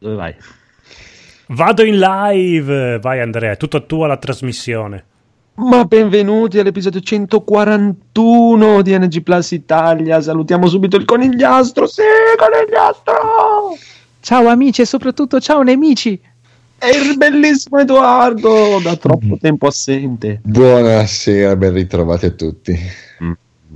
Dove vai? Vado in live! Vai Andrea, è tutto tuo la trasmissione. Ma benvenuti all'episodio 141 di NG Plus Italia. Salutiamo subito il conigliastro. Sì, conigliastro! Ciao amici e soprattutto ciao nemici. E il bellissimo Edoardo, da troppo tempo assente. Buonasera, ben ritrovati a tutti. Mm,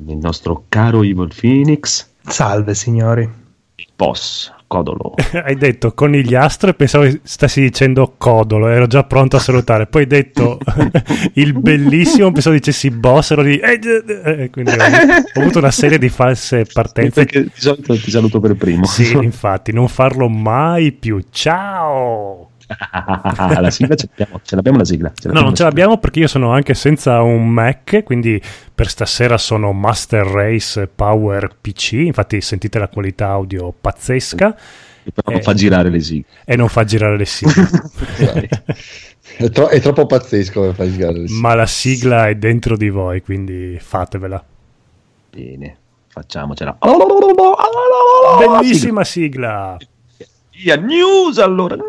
il nostro caro Evil Phoenix. Salve signori. Il boss, Codolo. hai detto conigliastro e pensavo stessi dicendo Codolo, ero già pronto a salutare. Poi hai detto il bellissimo, pensavo dicessi boss, ero di... Eh, eh, quindi ho, ho, avuto una serie di false partenze. Perché di solito ti saluto per primo. Sì, infatti, non farlo mai più. Ciao! La sigla ce l'abbiamo, ce l'abbiamo la sigla. no, non ce l'abbiamo perché io sono anche senza un Mac, quindi per stasera sono Master Race Power PC, infatti sentite la qualità audio pazzesca. E però non fa girare le sigle. E non fa girare le sigle. è, tro- è, troppo pazzesco per far girare le sigle. Ma la sigla è dentro di voi, quindi fatevela. Bene, facciamocela. Bellissima sigla. Via, news allora, news!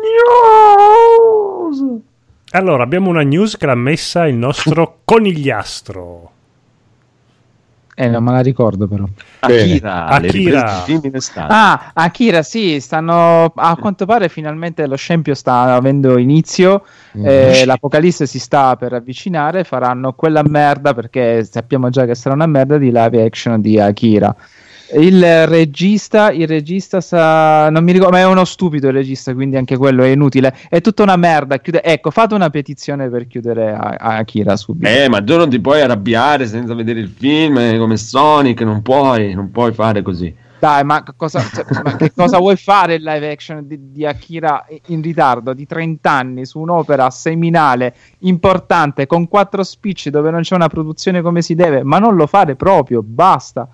Allora, abbiamo una news che l'ha messa il nostro conigliastro. Eh, non me la ricordo però. Akira, Akira. Ah, Akira, sì, stanno a quanto pare finalmente lo scempio sta avendo inizio, mm. eh, l'apocalisse si sta per avvicinare, faranno quella merda perché sappiamo già che sarà una merda di live action di Akira. Il regista, il regista sa, non mi ricordo, ma è uno stupido il regista, quindi anche quello è inutile. È tutta una merda. Chiude, ecco, fate una petizione per chiudere a, a Akira subito. Eh, ma tu non ti puoi arrabbiare senza vedere il film eh, come Sonic, non puoi, non puoi fare così. Dai, ma, cosa, cioè, ma che cosa vuoi fare il live action di, di, Akira in ritardo di 30 anni su un'opera seminale importante con quattro speech dove non c'è una produzione come si deve? Ma non lo fare proprio, basta.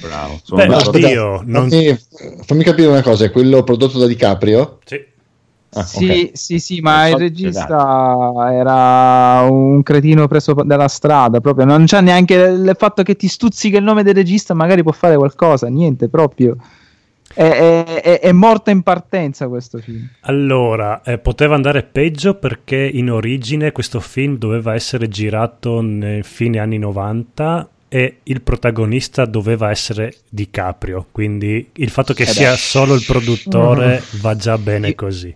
Bravo. Beh, oddio, non... fammi, fammi, capire una cosa, è quello prodotto da DiCaprio? Sì. Ah, sì, okay. sì, sì, ma il regista era un cretino preso dalla strada, proprio non c'è neanche il fatto che ti stuzzica il nome del regista, magari può fare qualcosa, niente, proprio. È, è, è morto in partenza questo film. Allora, eh, poteva andare peggio perché in origine questo film doveva essere girato nel fine anni 90 e il protagonista doveva essere DiCaprio, quindi il fatto che eh sia beh. solo il produttore va già bene così.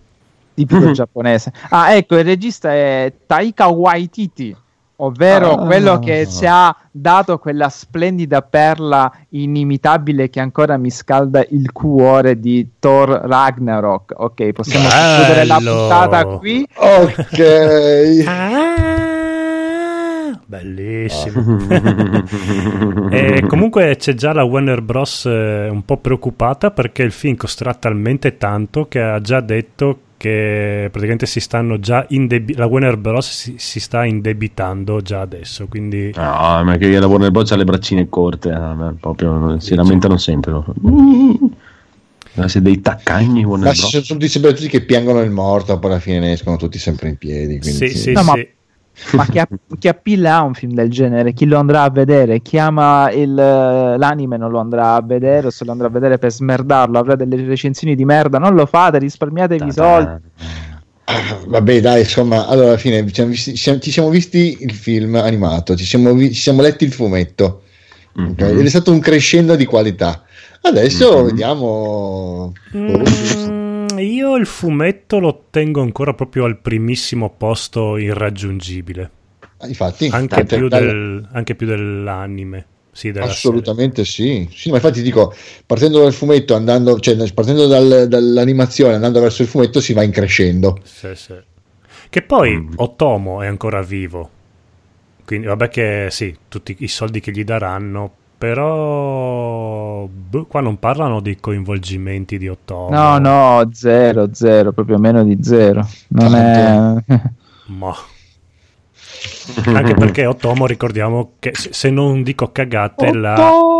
Tipico giapponese. Ah, ecco, il regista è Taika Waititi, ovvero ah, quello che ci ha dato quella splendida perla inimitabile che ancora mi scalda il cuore di Thor Ragnarok. Ok, possiamo Bello. chiudere la puntata qui. Ok. ah. Bellissimo. e comunque c'è già la Warner Bros. Eh, un po' preoccupata perché il film costerà talmente tanto che ha già detto che praticamente si stanno già indebi- la Warner Bros. Si, si, sta indebitando già adesso. Quindi... No, ma che la Warner Bros. ha le braccine corte, eh, proprio si lamentano sempre. Se dei taccagni Warner ma Bros. sono tutti sempre tutti che piangono il morto, poi alla fine ne escono tutti sempre in piedi. Quindi sì, sì, no, sì. Ma ma chi, chi appilla a un film del genere? Chi lo andrà a vedere? Chi ama il, l'anime non lo andrà a vedere o se lo andrà a vedere per smerdarlo avrà delle recensioni di merda non lo fate, risparmiatevi i soldi vabbè dai insomma allora alla fine ci siamo, visti, ci siamo visti il film animato ci siamo, ci siamo letti il fumetto mm-hmm. okay? ed è stato un crescendo di qualità adesso mm-hmm. vediamo mm-hmm. Io il fumetto lo tengo ancora proprio al primissimo posto irraggiungibile. Ah, infatti, anche, più del, anche più dell'anime. Sì, Assolutamente sì. sì. ma infatti dico, partendo dal fumetto, andando, cioè, partendo dal, dall'animazione, andando verso il fumetto, si va in crescendo. Sì, sì. Che poi mm. Otomo è ancora vivo. Quindi, vabbè, che sì, tutti i soldi che gli daranno però boh, qua non parlano di coinvolgimenti di Otomo. No, no, zero, zero, proprio meno di zero. Non è... Ma... anche perché Otomo ricordiamo che se non dico cagate l'ha,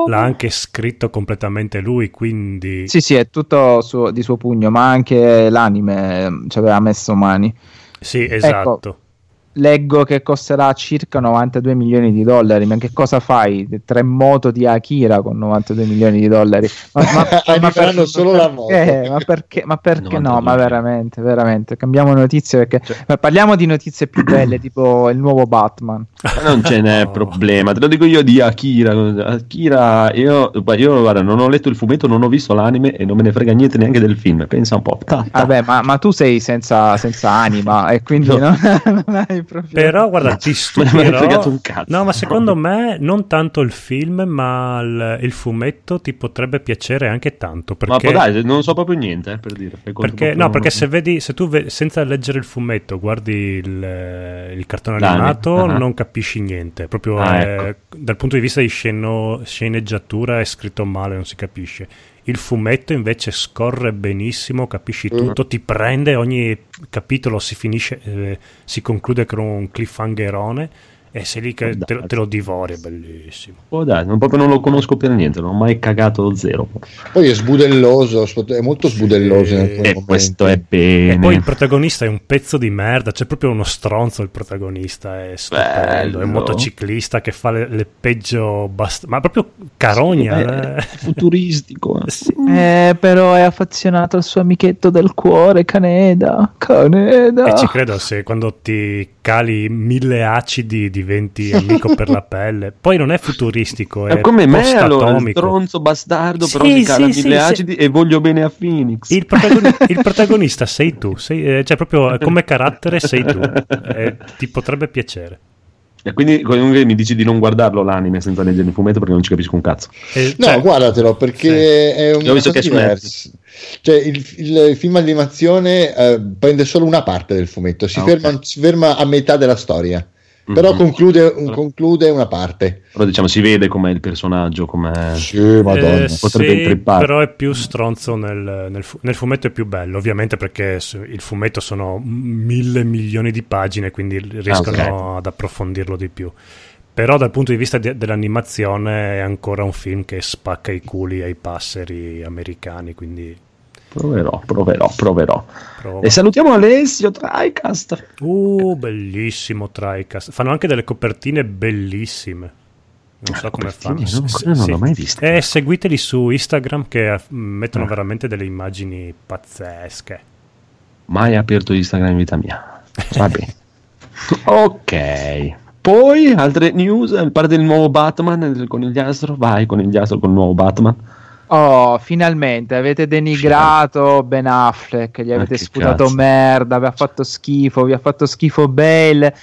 l'ha, anche scritto completamente lui quindi sì sì è tutto suo, di suo pugno ma anche l'anime ci aveva messo mani. Sì esatto. Ecco, leggo che costerà circa 92 milioni di dollari. Ma che cosa fai? Tre moto di Akira con 92 milioni di dollari? Ma, ma, ma per, solo la moto. Ma perché, ma perché no? Ma veramente, veramente. Cambiamo notizie perché cioè. parliamo di notizie più belle, tipo il nuovo Batman. non ce n'è problema, te lo dico io di Akira. Akira, io, io guarda, non ho letto il fumetto, non ho visto l'anime e non me ne frega niente neanche del film. Pensa un po'. Ta, ta. Vabbè, ma, ma, tu sei senza, senza anima e quindi no. non, non hai proprio... Però guarda, ti stupirò. un cazzo. No, ma secondo me non tanto il film, ma il, il fumetto ti potrebbe piacere anche tanto. Perché... Ma dai, non so proprio niente, eh, per dire. Perché, no, perché se vedi, se tu ve, senza leggere il fumetto guardi il, il cartone Dani. animato, uh-huh. non capisci niente. Proprio ah, ecco. eh, dal punto di vista di sceno, sceneggiatura è scritto male, non si capisce. Il fumetto invece scorre benissimo, capisci mm. tutto, ti prende, ogni capitolo si finisce, eh, si conclude con un cliffhangerone e sei lì che te, te, lo divori, è bellissimo. Oh dai, non, proprio non lo conosco per niente, non ho mai cagato zero. Poi è sbudelloso, è molto sbudelloso. Sì, e questo è bene. E poi il protagonista è un pezzo di merda, c'è proprio uno stronzo il protagonista, è stupendo, è un motociclista che fa le, le peggio, bast- ma proprio carogna. Sì, è eh. futuristico. Eh. Sì. Eh, però è affezionato al suo amichetto del cuore, Caneda. Caneda. E ci credo se quando ti cali mille acidi di diventi amico per la pelle. Poi non è futuristico, è, è come me allora, il stronzo bastardo, sì, però si cala sì, mille sì, acidi e voglio bene a Phoenix. Il, protagoni- il protagonista sei tu, sei, eh, cioè proprio come carattere sei tu, eh, ti potrebbe piacere. E quindi comunque mi dici di non guardarlo l'anime senza leggere il fumetto perché non ci capisco un cazzo. Eh, no, cioè, guardatelo perché sì. è un cosa diversa. Cioè, il, il, film animazione eh, prende solo una parte del fumetto, si, ah, ferma, okay. si ferma a metà della storia però mm-hmm. conclude, un, conclude, una parte. Però diciamo si vede com'è il personaggio, com'è... Sì, madonna. Eh, Potrebbe sì, però è più stronzo nel, nel, nel, fumetto è più bello, ovviamente perché il fumetto sono mille milioni di pagine, quindi riescono ah, okay. ad approfondirlo di più. Però dal punto di vista de- dell'animazione è ancora un film che spacca i culi ai passeri americani, quindi Proverò, proverò, proverò. Prova. E salutiamo Alessio TriCast. Uh, bellissimo TriCast. Fanno anche delle copertine bellissime. Non so come fanno. Non, non sì. l'ho mai visto. Eh, seguiteli su Instagram che mettono ah. veramente delle immagini pazzesche. Mai aperto Instagram in vita mia. Va bene. ok. Poi altre news, parte del nuovo Batman del conigliastro. Vai conigliastro con il nuovo Batman. Oh, finalmente avete denigrato Ben Affleck, gli avete sputato cazzo. merda, vi ha fatto schifo, vi ha fatto schifo Bale.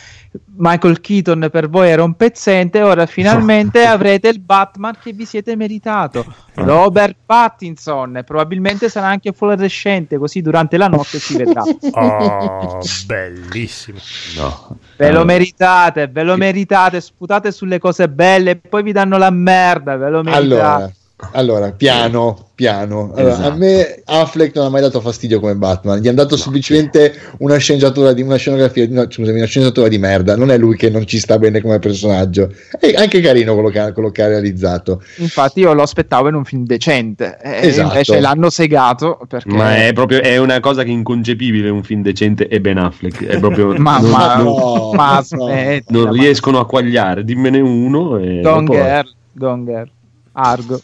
Michael Keaton per voi era un pezzente, ora finalmente avrete il Batman che vi siete meritato. Robert Pattinson, probabilmente sarà anche fluorescente, così durante la notte si vedrà. Oh, bellissimo. No. Ve lo meritate, ve lo meritate, sputate sulle cose belle e poi vi danno la merda, ve lo meritate. Allora allora, piano, piano. Allora, esatto. A me Affleck non ha mai dato fastidio come Batman, gli hanno dato no, semplicemente una sceneggiatura di una scenografia, no, scusami, una sceneggiatura di merda. Non è lui che non ci sta bene come personaggio. È anche carino quello che, quello che ha realizzato. Infatti, io lo aspettavo in un film decente. E esatto. Invece l'hanno segato. Perché... Ma è proprio è una cosa che è inconcepibile un film decente e Ben Affleck. È proprio. ma, non, ma, non, ma, non riescono a quagliare. Dimmene uno. E Don Girl, Don Girl, Argo.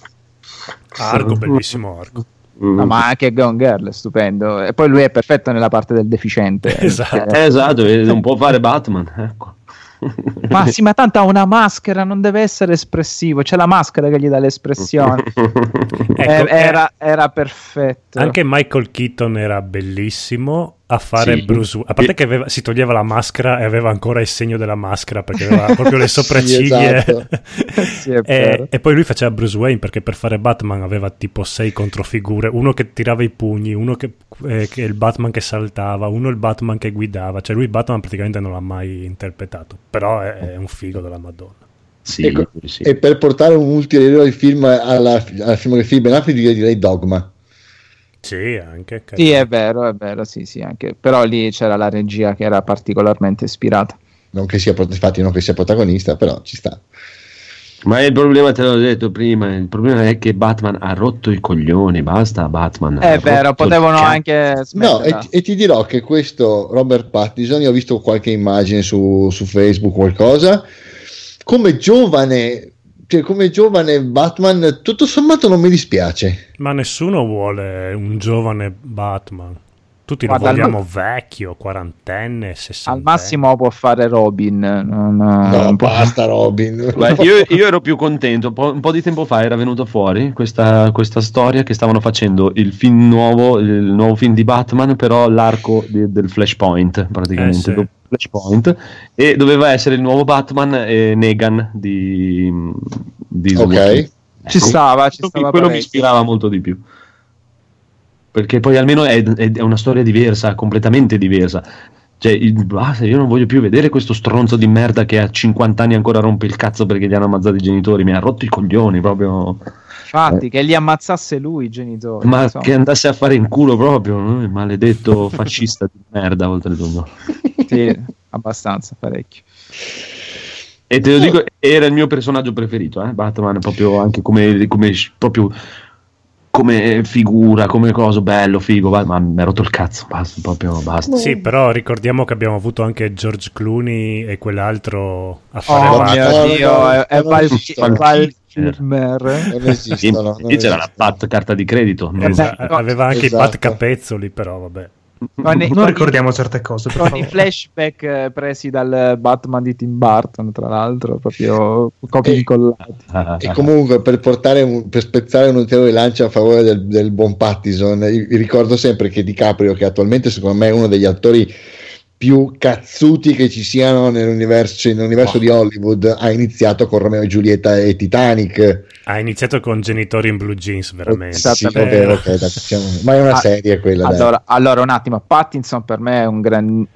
Argo, bellissimo Argo. Mm. No, ma anche Gone Girl è stupendo. E poi lui è perfetto nella parte del deficiente. Esatto, perché... esatto non può fare Batman. Ecco. ma sì, ma tanto ha una maschera, non deve essere espressivo. C'è la maschera che gli dà l'espressione. ecco, eh, era, era perfetto. Anche Michael Keaton era bellissimo a fare sì. Bruce Wayne. A parte che aveva, si toglieva la maschera e aveva ancora il segno della maschera perché aveva proprio le sopracciglia. sì, esatto. sì, e, e, poi lui faceva Bruce Wayne perché per fare Batman aveva tipo sei controfigure: uno che tirava i pugni, uno che, eh, che il Batman che saltava, uno il Batman che guidava. Cioè, lui il Batman praticamente non l'ha mai interpretato, però è, è un figo della Madonna. Sì, ecco, sì. E per portare un ulteriore film alla, alla filmografia di Ben Affleck direi Dogma sì, anche. Sì, è vero, è vero, sì, sì, anche. Però lì c'era la regia che era particolarmente ispirata. Non che sia, infatti, non che sia protagonista, però ci sta. Ma il problema, te l'ho detto prima, il problema è che Batman ha rotto i coglioni, basta Batman. È vero, potevano anche... No, e, e, ti dirò che questo Robert Pattinson, io ho visto qualche immagine su, su Facebook, qualcosa, come giovane cioè, come giovane Batman, tutto sommato non mi dispiace. Ma nessuno vuole un giovane Batman. Tutti lo vogliamo al... vecchio, quarantenne, sessantenne. Al massimo può fare Robin. Non, no, non basta Robin. Beh, io, io, ero più contento. Un po', un po', di tempo fa era venuto fuori questa, questa, storia che stavano facendo il film nuovo, il nuovo film di Batman, però l'arco di, del Flashpoint, praticamente. Eh, sì. Flashpoint e doveva essere il nuovo Batman e Negan di, di ok. Ci stava, ci stava quello mi ispirava molto di più. Perché poi almeno è, è, una storia diversa, completamente diversa. Cioè, il, basta, io non voglio più vedere questo stronzo di merda che a 50 anni ancora rompe il cazzo perché gli hanno ammazzato i genitori, mi ha rotto i coglioni proprio. Infatti, eh. che li ammazzasse lui i genitori. Ma insomma. che andasse a fare in culo proprio, no? maledetto fascista di merda, oltretutto. Sì, abbastanza, parecchio. E te lo dico, era il mio personaggio preferito, eh? Batman, proprio anche come, come proprio come figura, come cosa, bello, figo, ma mi ha rotto il cazzo, basta, proprio basta. Sì, però ricordiamo che abbiamo avuto anche George Clooney e quell'altro a fare Oh mio Dio, è, è Val, Val Kilmer. Non esistono. Non c'era la Pat carta di credito. Esatto. Aveva anche esatto. i Pat capezzoli, però vabbè. Non, non ricordiamo certe cose. Con i flashback eh, presi dal Batman di Tim Burton, tra l'altro, proprio copie e, incollati. E comunque per, portare un, per spezzare un ulteriore lancia a favore del, del buon Pattison, ricordo sempre che DiCaprio, che attualmente secondo me è uno degli attori più cazzuti che ci siano nell'universo, nell'universo oh. di Hollywood ha iniziato con Romeo e Giulietta e Titanic. Ha iniziato con genitori in blue jeans veramente. Sì, okay, okay, diciamo, ma è una ah, serie quella allora, allora, un attimo Pattinson per me è un gran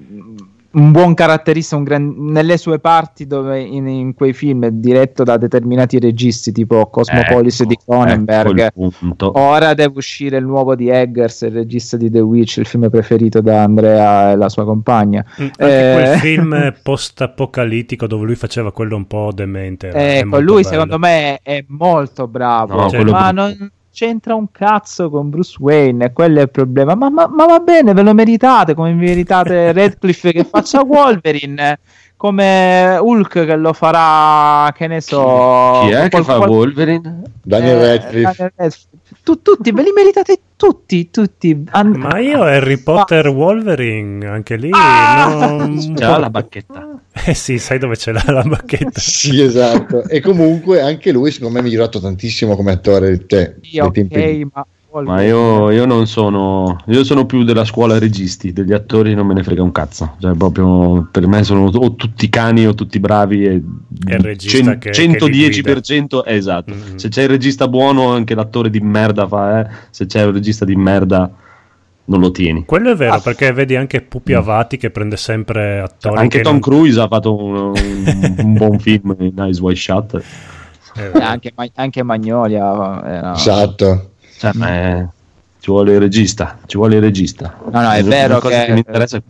un buon caratterista un gran... nelle sue parti dove in, in, quei film diretto da determinati registi tipo Cosmopolis ecco, di Cronenberg. ecco ora deve uscire il nuovo di Eggers il regista di The Witch il film preferito da Andrea e la sua compagna. Mm, anche eh... quel film post apocalittico dove lui faceva quello un po' demente ecco lui bello. secondo me è molto bravo no, cioè, ma non c'entra un cazzo con Bruce Wayne, quello è il problema. Ma, ma, ma va bene, ve lo meritate, come meritate Redcliffe che faccia Wolverine, come Hulk che lo farà, che ne so... Chi è qual, che fa qual... Wolverine? Daniel eh, Radcliffe. Daniel Radcliffe tu, tutti, ve li meritate tutti, tutti. An- Ma io Harry Potter ah. Wolverine, anche lì. Ah, non... C'è la bacchetta. Eh sì, sai dove c'è la, la bacchetta. sì, esatto. E comunque anche lui, secondo me, è migliorato tantissimo come attore. Cioè, sì, ok, ma ma io, io, non sono. Io sono più della scuola registi, degli attori non me ne frega un cazzo. Cioè, proprio per me sono o tutti cani o tutti bravi. E il cen- che, 110% che esatto. Mm-hmm. Se c'è il regista buono, anche l'attore di merda fa. Eh. Se c'è un regista di merda, non lo tieni. Quello è vero, ah. perché vedi anche Pupi mm. Avati che prende sempre attori. Anche Tom non... Cruise ha fatto un, un, un buon film in Nice White Shot. Eh, anche, anche Magnolia era... esatto cioè, eh, ci vuole il regista, ci vuole il regista. No, no, è vero che... che mi interessa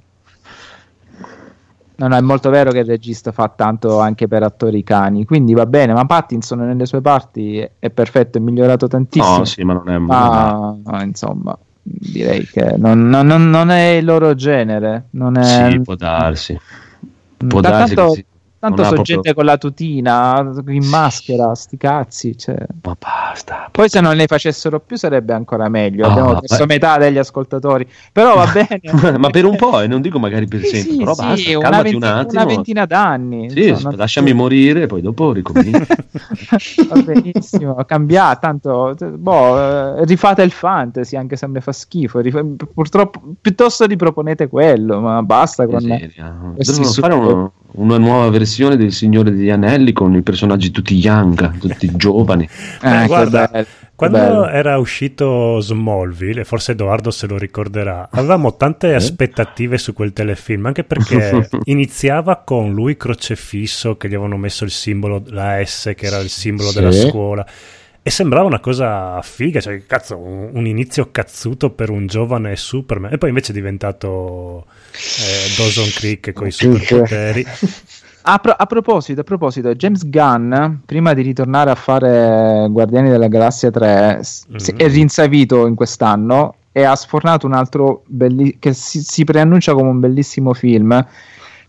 No, no, è molto vero che il regista fa tanto anche per attori cani, quindi va bene, ma Pattinson nelle sue parti è perfetto, è migliorato tantissimo. No, sì, ma non è... Ma, ma insomma, direi che non, non, non, è il loro genere. Non è... Sì, può darsi. Può da darsi tanto, Tanto so proprio... gente con la tutina, in maschera, sti cazzi. Cioè. Ma basta. Poi se non ne facessero più sarebbe ancora meglio. Oh, Abbiamo perso beh. metà degli ascoltatori. Però va bene. ma per un po', e non dico magari per sì, sempre. Sì, però basta, una, venti- un una ventina d'anni. Sì, insomma, lasciami morire, poi dopo ricomincio. va benissimo, cambia tanto. Boh, eh, rifate il fantasy, anche se mi fa schifo. Rif- purtroppo, piuttosto riproponete quello, ma basta con... Fare uno una nuova versione del Signore degli Anelli con i personaggi tutti young, tutti giovani. Eh, guarda, bello, quando bello. era uscito Smallville, e forse Edoardo se lo ricorderà, avevamo tante eh? aspettative su quel telefilm, anche perché iniziava con lui crocefisso che gli avevano messo il simbolo, la S che era il simbolo sì. della scuola e sembrava una cosa figa, cioè cazzo, un, un inizio cazzuto per un giovane Superman. E poi invece è diventato eh, Dawson Creek con i superpoteri. A, pro- a proposito, a proposito, James Gunn, prima di ritornare a fare Guardiani della Galassia 3, s- si- Mhm. è rinsavito in quest'anno e ha sfornato un altro belli- che si, si preannuncia come un bellissimo film,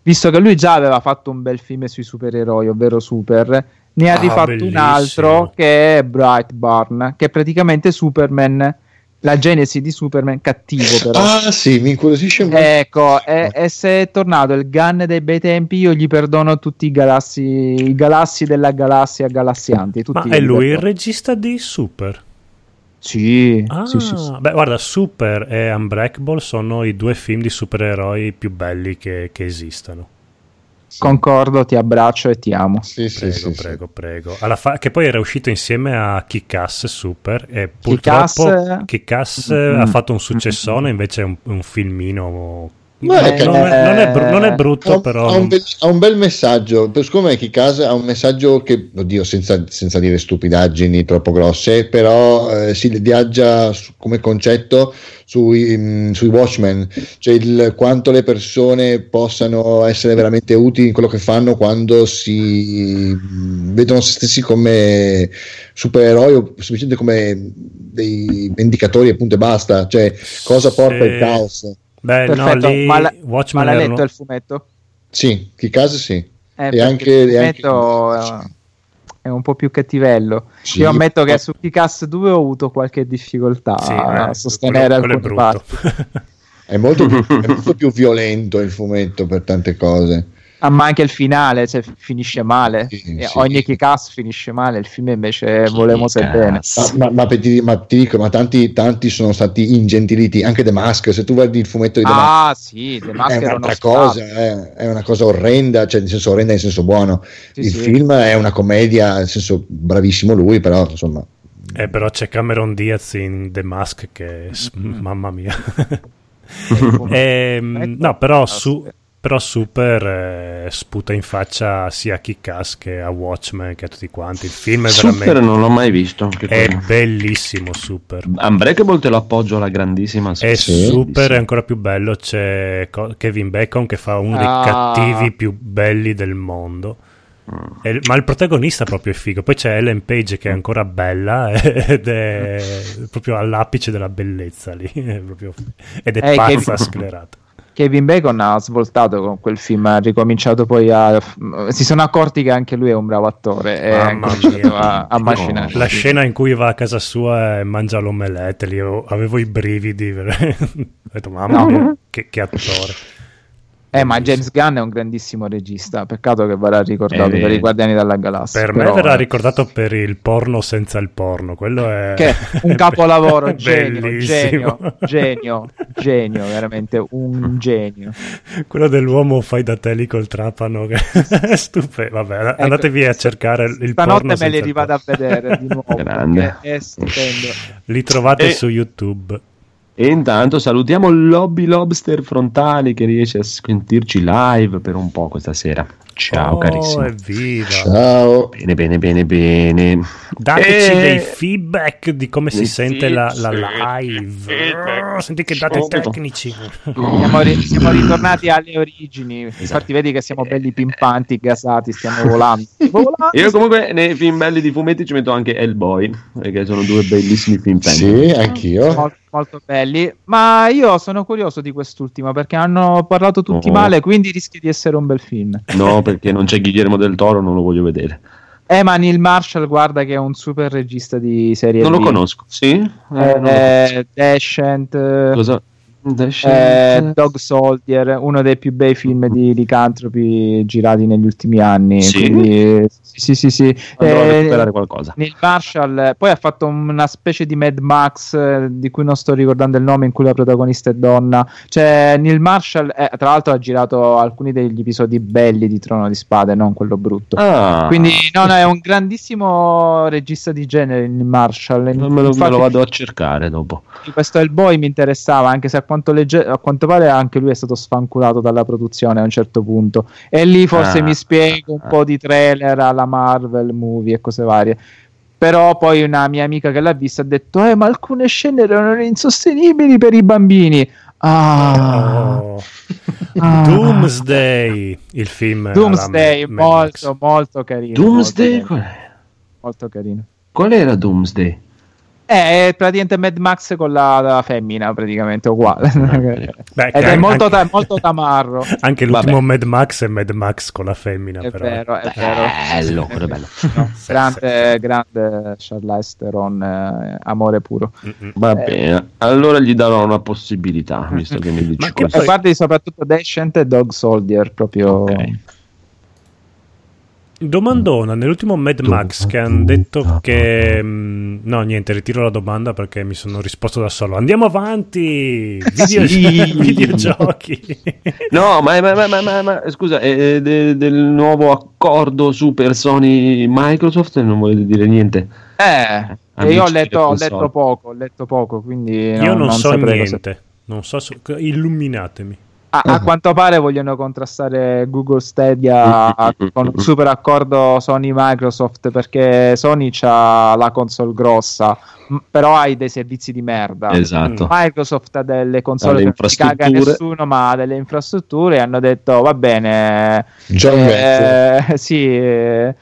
visto che lui già aveva fatto un bel film sui supereroi, ovvero Super, ne ha Ah, rifatto un bellissimo. altro che è Brightburn, che è praticamente Superman, la genesi di Superman cattivo però. Ah, sì, mi incuriosisce molto. Ecco, e, e se è tornato il Gun dei bei tempi, io gli perdono tutti i galassi, i galassi della galassia galassianti. Tutti Ma è lui il perdono. regista di Super? Sì, Ah, sì, sì, sì. beh, guarda, Super e Unbreakable sono i due film di supereroi più belli che, che esistano. Concordo, ti abbraccio e ti amo. Sì, sì, Prego, sì, sì. prego, prego. Alla fa- che poi era uscito insieme a Kick-Ass Super e Kick-Ass- purtroppo Kick-Ass Mm. ha fatto un successone, invece è un, un filmino... Ma non, è non è, non è non è Ha brutto, un, però... ha un bel, ha un bel messaggio. Per siccome me Kikaz ha un messaggio che, oddio, senza, senza dire stupidaggini troppo grosse, però eh, si viaggia su- come concetto sui, mm, sui Watchmen, cioè il, quanto le persone possano essere veramente utili in quello che fanno quando si mm, vedono se stessi come supereroi o semplicemente come dei vendicatori appunto e basta, cioè cosa porta Sì. il caos. Beh, no, Perfetto, lì ma, la- Watchmen ma l'hai erano- letto il fumetto? Sì, Kikaz sì. Eh, E anche- il e anche- fumetto eh, è un po' più cattivello. Sì, Io ammetto che ma- su Kick-Ass 2 ho avuto qualche difficoltà Sì, a eh, sostenere quello- quello è alcune parti. È molto, più, è molto più violento il fumetto per tante cose. Ah, ma anche il finale cioè, finisce male. Sì, E sì. Ogni Kick-Ass finisce male, il film invece volemo se bene. Ma, ma- ma ti, ma ti dico, ma tanti, tanti sono stati ingentiliti, anche The Mask. Se tu guardi il fumetto di The Mask, Ah, sì, The Mask è un'altra cosa, eh, è una cosa orrenda, cioè nel senso orrenda nel senso buono. Sì, il sì. film è una commedia, nel senso bravissimo lui, però insomma. Eh, però c'è Cameron Diaz in The Mask che... Mm-hmm. Mamma mia. Ehm, no, però, su-. Però Super eh, sputa in faccia sia a Kick-Ass che a Watchmen che a tutti quanti. Il film è Super veramente... non l'ho mai visto. È quello. bellissimo Super. Unbreakable te lo appoggio alla grandissima. E Sì, super sì. è ancora più bello. C'è Kevin Bacon che fa uno dei Ah. cattivi più belli del mondo. E- ma il protagonista proprio è figo. Poi c'è Ellen Page che è ancora bella ed è proprio all'apice della bellezza lì. È proprio- ed è Eh, pazza Kevin- sclerata. Kevin Bacon ha svoltato con quel film, ha ricominciato poi a... si sono accorti che anche lui è un bravo attore e ha Mamma cominciato mia. a, a macinare. La scena in cui va a casa sua e mangia l'omelette, lì avevo i brividi. Ho detto, mamma No. mia, che, che attore. Eh, ma James Gunn è un grandissimo regista, peccato che verrà ricordato Eh, per i Guardiani della Galassia. Per me però, verrà eh, ricordato per il porno senza il porno. Quello è Che un capolavoro, genio, bellissimo. genio, genio, genio, veramente un genio. Quello dell'uomo fai da te lì col trapano. Che è stupendo. Vabbè, andatevi a cercare il Ecco, Stanotte porno me li rivado a vedere di nuovo. Grande. È stupendo. Li trovate E- su YouTube. E intanto salutiamo Lobby Lobster Frontali che riesce a sentirci live per un po' questa sera. Ciao oh, carissimo. evviva. Ciao. Bene, bene, bene, bene. Dateci E- dei feedback di come si sente la, la live. Feedback. Senti che date tecnici. Siamo, ri- siamo ritornati alle origini. Infatti, vedi che siamo belli pimpanti, gasati, stiamo volando. Volando. Io comunque nei film belli di fumetti ci metto anche Hellboy, perché sono due bellissimi film. Sì, anch'io. Molto, belli, ma io sono curioso di quest'ultimo perché hanno parlato tutti Oh. male, quindi rischia di essere un bel film. No, perché non c'è Guillermo del Toro, non lo voglio vedere. Eh, ma Neil Marshall, guarda che è un super regista di serie Non lo B. conosco. Sì? Eh, Eh, lo eh, Descent, eh, Cosa? Eh, Dog Soldier, uno dei più bei film di licantropi girati negli ultimi anni. Sì? Quindi, sì, sì, sì. Andrò a Eh, recuperare qualcosa. Neil Marshall eh, poi ha fatto una specie di Mad Max eh, di cui non sto ricordando il nome in cui la protagonista è donna cioè Neil Marshall eh, tra l'altro ha girato alcuni degli episodi belli di Trono di Spade non quello brutto Ah, quindi no, no, è un grandissimo regista di genere Neil Marshall me lo, me Infatti, lo vado a cercare dopo. questo Hellboy mi interessava anche se a quanto, legge- a quanto pare anche lui è stato sfanculato dalla produzione a un certo punto e lì forse Ah. mi spiego un po' di trailer alla Marvel movie e cose varie però poi una mia amica che l'ha vista ha detto eh ma alcune scene erano insostenibili per i bambini ah Oh. Ah. Doomsday, il film. Doomsday, molto, molto carino. Doomsday? Molto carino. Molto carino. Qual era Doomsday? Eh, è praticamente Mad Max con la, la femmina, praticamente uguale. Beh, Ed è molto, anche, ta- molto tamarro. Anche l'ultimo Vabbè. Mad Max è Mad Max con la femmina. È però. vero, è bello, vero. bello. No, grande, grande Charlize Theron, eh, amore puro. Va eh. bene, allora gli darò una possibilità, visto che mi dici questo. E guardi soprattutto Descent e Dog Soldier, proprio... Okay. Domandona, nell'ultimo Mad Max che hanno detto che... Mm, no, niente, ritiro la domanda perché mi sono risposto da solo. Andiamo avanti! Video... Sì. videogiochi! no, ma, ma, ma, ma scusa, è de, del nuovo accordo Super Sony Microsoft non volete dire niente? Eh, io ho letto, ho letto, poco, ho letto poco, quindi... Io non, non so niente, cosa... non so, illuminatemi. A, a, uh-huh. quanto pare vogliono contrastare Google Stadia con un super accordo Sony-Microsoft perché Sony ha la console grossa, però hai dei servizi di merda. Esatto. Microsoft ha delle console che non si caga nessuno, ma ha delle infrastrutture e hanno detto va bene, eh, sì, eh,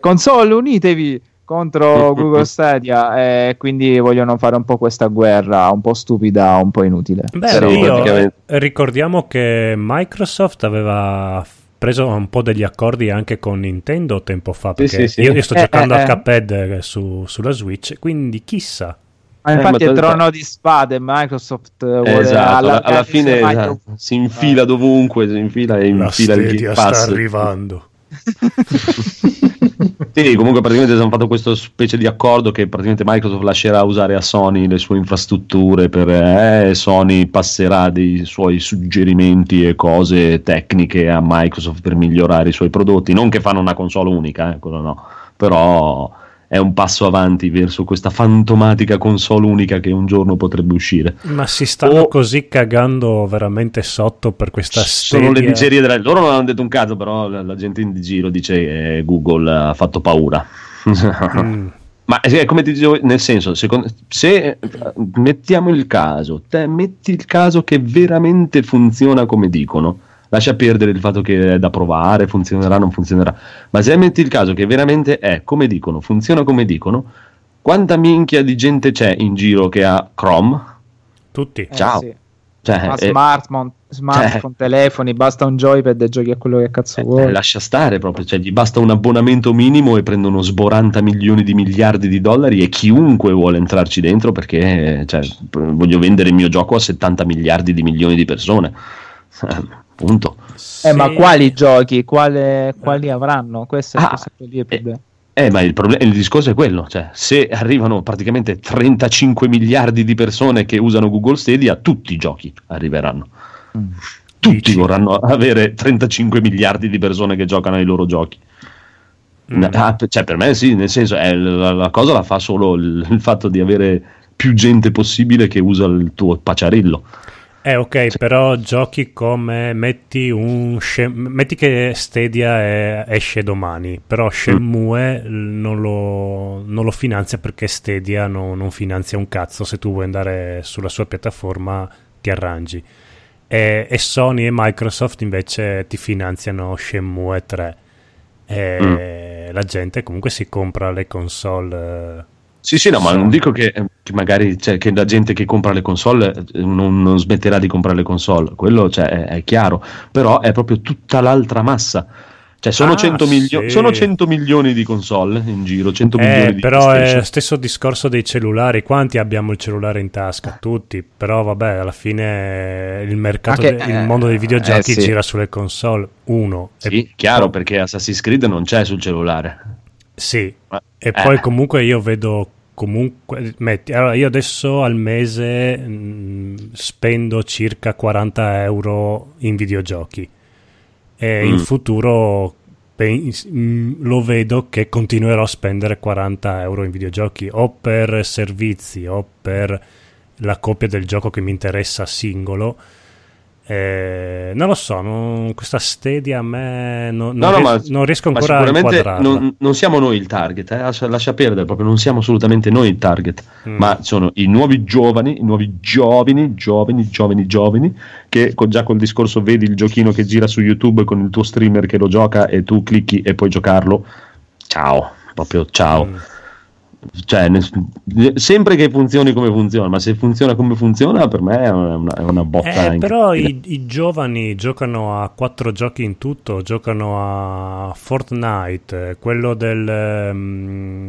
console unitevi contro Google Stadia e quindi vogliono fare un po' questa guerra un po' stupida, un po' inutile. Beh, sì, io, ricordiamo che Microsoft aveva preso un po' degli accordi anche con Nintendo tempo fa perché sì, sì, io, io, sto eh, giocando eh, a Cuphead eh. su, sulla Switch quindi chissà. Ma infatti eh, ma è trono di spade Microsoft vuole esatto, alla, alla fine esatto, si infila dovunque si infila e infila il sta arrivando sì, comunque praticamente hanno fatto questo specie di accordo che praticamente Microsoft lascerà usare a Sony le sue infrastrutture per eh, Sony passerà dei suoi suggerimenti e cose tecniche a Microsoft per migliorare i suoi prodotti, non che fanno una console unica, eh, quello no, però è un passo avanti verso questa fantomatica console unica che un giorno potrebbe uscire. Ma si stanno o... così cagando veramente sotto per questa storia. Sono le dicerie della... Loro non hanno detto un caso, però la, gente in giro dice che Google ha fatto paura. mm. Ma eh, come ti dicevo, nel senso, secondo, se eh, mettiamo il caso, te metti il caso che veramente funziona come dicono, lascia perdere il fatto che è da provare, funzionerà, non funzionerà. Ma se metti il caso che veramente è come dicono, funziona come dicono, quanta minchia di gente c'è in giro che ha Chrome? Tutti. Eh, Ciao. Sì. Cioè, Ma smartphone, smartphone cioè, telefoni, basta un joypad e giochi a quello che cazzo eh, vuoi. lascia stare proprio, cioè, gli basta un abbonamento minimo e prendono sboranta milioni di miliardi di dollari e chiunque vuole entrarci dentro perché cioè, voglio vendere il mio gioco a 70 miliardi di milioni di persone. Punto. Sì. Eh, ma quali giochi? Quale, quali avranno? Questo, ah, questo è il problema. Eh, ma il, problem- il, discorso è quello, cioè, se arrivano praticamente 35 miliardi di persone che usano Google Stadia, tutti i giochi arriveranno. Mm. Tutti Dici. vorranno avere 35 miliardi di persone che giocano ai loro giochi. Mm. Ah, cioè, per me sì, nel senso, eh, la, la, cosa la fa solo il, il fatto di avere più gente possibile che usa il tuo paciarillo. Eh ok, sì. però giochi come metti un metti che Stadia è, esce domani, però Shenmue mm. non, lo, non, lo, finanzia perché Stadia no, non finanzia un cazzo, se tu vuoi andare sulla sua piattaforma ti arrangi. E, e Sony e Microsoft invece ti finanziano Shenmue 3 e mm. la gente comunque si compra le console eh, sì, sì, no, ma non dico che, che magari cioè, che la gente che compra le console eh, non, non smetterà di comprare le console, quello cioè, è, è, chiaro, però è proprio tutta l'altra massa. Cioè, sono, ah, 100 milio- sì. sono 100 milioni di console in giro, 100 eh, milioni di Però è lo stesso discorso dei cellulari. Quanti abbiamo il cellulare in tasca? Tutti. Però vabbè, alla fine il mercato, che, de- il eh, mondo dei videogiochi eh, sì. gira sulle console. Uno. Sì, e chiaro, perché Assassin's Creed non c'è sul cellulare. Sì, e eh. poi comunque io vedo comunque metti, allora io adesso al mese mh, mm, spendo circa 40 euro in videogiochi e mm. in futuro pe- mh, mm, lo vedo che continuerò a spendere 40 euro in videogiochi o per servizi o per la copia del gioco che mi interessa singolo Eh, non lo so, non, questa Stadia a me non, No, non no, ries- ma- non riesco ancora a inquadrarla. non, non siamo noi il target, eh, lascia, lascia perdere, proprio non siamo assolutamente noi il target, Mm. ma sono i nuovi giovani, i nuovi giovani, giovani, giovani, giovani, che con- già col discorso vedi il giochino che gira su YouTube con il tuo streamer che lo gioca e tu clicchi e puoi giocarlo. Ciao, proprio ciao. Mm. Cioè, sempre che funzioni come funziona, ma se funziona come funziona, per me è una, è una botta. Eh, però i, i giovani giocano a quattro giochi in tutto, giocano a Fortnite, quello del, ehm,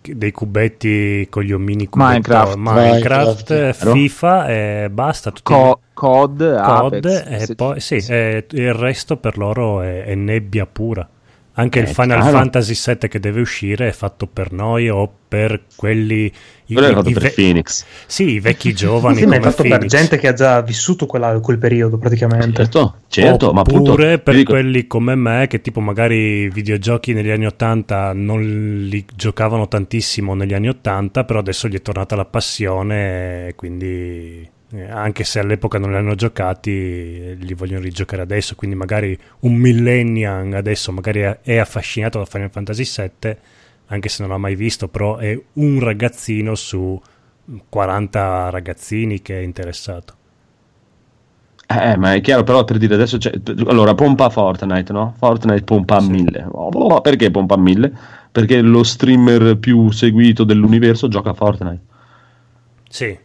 dei cubetti con gli omini cubetti, Minecraft. Minecraft, Minecraft, FIFA e basta. Tutti Co- COD, COD Apex, e poi sì, e il resto per loro è, è nebbia pura. Anche Eh, il Final chiaro. Fantasy VII che deve uscire è fatto per noi o per quelli i, Quello è fatto i per ve- Phoenix. sì, i vecchi giovani Sì, ma è come fatto per Phoenix. gente che ha già vissuto quella- quel periodo praticamente. Certo, certo, ma appunto Oppure per ti dico- quelli come me che tipo magari i videogiochi negli anni 80 non li giocavano tantissimo negli anni 80, però adesso gli è tornata la passione e quindi anche se all'epoca non li hanno giocati eh, li vogliono rigiocare adesso, quindi magari un millennial adesso magari è- affascinato da Final Fantasy VII anche se non l'ha mai visto, però è un ragazzino su 40 ragazzini che è interessato. Eh, ma è chiaro, però per dire adesso c'è. Allora, pompa Fortnite, no? Fortnite pompa a Sì. mille. Perché pompa a mille? Perché lo streamer più seguito dell'universo gioca a Fortnite. Sì.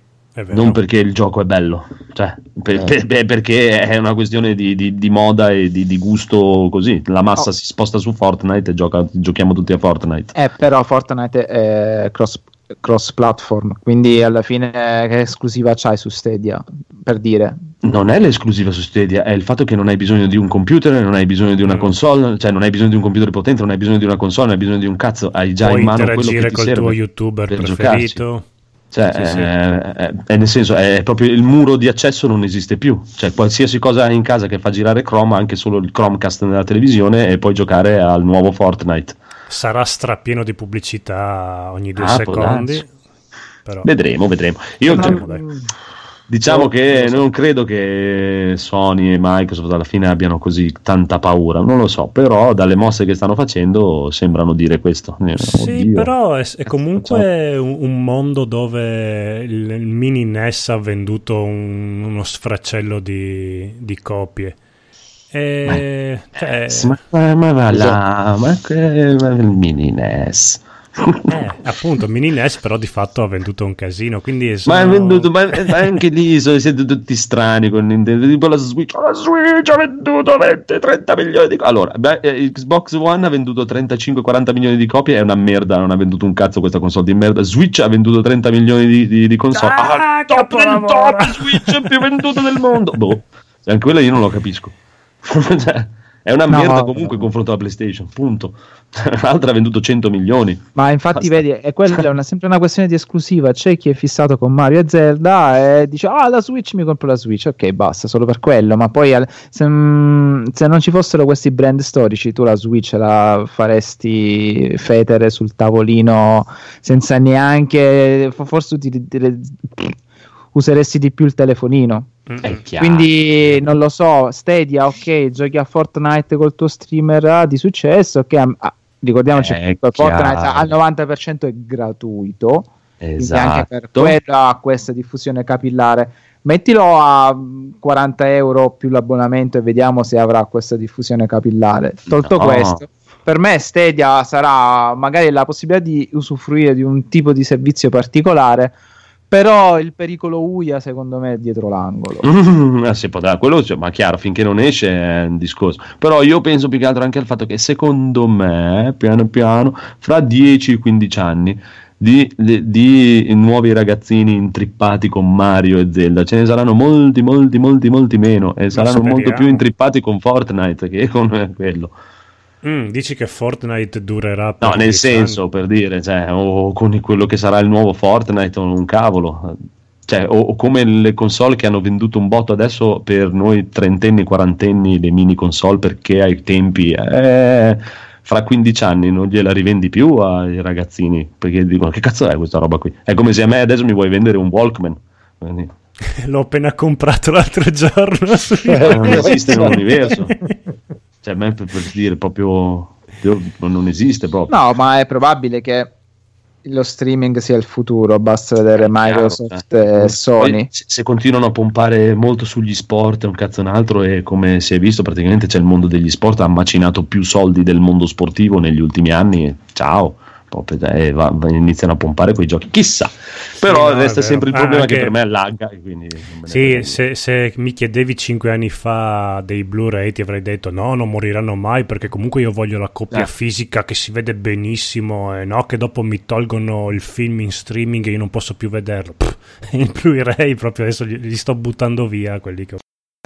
Non perché il gioco è bello, cioè, per- Eh. per- per- perché è una questione di, di- di moda e di, di gusto così. La massa Oh. si sposta su Fortnite e gioca- giochiamo tutti a Fortnite. Eh, però Fortnite è cross, cross platform, quindi alla fine che esclusiva c'hai su Stadia, per dire. Non è l'esclusiva su Stadia, è il fatto che non hai bisogno di un computer, non hai bisogno di una Mm. console, cioè non hai bisogno di un computer potente, non hai bisogno di una console, non hai bisogno di un cazzo, hai già Puoi in mano quello che interagire ti col serve tuo youtuber per preferito. Cioè, Sì, sì. è- è- è nel senso, è proprio il muro di accesso non esiste più. Cioè, qualsiasi cosa in casa che fa girare Chrome, anche solo il Chromecast nella televisione, e puoi giocare al nuovo Fortnite. Sarà strapieno di pubblicità ogni due Ah, secondi. Però Vedremo, vedremo. Io Vedremo. Diciamo No, che non credo che Sony e Microsoft alla fine abbiano così tanta paura, non lo so, però dalle mosse che stanno facendo sembrano dire questo. Eh, Sì, oddio. però è, è comunque un, un mondo dove il, il mini NES ha venduto un- uno sfracello di, di copie. E, cioè, Ma, ma, ma là, ma, ma il mini NES. Eh, appunto, mini NES però di fatto ha venduto un casino. Quindi Ma sono- è venduto, ma, ma anche lì so- siete tutti strani con Nintendo. Tipo la Switch, la Switch ha venduto 20-30 milioni di copie. Allora, beh, eh, Xbox One ha venduto 35-40 milioni di copie. È una merda, non ha venduto un cazzo questa console di merda. Switch ha venduto 30 milioni di, di, di console. Ah, Ah, il top del top Switch più venduto del mondo. Boh, anche quella io non lo capisco. Cioè, è una No, merda comunque no. in confronto alla PlayStation. Punto. L'altra ha venduto 100 milioni. Ma infatti, Basta. vedi, è, quella è una- sempre una questione di esclusiva. C'è chi è fissato con Mario e Zelda e dice: Ah, la Switch mi compro la Switch. Ok, basta, solo per quello. Ma poi, al- se, mm, se non ci fossero questi brand storici, tu la Switch la faresti fetere sul tavolino senza neanche. fo- Forse uti- te- useresti di più il telefonino. Mm, mm. Quindi non lo so, Stadia, ok, giochi a Fortnite col tuo streamer ah, di successo, ok, am- ah, ricordiamoci È che Fortnite al 90% è gratuito, Esatto. anche per quello ha questa diffusione capillare. Mettilo a mm, 40 euro più l'abbonamento e vediamo se avrà questa diffusione capillare. Tolto No. questo, per me Stadia sarà magari la possibilità di usufruire di un tipo di servizio particolare, però il pericolo UIA secondo me è dietro l'angolo. Mm, ah, si può dare quello, cioè, ma chiaro, finché non esce è un discorso. Però io penso più che altro anche al fatto che secondo me, piano piano, fra 10-15 anni, di, di- di nuovi ragazzini intrippati con Mario e Zelda ce ne saranno molti, molti, molti, molti meno. E saranno molto più intrippati con Fortnite che con eh, quello. Mm, dici che Fortnite durerà per No, nel 10 senso, anni? per dire, cioè, o con quello che sarà il nuovo Fortnite o un cavolo. Cioè, o, o come le console che hanno venduto un botto adesso per noi trentenni, quarantenni, le mini console, perché ai tempi, eh, fra 15 anni non gliela rivendi più ai ragazzini, perché dicono che cazzo è questa roba qui? È come se a me adesso mi vuoi vendere un Walkman. Quindi, L'ho appena comprato l'altro giorno. Eh, non esiste nell'universo. Cioè, a me per, per dire proprio non esiste proprio. No, ma è probabile che lo streaming sia il futuro, basta vedere Microsoft Chiaro, eh. e Sony. Se, se continuano a pompare molto sugli sport un cazzo un altro e come si è visto praticamente c'è il mondo degli sport ha macinato più soldi del mondo sportivo negli ultimi anni ciao proprio, eh, va- va- iniziano a pompare quei giochi chissà però no, resta sempre il vero. problema Ah, che anche- per me lagga e Sì, se, se mi chiedevi 5 anni fa dei Blu-ray ti avrei detto no, non moriranno mai perché comunque io voglio la coppia Eh. fisica che si vede benissimo e no che dopo mi tolgono il film in streaming e io non posso più vederlo. Pff, il Blu-ray proprio adesso li, li sto buttando via quelli che ho.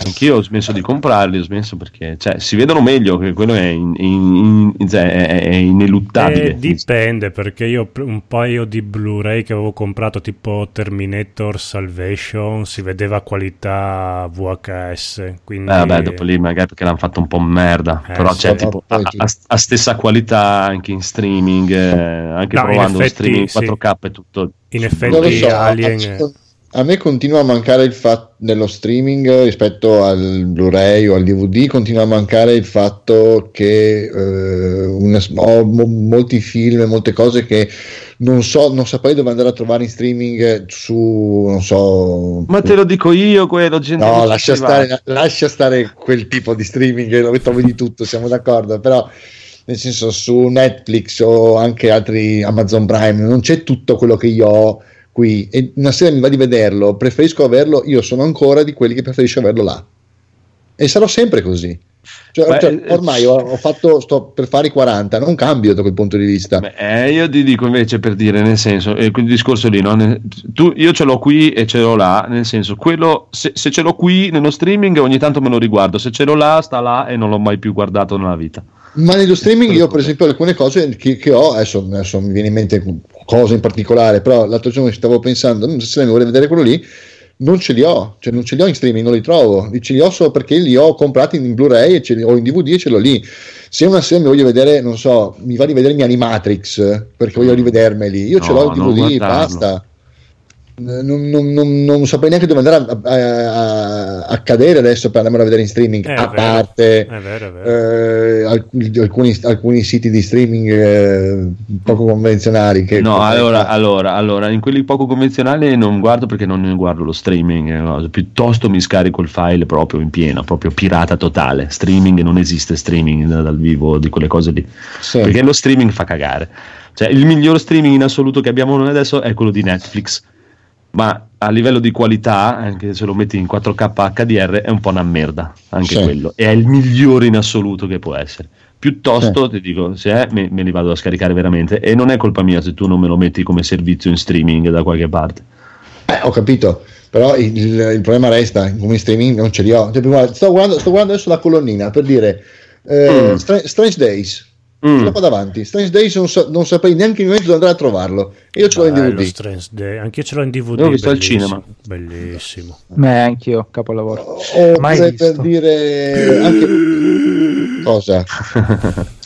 Anch'io ho smesso di comprarli, ho smesso perché cioè, si vedono meglio, che quello è, in- in- in- cioè, è- è ineluttabile. Eh, dipende perché io un paio di Blu-ray che avevo comprato tipo Terminator Salvation si vedeva qualità VHS. Quindi Eh, vabbè, dopo lì magari perché l'hanno fatto un po' merda, Eh, però sì, c'è no, tipo poi a, tu- a- a stessa qualità anche in streaming, eh, anche No, in provando effetti, streaming sì. 4K e tutto. in effetti so, Alien... a, a me continua a mancare il fatto nello streaming rispetto al Blu-ray o al DVD, continua a mancare il fatto che eh, una- ho mo- molti film e molte cose che non so, non saprei dove andare a trovare in streaming su, non so. Ma te lo dico io quello, gente. No, lascia stare, lascia stare quel tipo di streaming, lo trovi di tutto, siamo d'accordo, però nel senso su Netflix o anche altri Amazon Prime non c'è tutto quello che io ho qui e una sera mi va di vederlo, preferisco averlo, io sono ancora di quelli che preferisco averlo là e sarò sempre così. Cioè, Beh, cioè, eh, ormai ho, ho fatto, sto per fare i 40, non cambio da quel punto di vista. Beh, eh, io ti dico invece per dire, nel senso, eh, quel discorso lì, no? Tu, io ce l'ho qui e ce l'ho là, nel senso, quello, se, se ce l'ho qui nello streaming ogni tanto me lo riguardo, se ce l'ho là sta là e non l'ho mai più guardato nella vita. Ma nello streaming io per esempio alcune cose che, che ho, adesso, adesso mi viene in mente cose in particolare, però l'altro giorno stavo pensando, "Mm, se lei mi vuole vedere quello lì, non ce li ho, cioè non ce li ho in streaming, non li trovo, ce li ho solo perché li ho comprati in Blu-ray e ce li- o in DVD e ce l'ho lì. Se una sera mi voglio vedere, non so, mi va di vedermi Animatrix perché voglio rivedermeli, io ce No, l'ho in DVD, basta. Non, non- non- non saprei neanche dove andare a, a- a- a cadere adesso per andarmelo a vedere in streaming, Eh, è a vero. parte È vero, è vero. eh, alc- alcuni, alcuni siti di streaming eh, poco convenzionali che No, allora, allora, allora, in quelli poco convenzionali non guardo perché non ne guardo lo streaming, eh, no, piuttosto mi scarico il file proprio in pieno, proprio pirata totale. Streaming non esiste streaming da- dal vivo di quelle cose lì, sì. perché lo streaming fa cagare. Cioè, il miglior streaming in assoluto che abbiamo noi adesso è quello di Netflix, ma a livello di qualità, anche se lo metti in 4K HDR, è un po' una merda, anche Sì. quello. È il migliore in assoluto che può essere. Piuttosto ti dico, se è, me, me li vado a scaricare veramente. E non è colpa mia se tu non me lo metti come servizio in streaming da qualche parte. Eh, ho capito però il, il problema resta come in streaming non ce li ho Cioè, guarda, sto, guardando, sto guardando adesso la colonnina per dire eh, Mm. Stra- Strange Days Mm. ce qua davanti Strange Days non, sa- non saprei neanche il momento dove andare a trovarlo io ce l'ho in DVD Strange Day. Anche io ce l'ho in DVD. L'ho visto al bellissimo, cinema. Bellissimo. Beh, anch'io, capolavoro. o Mai per visto. dire anche cosa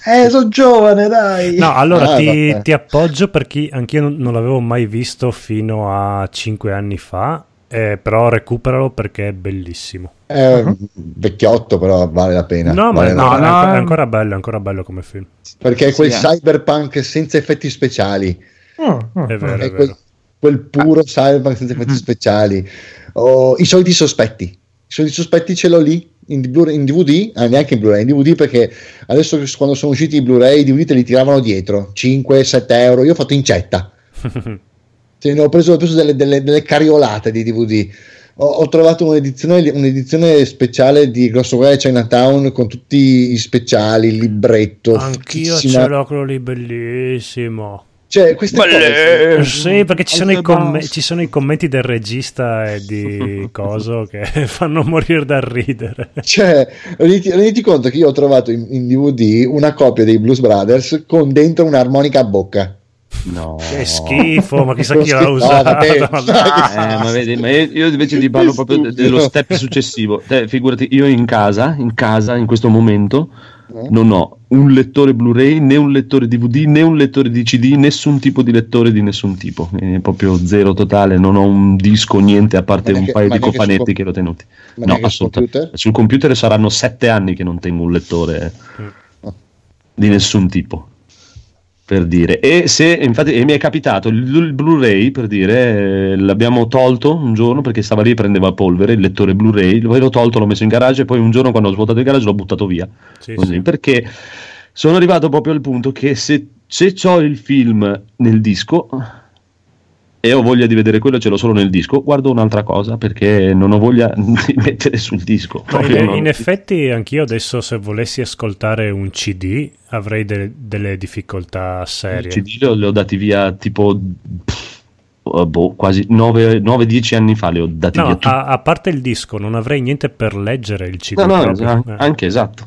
Eh, sono giovane, dai. No, allora Ah, ti, ti appoggio perché anch'io non, non l'avevo mai visto fino a 5 anni fa, eh, però recuperalo perché è bellissimo. è vecchiotto però vale la pena. No, ma Vale è, la no, ancora- no, è ancora bello, è ancora bello come film. perché è quel Sì, eh. cyberpunk senza effetti speciali. Mm, mm, È vero, è è quel, vero. quel puro cyberpunk senza effetti speciali. Oh, i soliti sospetti. I soliti sospetti ce l'ho lì in, Blu- in DVD ah, neanche in Blu-ray in DVD perché adesso quando sono usciti i Blu-ray i DVD te li tiravano dietro. 5-7 euro. Io ho fatto incetta Cioè, ne ho preso, ho preso delle, delle- delle cariolate di DVD ho, ho trovato un'edizione, un'edizione speciale di Grosso Guai Chinatown con tutti i speciali, il libretto. Anch'io ce l'ho quello lì bellissimo. Cioè, queste Belle- cose. Sì, perché ci sono, i basse. ci sono i commenti del regista e di Coso che fanno morire dal ridere. Cioè, renditi, renditi conto che io ho trovato in, in DVD una copia dei Blues Brothers con dentro un'armonica a bocca. No. Che schifo, ma chissà chi l'ha usato. vabbè. Eh, ma vedi, ma io io invece ti parlo proprio de- dello step successivo. Te, figurati, io in casa, in casa, in questo momento, Eh? non ho un lettore Blu-ray, né un lettore DVD, né un lettore di CD, nessun tipo di lettore di nessun tipo. È proprio zero totale, non ho un disco, niente, a parte un paio di cofanetti sul- che l'ho tenuti. Ma no, assolutamente. computer? Sul computer saranno sette anni che non tengo un lettore di nessun tipo. Per dire, e se infatti e mi è capitato il, il Blu-ray per dire, eh, l'abbiamo tolto un giorno perché stava lì e prendeva polvere il lettore Blu-ray, poi l'ho tolto, l'ho messo in garage e poi un giorno quando ho svuotato il garage l'ho buttato via. Sì, Così, sì. perché sono arrivato proprio al punto che se, se ho il film nel disco e ho voglia di vedere quello, ce l'ho solo nel disco, guardo un'altra cosa perché non ho voglia di mettere sul disco. In, non- in effetti anch'io adesso se volessi ascoltare un CD avrei de- delle difficoltà I serie. CD li ho, li ho dati via tipo pff, eh, boh, quasi 9-10 anni fa li ho dati No, a, a parte il disco non avrei niente per leggere il CD. No, no, esatto, Eh. anche esatto.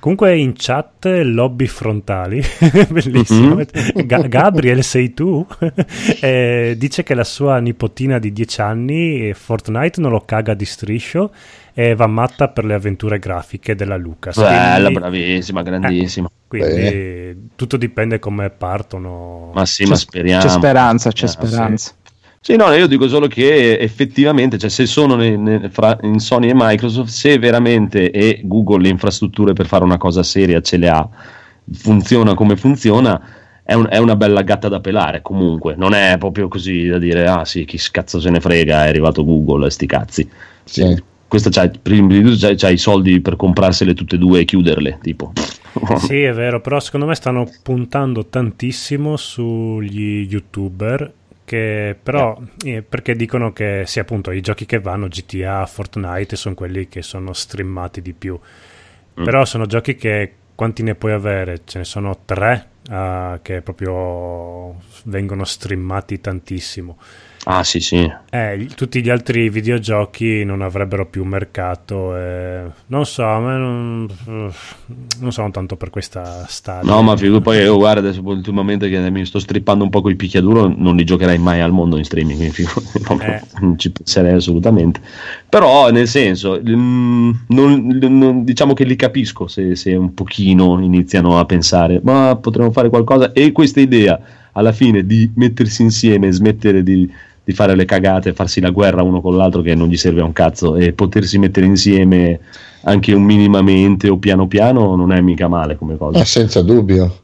Comunque in chat lobby frontali, bellissimo. Mhm. Ga- Gabriel, sei tu? Eh, dice che la sua nipotina di 10 anni eh, Fortnite non lo caga di striscio e va matta per le avventure grafiche della Lucas. Bella, Quindi- bravissima, grandissima. Quindi tutto dipende come partono. Ma sì, ma speriamo. C'è speranza, c'è Eh, speranza. Sì, no, io dico solo che effettivamente, cioè, se sono ne- ne- fra- in Sony e Microsoft, se veramente e Google le infrastrutture per fare una cosa seria ce le ha, funziona come funziona, è, un- è una bella gatta da pelare. Comunque, non è proprio così da dire, ah sì, chi cazzo se ne frega, è arrivato Google, sti cazzi. Sì. Questa c'ha, prima di tutto c'ha, c'ha i soldi per comprarsele tutte e due e chiuderle, tipo. Sì, è vero, però secondo me stanno puntando tantissimo sugli youtuber che però eh, perché dicono che sì appunto i giochi che vanno GTA, Fortnite sono quelli che sono streamati di più. Mm. Però sono giochi che quanti ne puoi avere? Ce ne sono tre ah, che proprio vengono streamati tantissimo. Ah sì, sì. Eh, tutti gli altri videogiochi non avrebbero più mercato. e non so, a me non, non sono tanto per questa stadia. No, ma figu- poi io guarda adesso ultimamente che mi sto strippando un po' coi picchiaduro, non li giocherai mai al mondo in streaming, quindi figu- proprio Eh. non ci penserei assolutamente. Però nel senso, non- non- diciamo che li capisco se, se un pochino iniziano a pensare, ma potremmo fare qualcosa e questa idea alla fine di mettersi insieme, smettere di, di fare le cagate, farsi la guerra uno con l'altro che non gli serve a un cazzo e potersi mettere insieme anche un minimamente o piano piano non è mica male come cosa. Ma senza dubbio.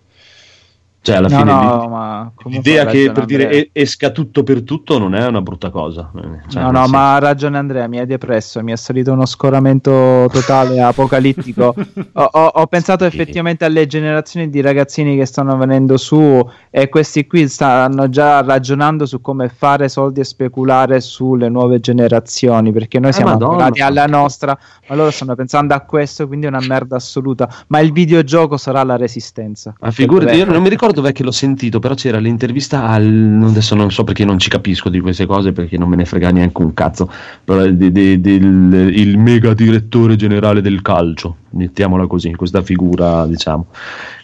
Cioè, alla No, fine no, ma l'idea che per dire Andrea. e- esca tutto per tutto non è una brutta cosa. Eh, cioè, no, no, senso- ma ha ragione Andrea, mi hai depresso, mi è salito uno scoramento totale apocalittico. Ho, ho- ho pensato Sì. effettivamente alle generazioni di ragazzini che stanno venendo su e questi qui stanno già ragionando su come fare soldi e speculare sulle nuove generazioni, perché noi Eh, siamo ancora alla nostra, ma loro stanno pensando a questo, quindi è una merda assoluta. Ma il videogioco sarà la resistenza. Ma figurati, io non mi ricordo dove è che l'ho sentito, però c'era l'intervista al. Adesso non so perché non ci capisco di queste cose, perché non me ne frega neanche un cazzo. Però di- di- del- il mega direttore generale del calcio, mettiamola così, questa figura, diciamo,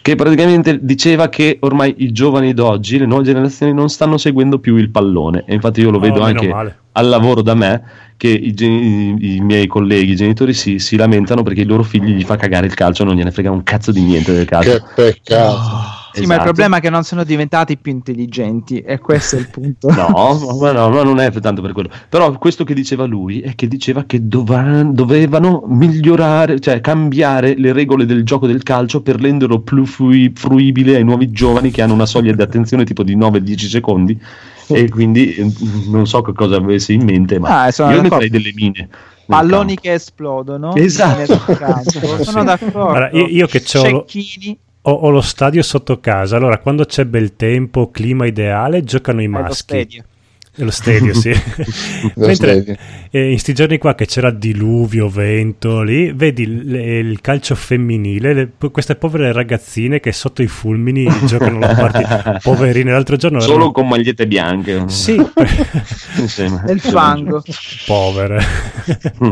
che praticamente diceva che ormai i giovani d'oggi, le nuove generazioni, non stanno seguendo più il pallone. E infatti io lo Oh, vedo anche male. al lavoro da me che i, i- i miei colleghi, i genitori si, si lamentano perché i loro figli gli fa cagare il calcio, non gliene frega un cazzo di niente del calcio. Che peccato. Sì, ma il Esatto. problema è che non sono diventati più intelligenti e questo è il punto. No, ma no, ma non è tanto per quello. Però questo che diceva lui è che diceva che dova- dovevano migliorare, cioè cambiare le regole del gioco del calcio per renderlo più frui- fruibile ai nuovi giovani che hanno una soglia di attenzione tipo di 9-10 secondi. E quindi eh, non so che cosa avesse in mente, ma Ah, io ne d'accordo. farei delle mine. Palloni campo. che esplodono. Esatto. Sono d'accordo. Guarda, io- io che Cecchini, Ho, ho lo stadio sotto casa, allora quando c'è bel tempo, clima ideale, giocano i maschi. Lo stadio, sì. Lo Mentre stadio. eh, in sti giorni qua che c'era diluvio, vento, lì vedi il, il calcio femminile, le- queste povere ragazzine che sotto i fulmini giocano la partita. Poverine, l'altro giorno Solo erano... con magliette bianche. Sì. Nel fango. povere.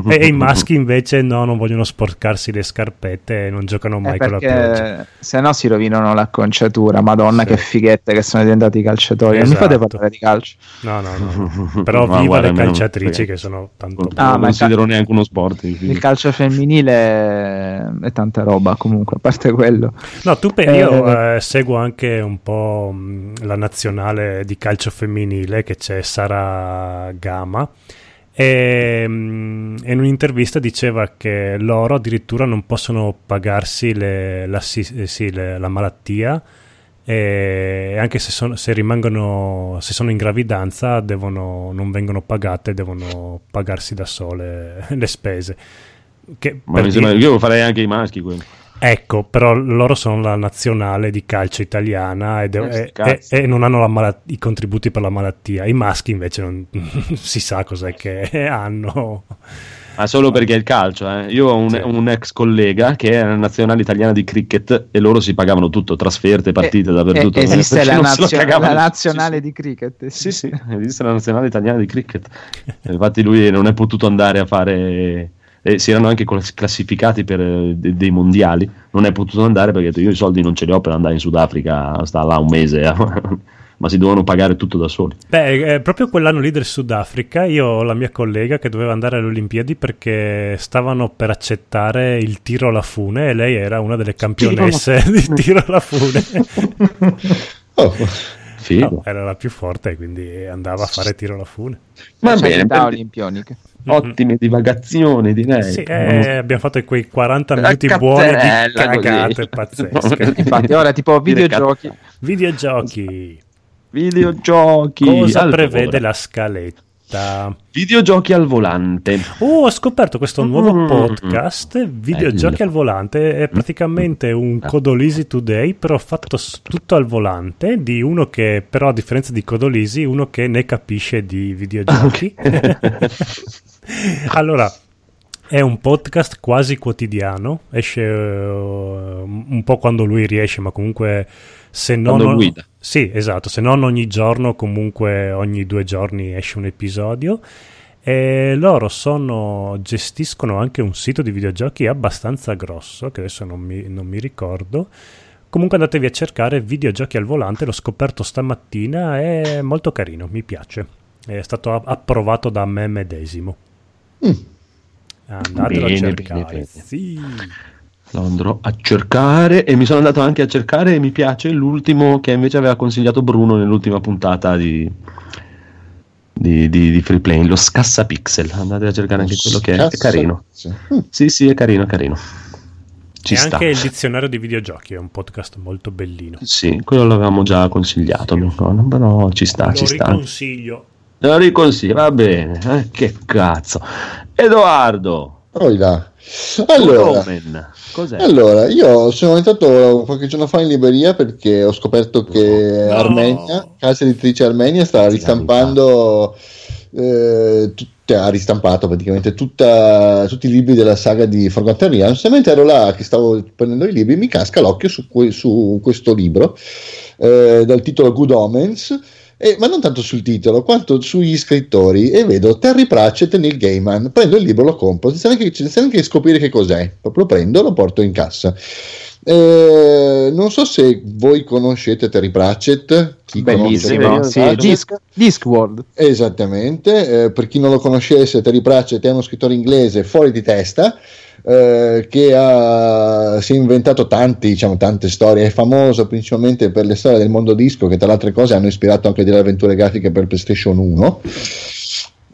e, e i maschi invece no, non vogliono sporcarsi le scarpette e non giocano Eh, mai con la pioggia. perché se no si rovinano l'acconciatura. Madonna, che fighette che sono diventati i calciatori. Non mi Esatto. fate parlare di calcio. No, no, no. Però Ma viva guarda, le non calciatrici che sono tanto Non Ah, lo ma considero ca- neanche uno sport. Il calcio femminile è tanta roba comunque, a parte quello. No, tu pe- Eh, io eh, seguo anche un po' la nazionale di calcio femminile che c'è Sara Gama e in un'intervista diceva che loro addirittura non possono pagarsi le- la, eh, sì, le- la malattia e anche se, sono, se rimangono se sono in gravidanza devono, non vengono pagate devono pagarsi da sole le spese che Ma per sembra- dire- io farei anche i maschi quello. Ecco, però loro sono la nazionale di calcio italiana ed- Eh, e, e- e non hanno la mala- i contributi per la malattia. I maschi invece non si sa cos'è che hanno. Ma solo perché è il calcio. eh. Io ho un, Sì. un ex collega che era nazionale italiana di cricket e loro si pagavano tutto, trasferte, partite Eh, dappertutto. eh, esiste Perché la, nazio- la nazionale Sì, di cricket. Sì, sì, esiste la nazionale italiana di cricket. Eh, Infatti lui non è potuto andare a fare... eh, si erano anche class- classificati per eh, de- dei mondiali, non è potuto andare perché io i soldi non ce li ho per andare in Sudafrica, sta là un mese, eh. ma si dovevano pagare tutto da soli. Beh, eh, proprio quell'anno lì del Sudafrica, io ho la mia collega che doveva andare alle Olimpiadi perché stavano per accettare il tiro alla fune e lei era una delle campionesse di tiro alla fune. Oh. No, era la più forte, quindi andava a fare tiro alla fune. Va bene, per- olimpioniche. ottime divagazioni direi. Sì, eh, abbiamo fatto quei 40 La minuti buoni di cagate così. pazzesche. Infatti, ora tipo videogiochi. Videogiochi. Videogiochi. Cosa prevede la scaletta? Videogiochi al volante. Oh, ho scoperto questo nuovo Mm. podcast, Videogiochi Bello. al volante, è praticamente un Codolisi Today, però fatto tutto al volante, di uno che, però a differenza di Codolisi, uno che ne capisce di videogiochi. allora, è un podcast quasi quotidiano, esce eh, un po' quando lui riesce, ma comunque se non... Quando guida. Sì, esatto, se non ogni giorno, comunque ogni due giorni esce un episodio. E loro sono, gestiscono anche un sito di videogiochi abbastanza grosso, che adesso non mi, non mi ricordo. Comunque andatevi a cercare videogiochi al volante, l'ho scoperto stamattina, è molto carino, mi piace. È stato approvato da me medesimo. Mm. Andatelo Bene, a cercare. bene, bene. Sì. Lo andrò a cercare e mi sono andato anche a cercare e mi piace l'ultimo che invece aveva consigliato Bruno nell'ultima puntata di, di, di, di Free Play, lo Scassapixel. Andate a cercare anche quello che è, è carino. Sì, sì, è carino, è carino. Ci e sta. anche il dizionario di videogiochi è un podcast molto bellino. Sì, quello l'avevamo già consigliato, mi ricordo, però ci sta, Lo ci sta. riconsiglio. Lo riconsiglio, va bene. Eh, che cazzo. Edoardo. Poi là. Allora, allora, io sono entrato qualche giorno fa in libreria perché ho scoperto che No. Armenia, casa editrice Armenia, sta ristampando, eh, tutte- ha ristampato praticamente tutta- tutti i libri della saga di Forgotten Realms. E mentre ero là che stavo prendendo i libri, mi casca l'occhio su, que- su questo libro eh, dal titolo Good Omens. E- ma non tanto sul titolo quanto sugli scrittori. E vedo Terry Pratchett e Neil Gaiman. Prendo il libro lo compro. Senza neanche, senza neanche scoprire che cos'è proprio lo prendo lo porto in cassa. Eh, non so se voi conoscete Terry Pratchett. Chi Bellissimo. Sì? Disc, Discworld. Esattamente, eh, per chi non lo conoscesse, Terry Pratchett è uno scrittore inglese fuori di testa eh, che ha, si è inventato tanti, diciamo, tante storie, è famoso principalmente per le storie del mondo disco che tra le altre cose hanno ispirato anche delle avventure grafiche per PlayStation 1.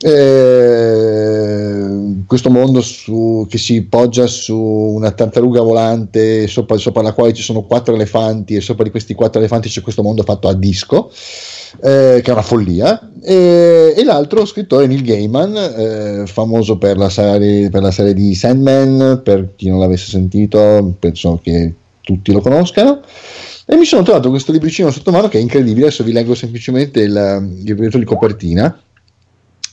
Eh, questo mondo su- che si poggia su una tartaruga volante sopra, sopra la quale ci sono quattro elefanti e sopra di questi quattro elefanti c'è questo mondo fatto a disco eh, che è una follia e, e l'altro scrittore Neil Gaiman eh, famoso per la, serie, per la serie di Sandman per chi non l'avesse sentito penso che tutti lo conoscano. E mi sono trovato questo libricino sotto mano che è incredibile. Adesso vi leggo semplicemente il, il di copertina.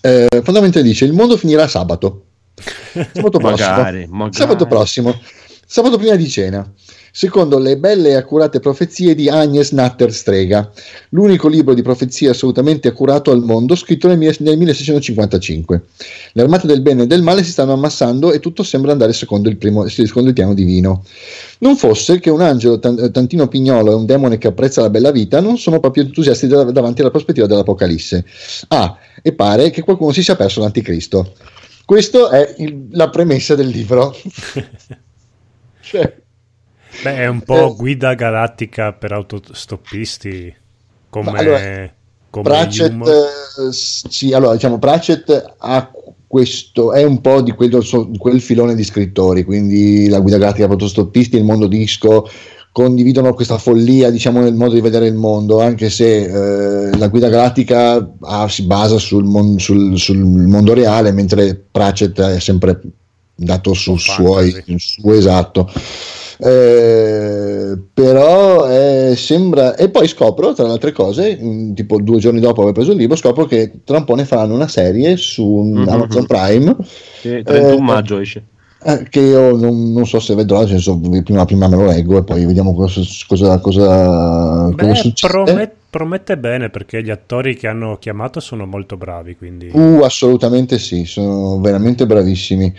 Eh, fondamentalmente dice: Il mondo finirà sabato. Sabato prossimo. Magari, magari. Sabato prossimo. Sabato prima di cena. Secondo le belle e accurate profezie di Agnes Natter Strega, l'unico libro di profezie assolutamente accurato al mondo, scritto nel, mille- nel 1655. Le armate del bene e del male si stanno ammassando e tutto sembra andare secondo il, primo, secondo il piano divino. Non fosse che un angelo tan- tantino pignolo e un demone che apprezza la bella vita non sono proprio entusiasti da- davanti alla prospettiva dell'Apocalisse. Ah, e pare che qualcuno si sia perso l'anticristo. Questa è il- la premessa del libro. cioè, Beh, è un po' Eh. guida galattica per autostoppisti, come, allora, come Pratchett, eh, sì, allora diciamo Pratchett ha questo, è un po' di, quello, so- di quel filone di scrittori, quindi la guida galattica per autostoppisti, il mondo disco condividono questa follia diciamo nel modo di vedere il mondo anche se eh, la guida galattica ah, si basa sul, mon- sul- sul mondo reale mentre Pratchett è sempre dato sul suo esatto eh, però eh, sembra e poi scopro tra le altre cose mh, tipo due giorni dopo aver preso il libro scopro che tra un po' ne faranno una serie su Mhm. Amazon Prime Sì, 31 Eh, maggio esce. Eh, che io non, non so se vedrò nel senso prima, prima me lo leggo e poi vediamo cosa, cosa, cosa, Beh, cosa succede promet- promette bene perché gli attori che hanno chiamato sono molto bravi, quindi... Uh, assolutamente sì, sono veramente bravissimi.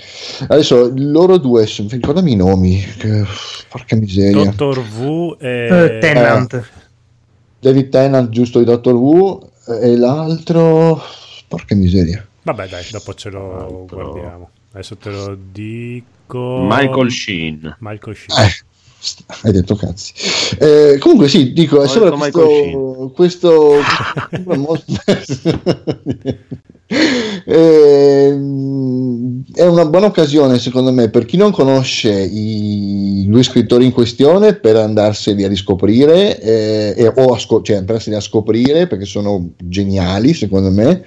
Adesso loro due, ricordami i nomi, che, porca miseria. Dottor Wu e... Eh, Tennant. David Tennant, giusto di Dottor Who, eh, e l'altro, porca miseria. Vabbè dai, dopo ce lo Altro. guardiamo. Adesso te lo dico... Michael Sheen. Michael Sheen. Eh, hai detto cazzi. Eh, comunque sì, dico, è solo questo, questo, Ehm, è una buona occasione secondo me per chi non conosce i due scrittori in questione per andarseli a riscoprire eh, e- o a, sco- cioè, andarseli a scoprire perché sono geniali secondo me.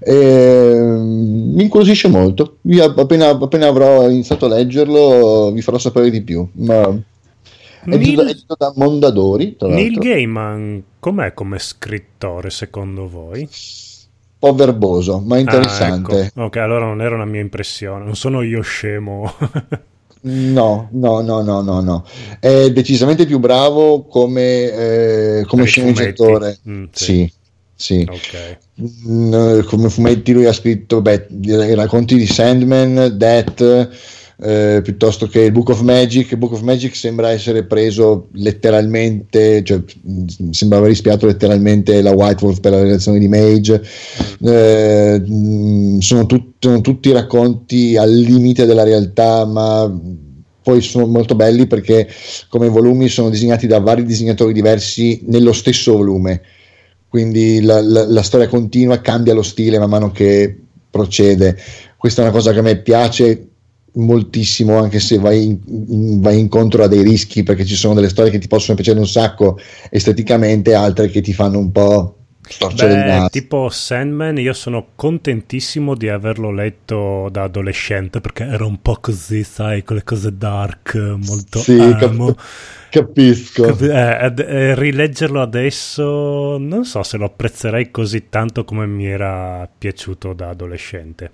Ehm, mi incuriosisce molto. Io appena, appena avrò iniziato a leggerlo vi farò sapere di più ma è Neil, edito da Mondadori tra Neil l'altro. Gaiman com'è come scrittore secondo voi? un po' verboso ma interessante Ah, ecco. Ok, allora non era una mia impressione, non sono io scemo. No, no, no, no, no, no. È decisamente più bravo come, eh, come sceneggiatore. Mm, sì. sì, sì. ok. Mm, come fumetti lui ha scritto beh, i racconti di Sandman, Death, eh, piuttosto che il Book of Magic. Book of Magic sembra essere preso letteralmente, cioè mh, sembra aver rispiato letteralmente la White Wolf per la relazione di Mage. Eh, mh, sono, tut- sono tutti racconti al limite della realtà, ma poi sono molto belli perché come volumi sono disegnati da vari disegnatori diversi nello stesso volume quindi la, la- la storia continua, cambia lo stile man mano che procede. Questa è una cosa che a me piace moltissimo, anche se vai, in- in- vai incontro a dei rischi, perché ci sono delle storie che ti possono piacere un sacco esteticamente, altre che ti fanno un po' storcere il Beh, naso. tipo Sandman, io sono contentissimo di averlo letto da adolescente perché era un po' così, sai, quelle cose dark, molto Sì, cap- capisco. Capi- eh, eh, rileggerlo adesso non so se lo apprezzerei così tanto come mi era piaciuto da adolescente.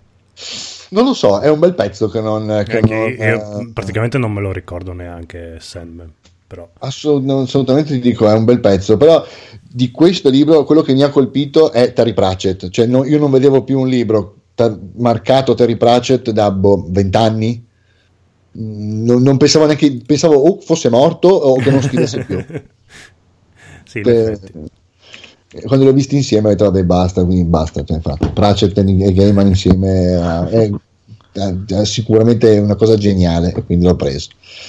Non lo so, è un bel pezzo che non... Che non, io eh, praticamente non me lo ricordo neanche Sandman, però assolutamente ti dico, è un bel pezzo, però di questo libro quello che mi ha colpito è Terry Pratchett, cioè no- io non vedevo più un libro ta- marcato Terry Pratchett da boh, 20 anni, Mm, non, non pensavo neanche, pensavo o fosse morto o che non scrivesse più. sì, effetti. Quando li ho visti insieme ho detto vabbè basta, quindi basta, cioè, infatti, Pratchett e Gaiman insieme eh, è, è- è sicuramente una cosa geniale e quindi l'ho preso.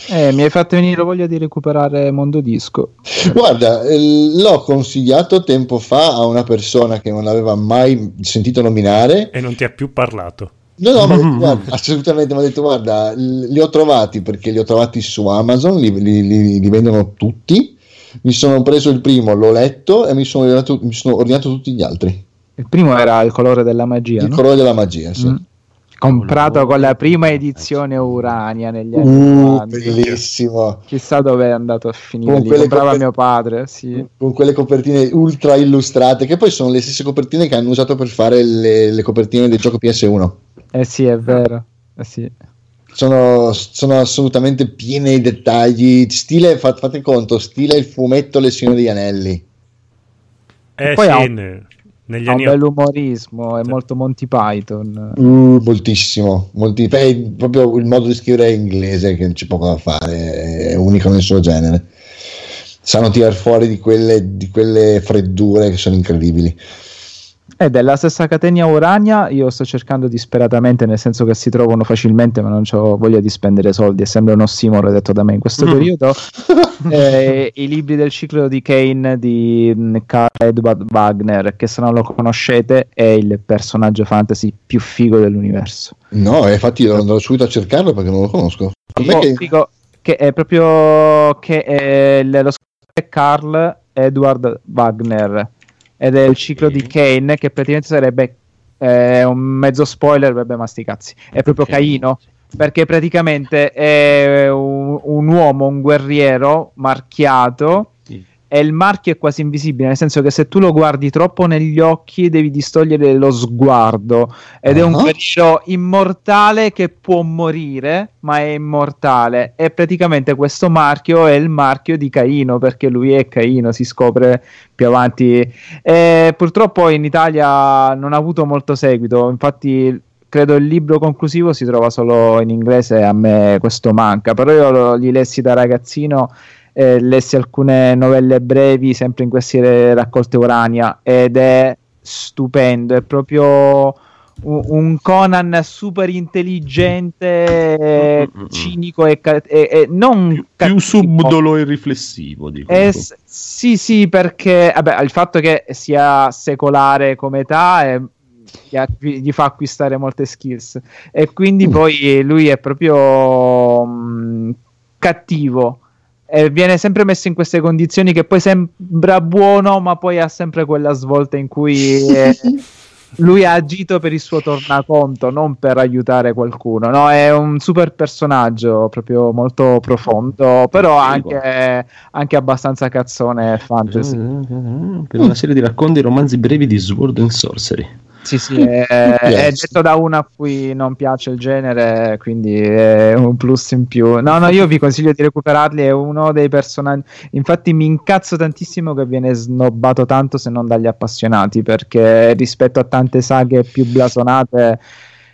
Eh, mi hai fatto venire voglia di recuperare Mondo Disco. Guarda, eh, l'ho consigliato tempo fa a una persona che non l'aveva mai sentito nominare. E non ti ha più parlato. No, no, ma guarda, assolutamente mi ha detto: Guarda, li ho trovati perché li ho trovati su Amazon, li, li- li- li vendono tutti. Mi sono preso il primo, l'ho letto e mi sono ordinato, mi sono ordinato tutti gli altri. Il primo era il colore della magia, Il no? colore della magia, sì. Mm. Comprato con la prima edizione Urania negli anni Uh, 90. bellissimo. Chissà dove è andato a finire. Con comprava coper- mio padre, sì. Con quelle copertine ultra illustrate, che poi sono le stesse copertine che hanno usato per fare le, le copertine del gioco PS1. Eh sì, è vero. Eh sì. Sono, sono assolutamente piene di dettagli. Stile, fa- fate conto, stile il fumetto Le Signore degli Anelli. Eh poi sì, ha un- ne- negli Ha un anni bell'umorismo, è Sì. molto Monty Python. Uh, moltissimo, molti, beh, proprio il modo di scrivere è inglese che non c'è poco da fare, è unico nel suo genere. Sanno tirar fuori di quelle, di quelle freddure che sono incredibili. Ed è la stessa catena Urania, io sto cercando disperatamente, nel senso che si trovano facilmente, ma non ho voglia di spendere soldi, e sembra un ossimoro detto da me in questo Mm. periodo. Eh, I libri del ciclo di Kane di mm, Karl Edward Wagner, che se non lo conoscete è il personaggio fantasy più figo dell'universo. No, infatti io andrò subito a cercarlo perché non lo conosco. A me Oh, che- figo, che è proprio che è lo scrittore è Karl Edward Wagner ed è il ciclo di Kane che praticamente sarebbe eh, un mezzo spoiler, vabbè ma sti cazzi, è proprio Ok. Caino perché praticamente è un, un uomo, un guerriero marchiato. E il marchio è quasi invisibile, nel senso che se tu lo guardi troppo negli occhi devi distogliere lo sguardo ed è un Ah. guerriero immortale che può morire, ma è immortale. E praticamente questo marchio è il marchio di Caino, perché lui è Caino, si scopre più avanti. E purtroppo in Italia non ha avuto molto seguito, infatti credo il libro conclusivo si trova solo in inglese a me questo manca, però io lo, li lessi da ragazzino eh, lessi alcune novelle brevi sempre in queste raccolte Urania ed è stupendo, è proprio un, un Conan super intelligente, eh, cinico e, ca- e- e non più, più subdolo e riflessivo. Dico. Eh, s- sì, sì, perché vabbè, il fatto che sia secolare come età è- gli, acqui- gli fa acquistare molte skills e quindi Mm. poi lui è proprio mm, cattivo e viene sempre messo in queste condizioni che poi sembra buono ma poi ha sempre quella svolta in cui eh, lui ha agito per il suo tornaconto non per aiutare qualcuno no? è un super personaggio proprio molto profondo però anche, anche abbastanza cazzone fantasy per una serie di racconti e romanzi brevi di Sword and Sorcery. Sì, sì, è, è detto da una a cui non piace il genere, quindi è un plus in più. No, no, io vi consiglio di recuperarli, è uno dei personaggi. Infatti mi incazzo tantissimo che viene snobbato tanto se non dagli appassionati, perché rispetto a tante saghe più blasonate,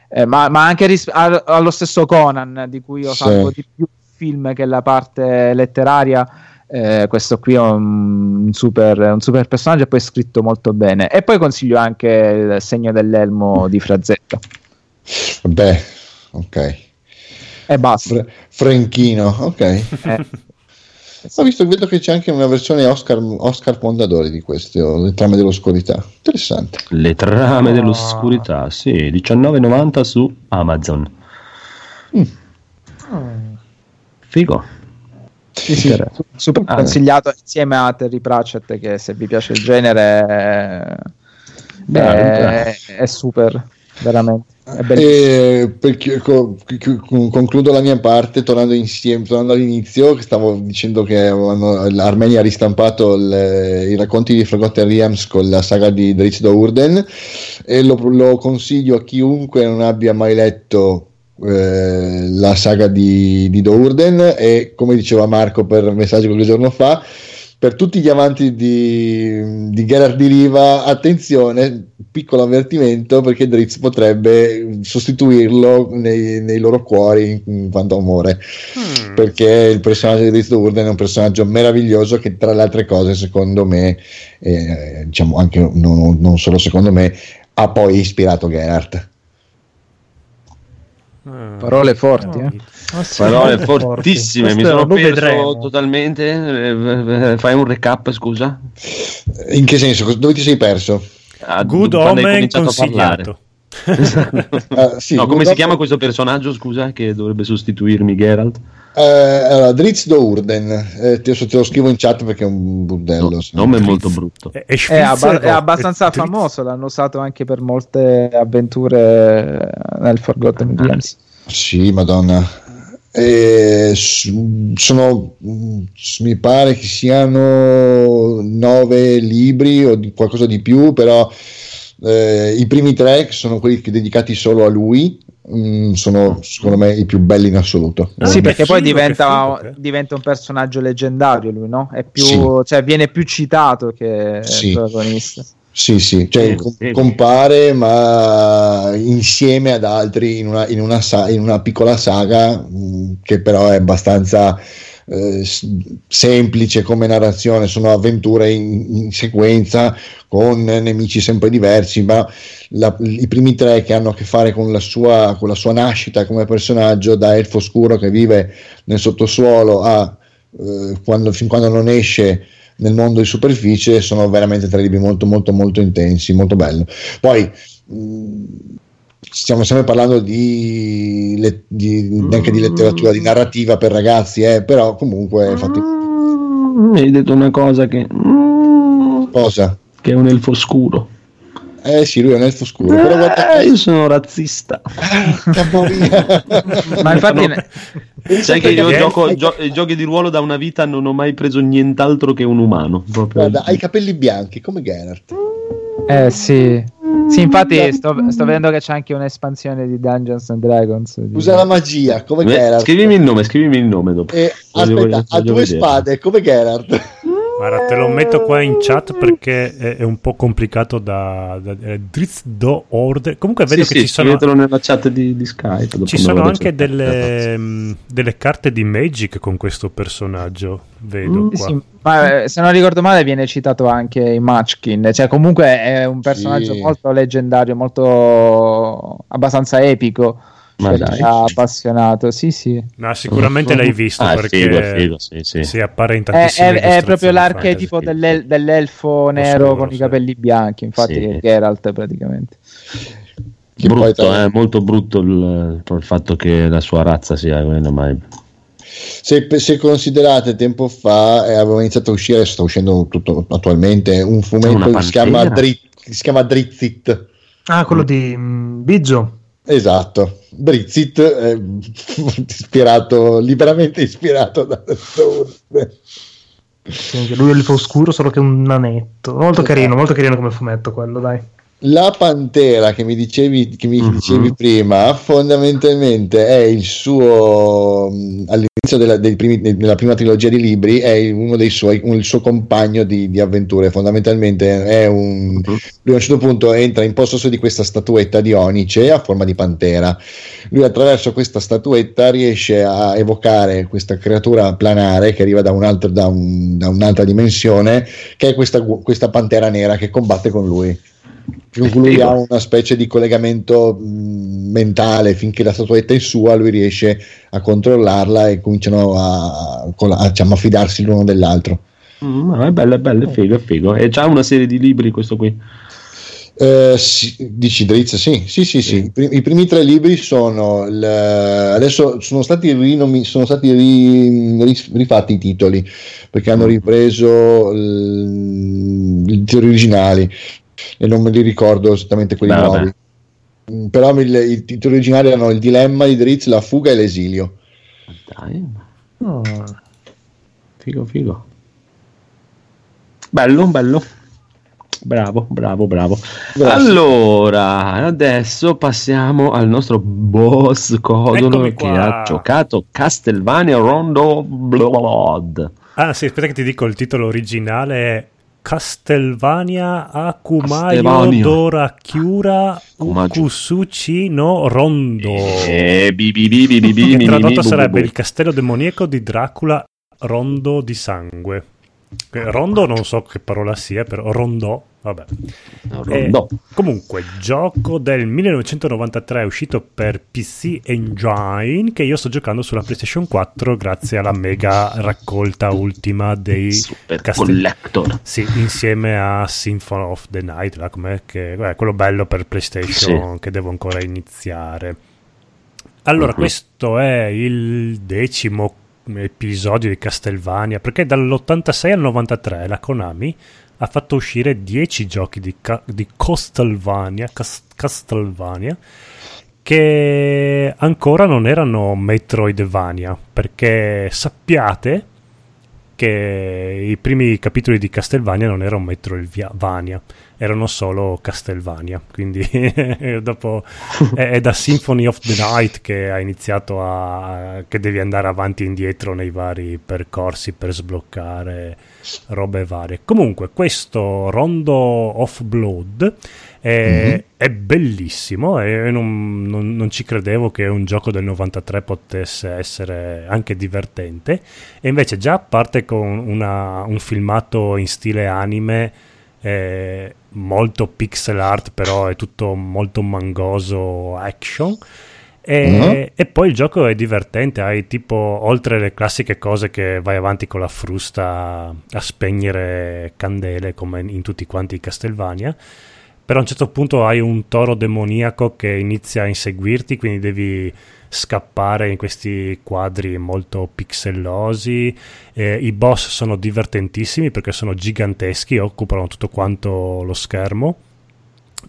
eh, ma, ma anche ris- allo stesso Conan, di cui io Sì. salvo di più il film che la parte letteraria. Eh, questo qui è un super, un super personaggio e poi è scritto molto bene. E poi consiglio anche il segno dell'elmo di Frazzetta. Vabbè, ok. E basta. Fra- Franchino, ok. Eh, Ho visto, vedo che c'è anche una versione Oscar, Oscar Mondadori di questo, Le trame dell'oscurità. Interessante. Le trame Oh. dell'oscurità, sì, 19,90 su Amazon. Mm. Figo. Sì, sì, su- super Ah, consigliato insieme a Terry Pratchett che se vi piace il genere è, Bravo, è- è super, veramente. E per chi- co- concludo la mia parte tornando insieme, tornando all'inizio, che stavo dicendo che hanno- l'Armenia ha ristampato il- i racconti di Forgotten Realms con la saga di Drizzt Do'Urden e lo, lo consiglio a chiunque non abbia mai letto eh, la saga di, di Do'Urden e come diceva Marco per messaggio qualche giorno fa per tutti gli amanti di, di Geralt di Riva, attenzione, piccolo avvertimento perché Drizzt potrebbe sostituirlo nei, nei loro cuori in, quanto amore. Mm. Perché il personaggio di Drizzt Do'Urden è un personaggio meraviglioso che tra le altre cose, secondo me, eh, diciamo anche non, non solo secondo me, ha poi ispirato Geralt. Parole forti, eh. Ah, sì, Parole molto forti. fortissime, mi sono perso vedremo. totalmente. Eh, Fai un recap, scusa. In che senso? Dove ti sei perso? Ah, Good quando hai Omen cominciato a parlare. consigliato. Uh, sì, no, come si chiama questo personaggio, scusa, che dovrebbe sostituirmi Geralt? Uh, allora, Dritz do Urden, eh, te, te, lo scrivo in chat perché è un burdello. No, nome molto brutto. È, è, è, abba- è abbastanza è famoso, l'hanno usato anche per molte avventure nel Forgotten Games. Sì, madonna. Eh, sono mi pare che siano nove libri o di qualcosa di più però eh, i primi tre sono quelli dedicati solo a lui mm, sono secondo me i più belli in assoluto ah, sì perché poi diventa, figo, diventa, un personaggio leggendario lui no? È più, sì. cioè, viene più citato che sì. il protagonista sì, sì, cioè com- compare ma insieme ad altri in una, in una, sa- in una piccola saga mh, mm, che però è abbastanza eh, semplice come narrazione, sono avventure in, in, sequenza con nemici sempre diversi, ma la, i primi tre che hanno a che fare con la, sua, con la sua nascita come personaggio da elfo scuro che vive nel sottosuolo a eh, quando, fin quando non esce nel mondo di superficie sono veramente tre libri molto molto molto intensi, molto bello. Poi mh, stiamo sempre parlando di, le, di, anche di letteratura, di narrativa per ragazzi, eh, però comunque fatti... Mm, hai detto una cosa che... Cosa? Che è un elfo scuro. Eh sì, lui è un elfo scuro. Eh, però guarda... Io sono razzista. Ma infatti... No. Sai che io gioco gio- giochi di ruolo da una vita non ho mai preso nient'altro che un umano. Guarda, hai i capelli bianchi come Geralt. Eh sì. Sì, infatti sto, sto, vedendo che c'è anche un'espansione di Dungeons and Dragons. Usa la magia come Geralt. Scrivimi il nome, scrivimi il nome dopo. E, aspetta, ha due vedere. spade come Geralt. Guarda, te lo metto qua in chat perché è, è un po' complicato da, da, da Drizzt do Orde. Comunque vedo sì, che sì, ci sono nella chat di, di Skype. Ci sono anche delle, mh, delle, carte di Magic con questo personaggio. Vedo mm, qua. Sì, ma eh, se non ricordo male viene citato anche in Matchkin, cioè comunque è un personaggio sì. molto leggendario, molto abbastanza epico ma dai. appassionato, sì, sì. No, sicuramente l'hai visto ah, perché figo, figo, sì, sì. si appare in È, tantissime è, è proprio l'archetipo dell'el- dell'elfo nero con i capelli bianchi, infatti Sì. è Geralt praticamente. Che brutto, poi eh, molto brutto il, il fatto che la sua razza sia quella, ma Se, se considerate tempo fa eh, aveva iniziato a uscire, sta uscendo tutto attualmente, un fumetto che si chiama? Dri- che si chiama Drizzit. Ah, quello di mm, Biggio. Esatto, Drizzit, eh, ispirato, liberamente ispirato da anche lui è il oscuro, solo che un nanetto. Molto Esatto. carino, molto carino come fumetto quello, dai. La pantera che mi dicevi, che mi Mhm. dicevi prima, fondamentalmente è il suo mh, all'inizio della, primi- della prima trilogia di libri, è uno dei suoi, un- il suo compagno di, di avventure. Fondamentalmente è un Mhm. lui a un certo punto entra in possesso di questa statuetta di onice a forma di pantera. Lui attraverso questa statuetta riesce a evocare questa creatura planare che arriva da, un altro- da un- da un'altra dimensione, che è questa, questa pantera nera che combatte con lui. Cui lui ha una specie di collegamento mentale finché la statuetta è sua, lui riesce a controllarla e cominciano a, a, diciamo, a fidarsi l'uno dell'altro. Mm, è bello, è bello, è figo, è figo. E c'ha una serie di libri questo qui. Eh, sì, dici Drizzt? Sì, sì, sì, sì. I, primi, i primi tre libri sono il- adesso sono stati, rinomi- sono stati ri- ri- rifatti i titoli perché hanno ripreso il- i titoli originali e non me li ricordo esattamente quelli Beh, vabbè. nuovi. Mm, Però il- i titoli originali erano Il dilemma di Drizzt, La fuga e l'esilio. Dai, Oh. figo, figo. Bello, bello. Bravo, bravo, bravo. Grazie. Allora, adesso passiamo al nostro boss Codolo Eccomi che qua. ha giocato Castlevania Rondo Blood. Ah, sì, aspetta che ti dico il titolo originale è Castelvania Akumayo Castlevania. Dora Chiura Akumaggio. Ukusuchi no Rondo. Eh, bi, bi, bi, bi, bi, Che bu, sarebbe il castello demoniaco di Dracula Rondo di sangue. Eh, Rondo non so che parola sia, però Rondò Vabbè. Eh. Comunque, gioco del 1993 uscito per PC Engine che io sto giocando sulla PlayStation 4 grazie alla mega raccolta ultima dei Super Castel- Collector. Sì, insieme a Symphony of the Night, là, che, beh, quello bello per PlayStation sì. che devo ancora iniziare. Allora, uh-huh. questo è il decimo episodio di Castlevania perché dall'86 al 93 la Konami ha fatto uscire 10 giochi di, ca- di Castlevania, Cast- Castlevania che ancora non erano Metroidvania perché sappiate che i primi capitoli di Castlevania non erano Metroidvania erano solo Castlevania quindi dopo è, è, da Symphony of the Night che ha iniziato a che devi andare avanti e indietro nei vari percorsi per sbloccare robe varie comunque questo Rondo of Blood è, mm-hmm. è bellissimo e non, non, non, ci credevo che un gioco del 93 potesse essere anche divertente e invece già parte con una, un filmato in stile anime eh, molto pixel art, però è tutto molto mangoso action. E, uh-huh. e, poi il gioco è divertente, hai tipo oltre le classiche cose che vai avanti con la frusta a spegnere candele come in tutti quanti i Castlevania, però a un certo punto hai un toro demoniaco che inizia a inseguirti, quindi devi scappare in questi quadri molto pixellosi. Eh, I boss sono divertentissimi perché sono giganteschi, occupano tutto quanto lo schermo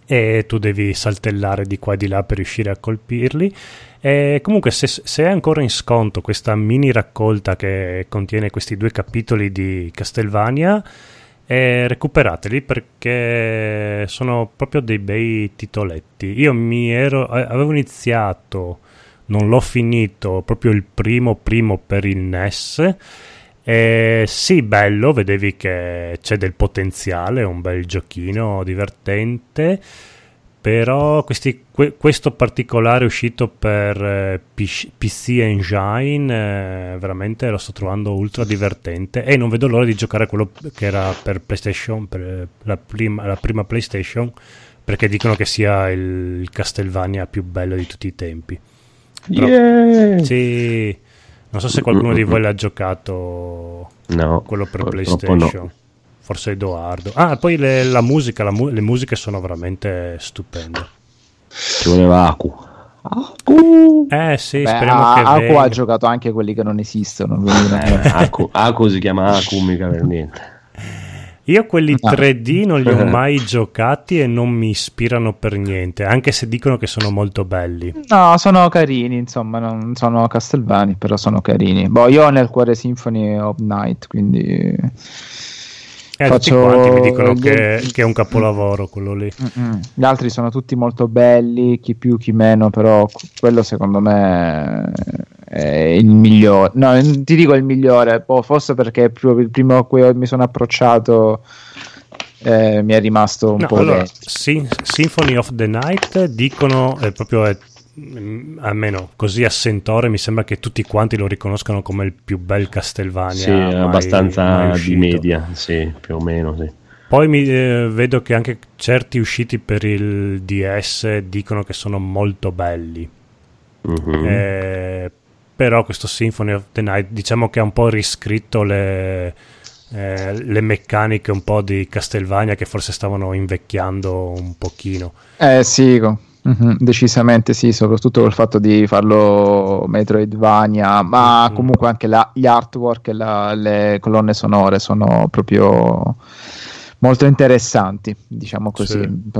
e tu devi saltellare di qua e di là per riuscire a colpirli. E comunque, se, se, è ancora in sconto questa mini raccolta che contiene questi due capitoli di Castlevania, eh, recuperateli perché sono proprio dei bei titoletti. Io mi ero, avevo iniziato non l'ho finito proprio il primo primo per il NES e sì bello vedevi che c'è del potenziale un bel giochino divertente però questi, que, questo particolare uscito per eh, PC, Engine eh, veramente lo sto trovando ultra divertente. E non vedo l'ora di giocare quello che era per PlayStation per la prima, la prima PlayStation perché dicono che sia il Castlevania più bello di tutti i tempi. Però, yeah. Sì, non so se qualcuno di voi l'ha giocato. No, quello per PlayStation. No. Forse Edoardo. Ah, poi le, la musica, la mu- le musiche sono veramente stupende. Ci voleva Aku. Aku. Eh sì, Beh, speriamo a, che Aku venga. ha giocato anche quelli che non esistono. Eh, Aku, Aku si chiama Aku mica per niente. Io quelli 3D non li ho mai giocati e non mi ispirano per niente, anche se dicono che sono molto belli. No, sono carini, insomma, non sono Castlevani, però sono carini. Boh, io ho nel cuore Symphony of Night, quindi... Eh, Faccio... Tutti quanti mi dicono che, che, è un capolavoro quello lì. Mm-mm. Gli altri sono tutti molto belli, chi più, chi meno, però quello secondo me è il migliore. No, ti dico il migliore, boh, forse perché proprio il primo a cui mi sono approcciato eh, mi è rimasto un no, po'... Allora, Sim- Symphony of the Night dicono, è proprio Mm, almeno così a sentore mi sembra che tutti quanti lo riconoscano come il più bel Castelvania sì, mai, abbastanza mai di media sì, più o meno sì. poi mi, eh, vedo che anche certi usciti per il DS dicono che sono molto belli mm-hmm. eh, però questo Symphony of the Night diciamo che ha un po' riscritto le, eh, le meccaniche un po' di Castelvania che forse stavano invecchiando un pochino eh sì Mm-hmm, decisamente sì, soprattutto col fatto di farlo Metroidvania, ma mm-hmm. comunque anche la, gli artwork e la, le colonne sonore sono proprio molto interessanti, diciamo così, sì.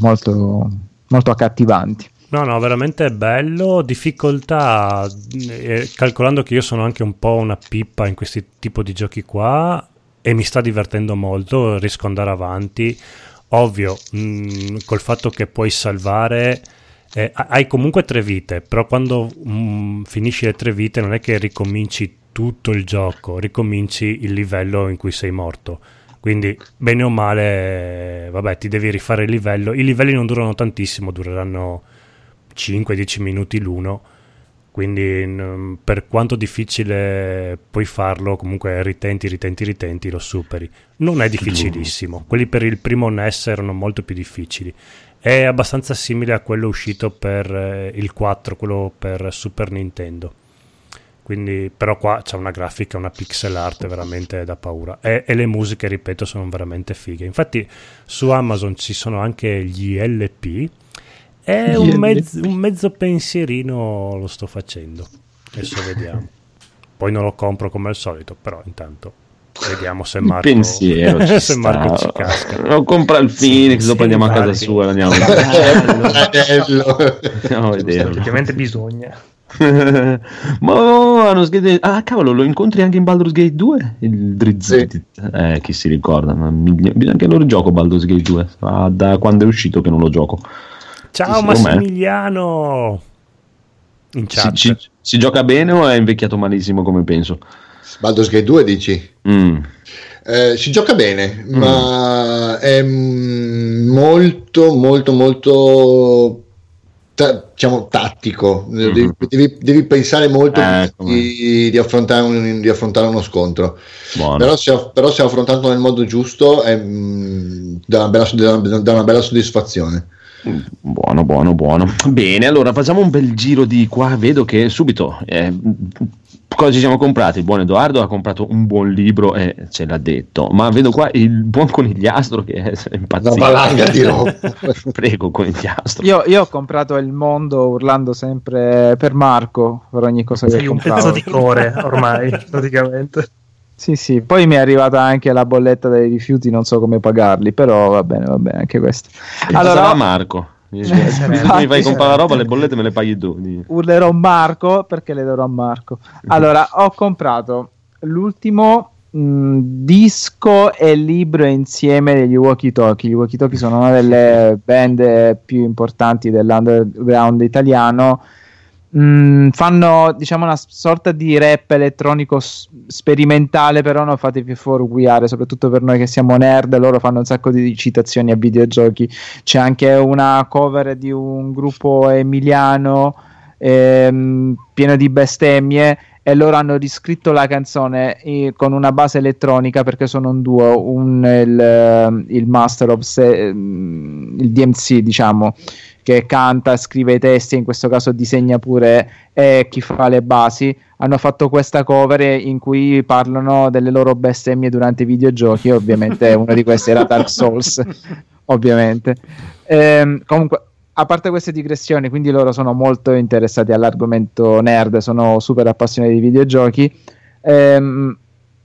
molto, molto accattivanti. No, no, veramente bello. Difficoltà, eh, calcolando che io sono anche un po' una pippa in questi tipi di giochi qua e mi sta divertendo molto, riesco ad andare avanti ovvio, mh, mm, col fatto che puoi salvare, eh, hai comunque tre vite, però quando mh, mm, finisci le tre vite non è che ricominci tutto il gioco, ricominci il livello in cui sei morto. Quindi, bene o male, vabbè, ti devi rifare il livello. I livelli non durano tantissimo, dureranno 5-10 minuti l'uno. quindi n- per quanto difficile puoi farlo, comunque ritenti, ritenti, ritenti, lo superi. Non è difficilissimo, quelli per il primo NES erano molto più difficili. È abbastanza simile a quello uscito per eh, il 4, quello per Super Nintendo. Quindi, però qua c'è una grafica, una pixel art veramente da paura. E, e le musiche, ripeto, sono veramente fighe. Infatti su Amazon ci sono anche gli LP. E un, mezzo, un mezzo pensierino lo sto facendo. Adesso vediamo. Poi non lo compro come al solito, però intanto vediamo se Marco, pensiero ci se Marco ci casca. No, compra il Phoenix, Sì, dopo sì, andiamo a casa sua, andiamo, Bello. andiamo a vederlo. Effettivamente bisogna. Ma hanno sgede- Ah, cavolo, lo incontri anche in Baldur's Gate 2? Il Drizz. Sì. Eh, chi si ricorda? Ma miglia- Anche loro gioco Baldur's Gate 2. Ah, da quando è uscito che non lo gioco. Ciao? Massimiliano! In Si, chat. si- si gioca bene o è invecchiato malissimo come penso? Baldur's Gate 2 dici? Mm. Eh, si gioca bene, Mm. ma è mm, molto, molto, molto diciamo tattico. Devi, Mhm. devi- devi pensare molto Eh, di, di affrontare un- di affrontare uno scontro. Però se, però se affrontato nel modo giusto è, mm, dà, una bella, dà una bella soddisfazione. Buono, buono, buono. Bene, allora facciamo un bel giro di qua. Vedo che subito eh, cosa ci siamo comprati. Il buon Edoardo ha comprato un buon libro e ce l'ha detto. Ma vedo qua il buon conigliastro che è Una impazzito. valanga di roba. Prego, conigliastro. Io, io ho comprato il mondo urlando sempre per Marco per ogni cosa che Sei un pezzo di core ormai, praticamente. Sì, sì, poi mi è arrivata anche la bolletta dei rifiuti, non so come pagarli, però va bene, va bene anche questo. Allora, Allora, Marco. Mi infatti, fai comprare la roba, le bollette me le paghi tu. Urlerò Marco perché le darò a Marco. Allora, ho comprato l'ultimo mh, disco e libro insieme degli Walkie Talkie. Gli Walkie Talkie sono una delle band più importanti dell'underground italiano. Mm, fanno diciamo una sorta di rap elettronico s- sperimentale, però non fatevi fuorguiare, soprattutto per noi che siamo nerd. Loro fanno un sacco di citazioni a videogiochi. C'è anche una cover di un gruppo emiliano ehm, pieno di bestemmie. E loro hanno riscritto la canzone eh, con una base elettronica perché sono un duo, un, il, il master of se- il DMC, diciamo, che canta, scrive i testi, in questo caso disegna pure e chi fa le basi. Hanno fatto questa cover in cui parlano delle loro bestemmie durante i videogiochi. Ovviamente uno di questi era Dark Souls, ovviamente. Ehm, comunque, a parte queste digressioni, quindi loro sono molto interessati all'argomento nerd, sono super appassionati di videogiochi. Ehm,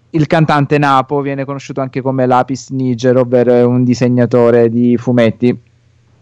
il cantante Napo viene conosciuto anche come Lapis Niger, ovvero un disegnatore di fumetti.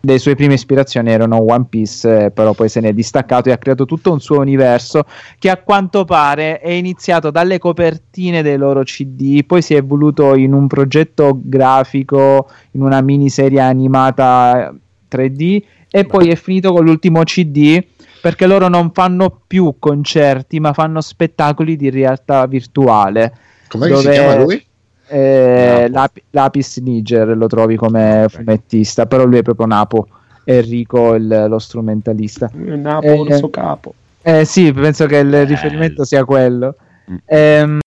Le sue prime ispirazioni erano One Piece, eh, però poi se ne è distaccato e ha creato tutto un suo universo che a quanto pare è iniziato dalle copertine dei loro CD, poi si è evoluto in un progetto grafico, in una miniserie animata 3D e poi è finito con l'ultimo CD perché loro non fanno più concerti ma fanno spettacoli di realtà virtuale. Com'è che si Dove- chiama lui? Eh, Lap- Lapis Niger lo trovi come fumettista, però lui è proprio Napo, Enrico il- lo strumentalista. Napoli, Eh, il suo capo. Eh sì, penso che il riferimento sia quello. Mm. Ehm,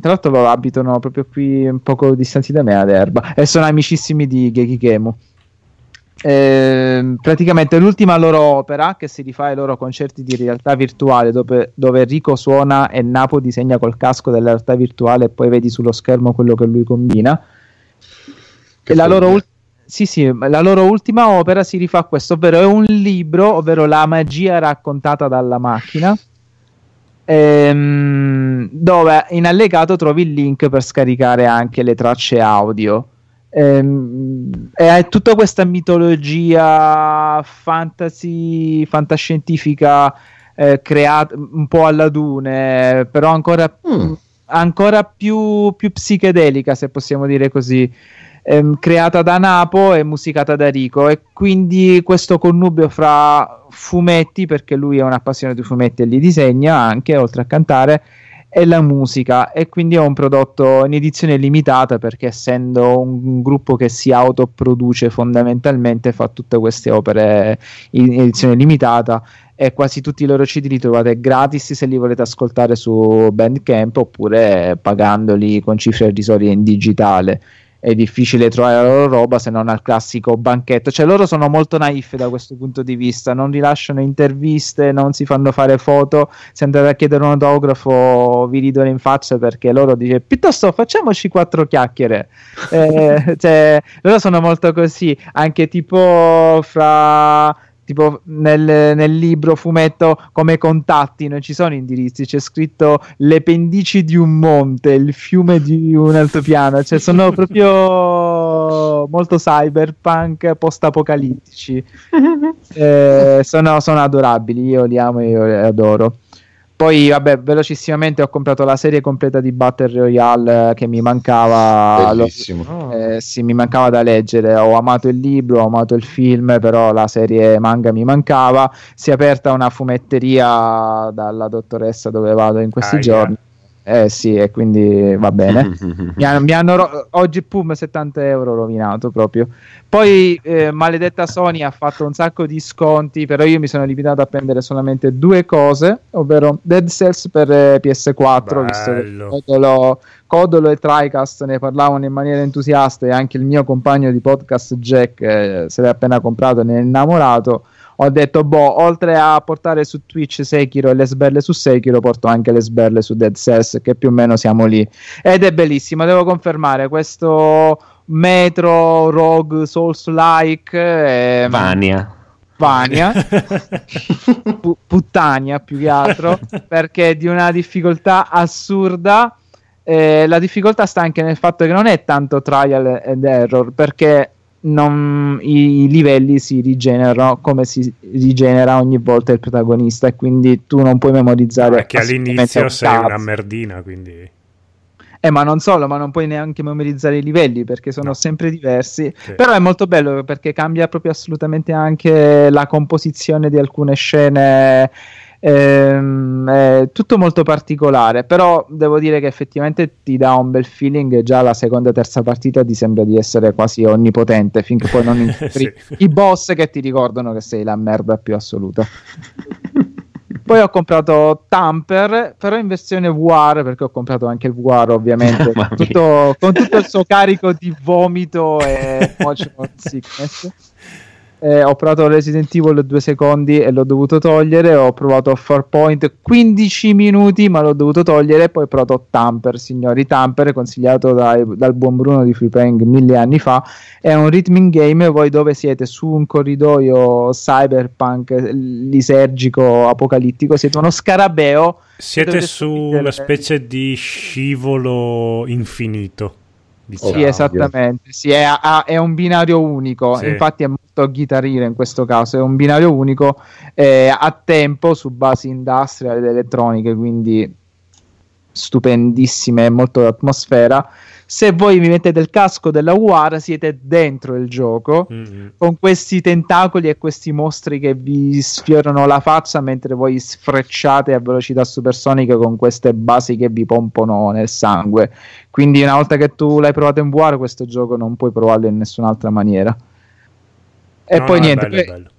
tra l'altro loro abitano proprio qui un poco distanti da me ad Erba e sono amicissimi di Geki Ehm, praticamente l'ultima loro opera che si rifà ai loro concerti di realtà virtuale dove, dove Enrico suona e Napo disegna col casco della realtà virtuale e poi vedi sullo schermo quello che lui combina Che la loro, ul- sì, sì, la loro ultima opera si rifà a questo, ovvero è un libro, ovvero la magia raccontata dalla macchina, ehm, dove in allegato trovi il link per scaricare anche le tracce audio. Ehm, e è tutta questa mitologia fantasy, fantascientifica eh, creata un po' alla Dune, però ancora Mm. ancora più, più psichedelica, se possiamo dire così, ehm, creata da Napo e musicata da Rico. E quindi questo connubio fra fumetti, perché lui è un appassionato di fumetti e li disegna anche, oltre a cantare, e la musica e quindi è un prodotto in edizione limitata perché essendo un gruppo che si autoproduce fondamentalmente fa tutte queste opere in edizione limitata e quasi tutti i loro CD li trovate gratis se li volete ascoltare su Bandcamp oppure pagandoli con cifre irrisorie in digitale è difficile trovare la loro roba se non al classico banchetto. Cioè, loro sono molto naif da questo punto di vista, non rilasciano interviste, non si fanno fare foto. Se andate a chiedere un autografo, vi ridono in faccia perché loro dicono piuttosto facciamoci quattro chiacchiere. eh, cioè, loro sono molto così, anche tipo fra tipo nel, nel, libro fumetto come contatti non ci sono indirizzi c'è scritto le pendici di un monte il fiume di un altopiano cioè sono proprio molto cyberpunk post apocalittici eh, sono, sono adorabili io li amo e io li adoro poi, vabbè, velocissimamente ho comprato la serie completa di Battle Royale che mi mancava. Bellissimo. Lo, eh, sì, mi mancava da leggere. Ho amato il libro, ho amato il film, però la serie manga mi mancava. Si è aperta una fumetteria dalla dottoressa dove vado in questi ah, giorni. Yeah eh sì, e quindi va bene. mi, hanno, mi hanno ro- oggi pum 70 euro rovinato proprio. Poi eh, maledetta Sony ha fatto un sacco di sconti, però io mi sono limitato a prendere solamente due cose, ovvero Dead Cells per eh, PS4, Bello. visto che Codolo, Codolo, e TriCast ne parlavano in maniera entusiasta e anche il mio compagno di podcast Jack eh, se l'è appena comprato e ne è innamorato ho detto, boh, oltre a portare su Twitch Sekiro e le sberle su Sekiro, porto anche le sberle su Dead Cells, che più o meno siamo lì. Ed è bellissimo, devo confermare, questo Metro, Rogue, Souls-like... Ehm, Vania. Vania, P- puttania più che altro, perché è di una difficoltà assurda. Eh, la difficoltà sta anche nel fatto che non è tanto trial and error, perché non, i, i, livelli si rigenerano come si rigenera ogni volta il protagonista e quindi tu non puoi memorizzare perché all'inizio sei una merdina quindi eh, ma non solo, ma non puoi neanche memorizzare i livelli perché sono no. sempre diversi. Sì. Però è molto bello perché cambia proprio assolutamente anche la composizione di alcune scene Ehm, è tutto molto particolare, però devo dire che effettivamente ti dà un bel feeling già la seconda e terza partita ti sembra di essere quasi onnipotente finché poi non incontri sì. i boss che ti ricordano che sei la merda più assoluta. Poi ho comprato Tamper, però in versione VR, perché ho comprato anche il VR ovviamente, tutto, con tutto il suo carico di vomito e motion sickness eh, ho provato Resident Evil due secondi e l'ho dovuto togliere, ho provato a Farpoint 15 minuti ma l'ho dovuto togliere poi ho provato Tamper, signori, Tamper consigliato dai, dal buon Bruno di Freepang mille anni fa, è un rhythm game, voi dove siete su un corridoio cyberpunk lisergico, apocalittico, siete uno scarabeo. Siete su una specie di scivolo infinito. Diciamo. Sì, esattamente. Sì, è, è, un binario unico. Sì. Infatti, è molto Guitar in questo caso. È un binario unico eh, a tempo su basi industrial ed elettroniche. Quindi stupendissime, molto atmosfera se voi vi mettete il casco della UR siete dentro il gioco mm-hmm. con questi tentacoli e questi mostri che vi sfiorano la faccia mentre voi sfrecciate a velocità supersonica con queste basi che vi pompono nel sangue quindi una volta che tu l'hai provato in VR questo gioco non puoi provarlo in nessun'altra maniera e no, poi no, niente bello, bello.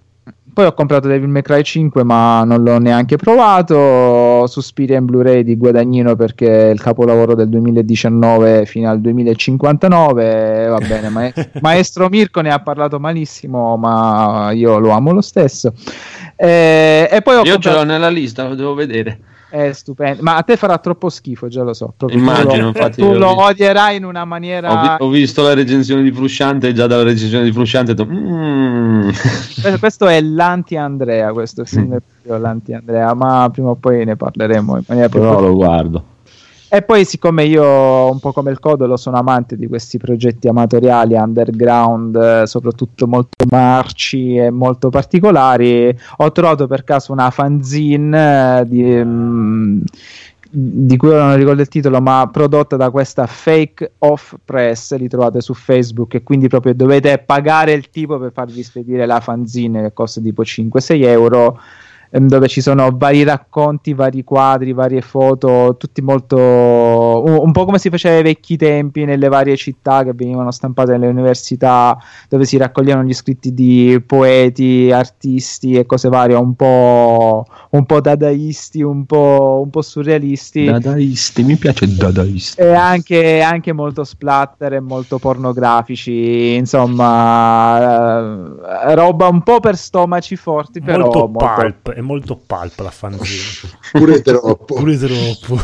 Poi ho comprato Devil May Cry 5, ma non l'ho neanche provato. Suspiria in Blu-ray di Guadagnino perché è il capolavoro del 2019 fino al 2059. Va bene, ma- Maestro Mirko ne ha parlato malissimo, ma io lo amo lo stesso. Eh, e poi ho io comprato... ce l'ho nella lista, lo devo vedere è stupendo. Ma a te farà troppo schifo, già lo so. Immagino, tu lo, infatti. Tu lo odierai in una maniera. Ho, vi- ho, visto la recensione di Frusciante e già dalla recensione di Frusciante ho detto. Mm. questo è l'anti-Andrea. Questo film è l'anti-Andrea, ma prima o poi ne parleremo in maniera più. Però lo guardo. E poi, siccome io, un po' come il Codolo, sono amante di questi progetti amatoriali underground, eh, soprattutto molto marci e molto particolari, ho trovato per caso una fanzine eh, di, um, di cui non ricordo il titolo, ma prodotta da questa Fake Off Press. Li trovate su Facebook e quindi proprio dovete pagare il tipo per farvi spedire la fanzine che costa tipo 5-6 euro dove ci sono vari racconti, vari quadri, varie foto, tutti molto un, un, po' come si faceva ai vecchi tempi nelle varie città che venivano stampate nelle università, dove si raccoglievano gli scritti di poeti, artisti e cose varie, un po', un po dadaisti, un po', un po' surrealisti. Dadaisti, mi piace dadaisti. E anche, anche molto splatter e molto pornografici, insomma, eh, roba un po' per stomaci forti, però molto, molto... pulp, molto pulp la fanzine. Pure troppo. Pure troppo.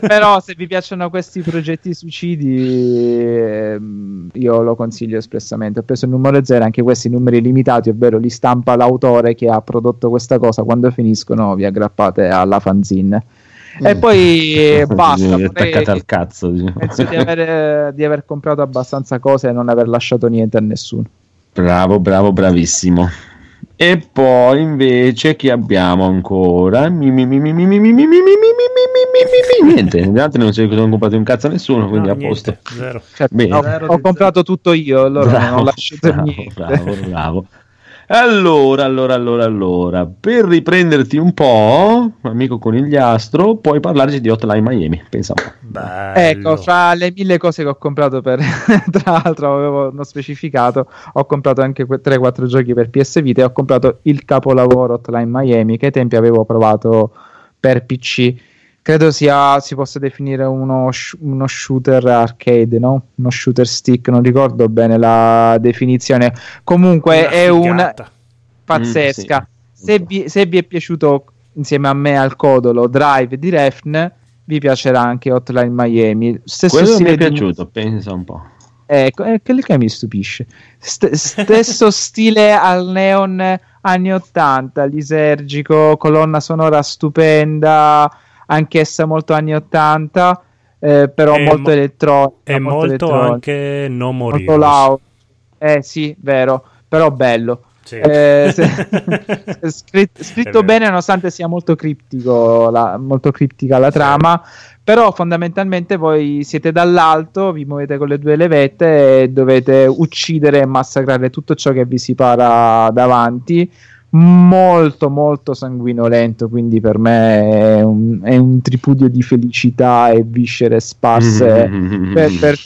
però se vi piacciono questi progetti suicidi, ehm, io lo consiglio espressamente. Ho preso il numero zero, anche questi numeri limitati, ovvero li stampa l'autore che ha prodotto questa cosa. Quando finiscono, vi aggrappate alla fanzine. E Mm. poi eh, basta. vorrei- attaccate al cazzo. diciamo. Penso di aver, di aver comprato abbastanza cose e non aver lasciato niente a nessuno. Bravo, bravo, bravissimo. E poi invece chi abbiamo ancora? Niente, gli altri non si sono comprati un cazzo a nessuno, quindi a posto. Niente, ho comprato tutto io, allora bravo, non lascio niente. Bravo, bravo. Allora, allora, allora, allora, per riprenderti un po', amico conigliastro, puoi parlarci di Hotline Miami, pensa un po'. Bello. Ecco, fra le mille cose che ho comprato per tra l'altro avevo non specificato, ho comprato anche que- 3-4 giochi per PS Vita e ho comprato il capolavoro Hotline Miami che ai tempi avevo provato per PC. Credo sia si possa definire uno, sh- uno shooter arcade, no? Uno shooter stick, non ricordo bene la definizione. Comunque Una è una pazzesca. Mm, sì. se, vi, se vi è piaciuto insieme a me al codolo Drive di Refn, vi piacerà anche Hotline Miami. Stesso Quello mi stile è di- piaciuto, pensa un po'. Ecco, è quello che mi stupisce. St- stesso stile al neon anni 80, lisergico, colonna sonora stupenda, anch'essa molto anni 80, eh, però È molto mo- elettronica. È molto elettronica, anche no morire. molto loud. Eh sì, vero, però bello. Sì. Eh, se- scritto vero. bene nonostante sia molto criptico la, molto criptica la trama però fondamentalmente voi siete dall'alto vi muovete con le due levette e dovete uccidere e massacrare tutto ciò che vi si para davanti molto molto sanguinolento quindi per me è un, è un tripudio di felicità e viscere sparse per, per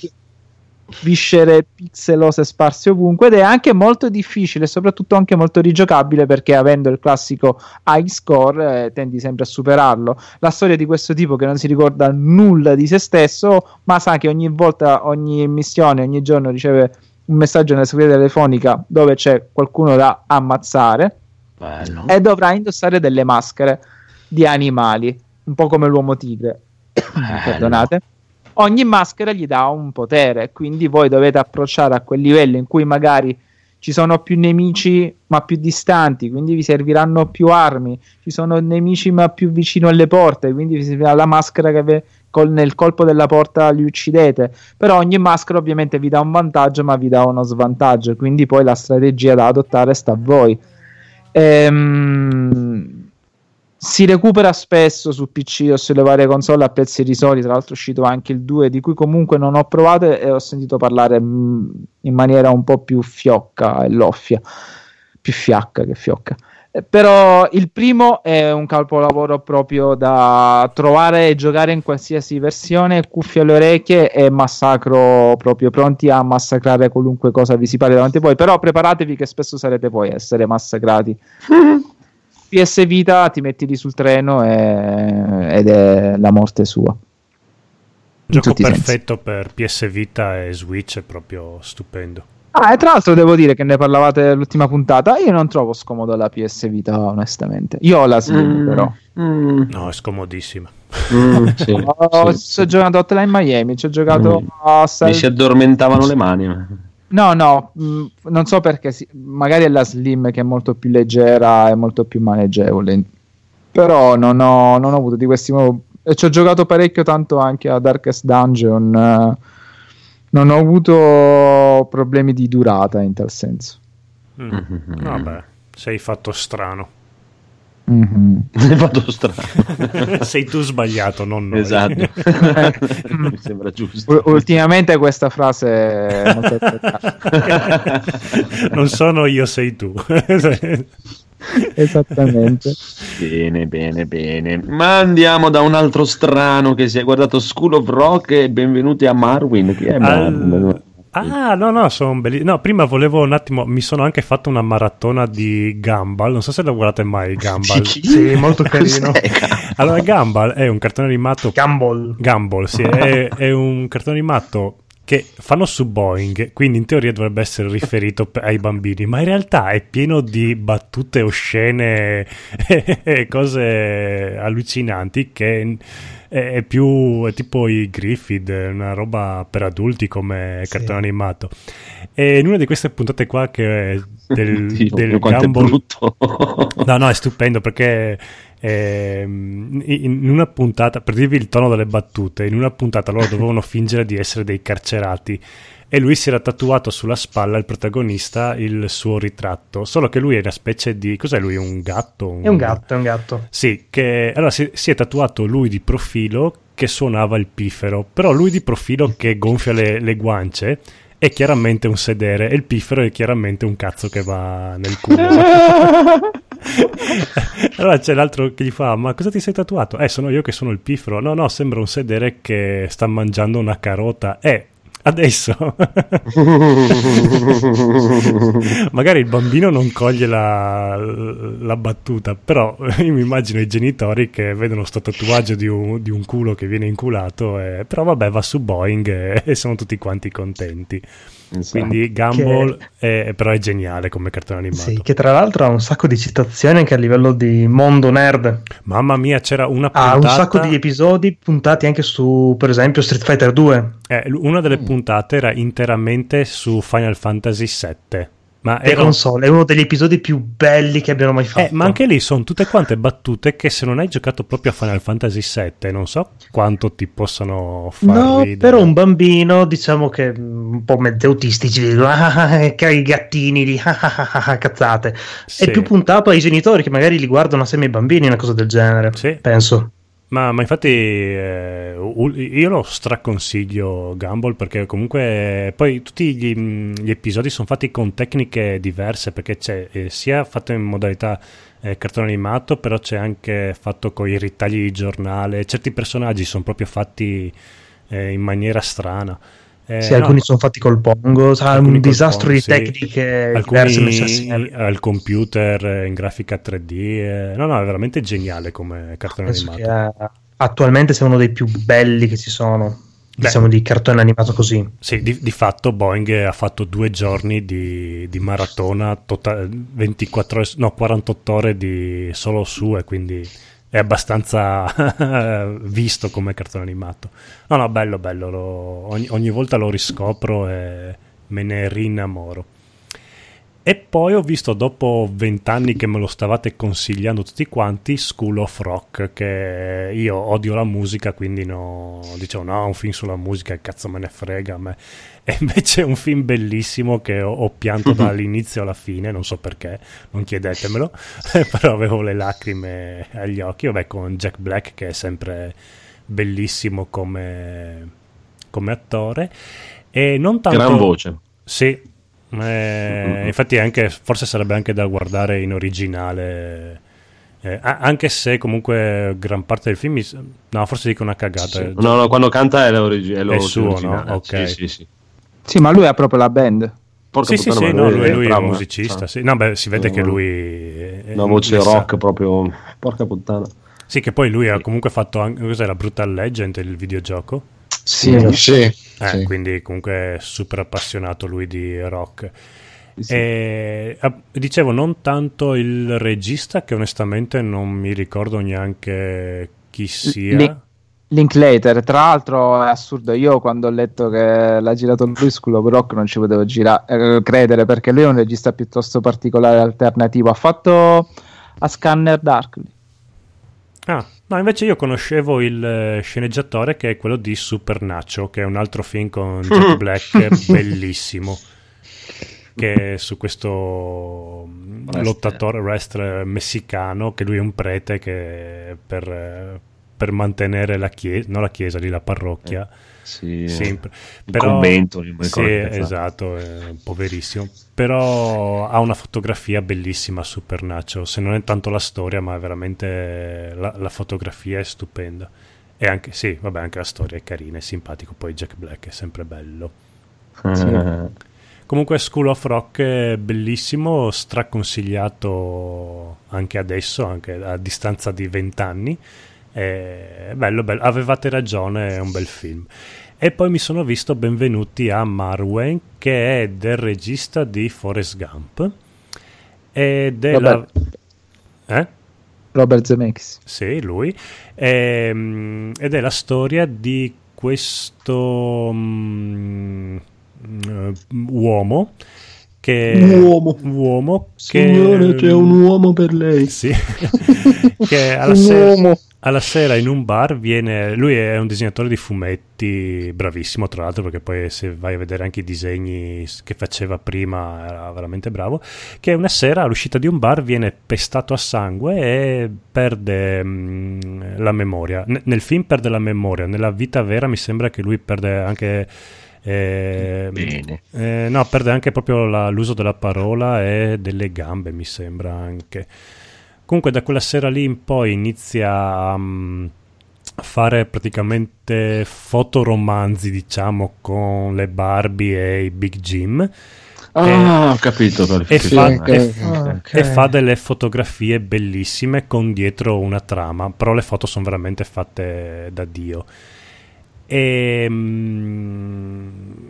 viscere pixelose sparse ovunque ed è anche molto difficile e soprattutto anche molto rigiocabile perché avendo il classico high score eh, tendi sempre a superarlo. La storia di questo tipo che non si ricorda nulla di se stesso ma sa che ogni volta ogni missione ogni giorno riceve un messaggio nella segreteria telefonica dove c'è qualcuno da ammazzare Bello. e dovrà indossare delle maschere di animali, un po' come l'uomo tigre. Perdonate. Ogni maschera gli dà un potere, quindi voi dovete approcciare a quel livello in cui magari ci sono più nemici ma più distanti, quindi vi serviranno più armi, ci sono nemici ma più vicino alle porte, quindi vi servirà la maschera che ve- col- nel colpo della porta li uccidete, però ogni maschera ovviamente vi dà un vantaggio ma vi dà uno svantaggio, quindi poi la strategia da adottare sta a voi. Ehm, si recupera spesso su PC o sulle varie console a prezzi risoli. Tra l'altro, è uscito anche il 2, di cui comunque non ho provato e ho sentito parlare mh, in maniera un po' più fiocca e loffia, più fiacca che fiocca. Eh, Però il primo è un capolavoro proprio da trovare e giocare in qualsiasi versione, cuffie alle orecchie e massacro proprio pronti a massacrare qualunque cosa vi si pare davanti a voi. Però preparatevi che spesso sarete voi a essere massacrati. PS Vita ti metti lì sul treno e- ed è la morte sua. In Gioco sensi. perfetto per PS Vita e Switch, è proprio stupendo. Ah, e tra l'altro devo dire che ne parlavate l'ultima puntata. Io non trovo scomodo la PS Vita, onestamente. Io ho la Slim, Mm, però. mm, No, è scomodissima. mm, sì, Ho, sì, sì. giocato a Hotline Miami, ci ho giocato Mm. a Mi si addormentavano le mani. No, no, mh, non so perché, si- magari è la Slim che è molto più leggera e molto più maneggevole, però non ho, non ho avuto di questi mo- e ci ho giocato parecchio tanto anche a Darkest Dungeon, eh, non ho avuto problemi di durata in tal senso. Mm. Mm. Vabbè, sei fatto strano. Mhm. Mi fatto strano. sei tu sbagliato, non noi. esatto. Mi sembra giusto. U- ultimamente questa frase è molto attaccata. non sono io, sei tu. Esattamente. Bene, bene, bene. Ma andiamo da un altro strano che si è guardato School of Rock e benvenuti a Marwin. Chi è Marwin? Ah, no, no, sono belli. No, prima volevo un attimo. Mi sono anche fatto una maratona di Gumball. Non so se lo guardate mai, Gumball. Sì, molto carino. allora, Gumball è un cartone animato. Gumball. Gumball, sì, è, è un cartone animato che fanno su Boeing, quindi in teoria dovrebbe essere riferito ai bambini, ma in realtà è pieno di battute oscene e cose allucinanti che è più è tipo i Griffith, una roba per adulti come sì. cartone animato. E in una di queste puntate qua che è del, Dio, del Gumball... no, no, è stupendo perché eh, in una puntata, per dirvi il tono delle battute, in una puntata loro dovevano fingere di essere dei carcerati e lui si era tatuato sulla spalla il protagonista il suo ritratto. Solo che lui è una specie di cos'è lui un gatto? Un... è un gatto è un gatto. Sì che allora si, si, è tatuato lui di profilo che suonava il piffero però lui di profilo che gonfia le, le guance è chiaramente un sedere e il piffero è chiaramente un cazzo che va nel culo allora c'è l'altro che gli fa ma cosa ti sei tatuato? eh sono io che sono il piffero no no sembra un sedere che sta mangiando una carota eh Adesso magari il bambino non coglie la, la, battuta, però io mi immagino i genitori che vedono sto tatuaggio di un, di un culo che viene inculato, e, però vabbè va su Boeing e, e sono tutti quanti contenti. Esatto. Quindi Gumball che... è, però è geniale come cartone animato. Sì, che tra l'altro ha un sacco di citazioni anche a livello di mondo nerd. Mamma mia, c'era una puntata... Ha un sacco di episodi puntati anche su, per esempio, Street Fighter 2. Eh, una delle mm. puntate era interamente su Final Fantasy VII. Ma per console è uno degli episodi più belli che abbiano mai fatto. Eh, ma anche lì sono tutte quante battute che se non hai giocato proprio a Final Fantasy VII, non so quanto ti possano fare. No, ridere. però un bambino, diciamo che mm, un po' mezzo autistici, dicono ah, i gattini lì, ah, cazzate. Sì. È più puntato ai genitori che magari li guardano assieme ai bambini, una cosa del genere. Sì. Penso. Ma, ma, infatti eh, io lo straconsiglio Gumball perché comunque poi tutti gli, gli episodi sono fatti con tecniche diverse perché c'è eh, sia fatto in modalità eh, cartone animato però c'è anche fatto con i ritagli di giornale. Certi personaggi sono proprio fatti eh, in maniera strana eh, sì, alcuni no. sono fatti col Pongo, sa, un disastro Pongo, di tecniche alcuni diverse al computer eh, in grafica 3D. Eh. No, no, è veramente geniale come cartone Penso animato. Che, uh, attualmente sia uno dei più belli che ci sono. Beh, diciamo di cartone animato così. Sì, di, di, fatto Boeing ha fatto due giorni di, di maratona, tota, 24 ore, no, 48 ore di solo sue, quindi è abbastanza visto come cartone animato. No, no, bello, bello. Lo, ogni, ogni, volta lo riscopro e me ne rinnamoro. E poi ho visto dopo vent'anni che me lo stavate consigliando tutti quanti School of Rock, che io odio la musica, quindi no, dicevo no, un film sulla musica, cazzo me ne frega a me. E invece è un film bellissimo che ho, ho pianto dall'inizio alla fine, non so perché, non chiedetemelo, però avevo le lacrime agli occhi, vabbè con Jack Black che è sempre bellissimo come, come attore. E non tanto... Gran voce. Sì, eh, infatti anche, forse sarebbe anche da guardare in originale. Eh, anche se comunque gran parte del film mi... no forse dico una cagata sì. no no quando canta è, l'origi- è, è suo no? ok sì, sì, sì. Sì ma lui ha proprio la band Porca sì, puttana, sì, sì, no, lui, lui è, un musicista. Sì. No, beh, si vede che lui è una voce rock sa. proprio. Porca puttana. Sì, che poi lui ha comunque fatto anche. Cos'era Brutal Legend il videogioco? Sì, sì, eh, sì. Quindi comunque è super appassionato lui di rock. Sì. E, dicevo, non tanto il regista, che onestamente non mi ricordo neanche chi sia. Linklater, tra l'altro è assurdo, io quando ho letto che l'ha girato lui School of Rock non ci potevo gira- eh, credere perché lui è un regista piuttosto particolare alternativo, ha fatto a Scanner Darkly. Ah, No, invece io conoscevo il eh, sceneggiatore che è quello di Super Nacho, che è un altro film con Jack Black bellissimo. Che è su questo wrestler. lottatore wrestler messicano, che lui è un prete che per, per mantenere la chiesa, non la chiesa, lì la parrocchia. Eh sì, sempre. Però, convento, sì, esatto, è poverissimo. Però ha una fotografia bellissima Supernatural, se non è tanto la storia, ma è veramente la, la fotografia è stupenda. E anche, sì, vabbè, anche la storia è carina, è simpatico, poi Jack Black è sempre bello. Sì. Comunque School of Rock è bellissimo, straconsigliato anche adesso, anche a distanza di vent'anni. È bello, bello, avevate ragione, è un bel film. E poi mi sono visto Benvenuti a Marwen, che è del regista di Forrest Gump. Ed è Robert. la... Eh? Robert Zemeckis. Sì, lui. E, ehm, ed è la storia di questo... Um, uomo che uomo, uomo Signore, c'è un uomo per lei. Sì, che alla sera, alla sera, in un bar viene. Lui è un disegnatore di fumetti, bravissimo tra l'altro, perché poi se vai a vedere anche i disegni che faceva prima era veramente bravo. Che una sera all'uscita di un bar viene pestato a sangue e perde mh, mm, la memoria. N- nel film perde la memoria, nella vita vera mi sembra che lui perde anche eh, eh, no, perde anche proprio la, l'uso della parola e delle gambe, mi sembra anche. Comunque da quella sera lì in poi inizia a um, fare praticamente fotoromanzi, diciamo, con le Barbie e i Big Jim. Ah, ho capito. E fa, e, okay. e fa, delle fotografie bellissime con dietro una trama, però le foto sono veramente fatte da Dio. E, um,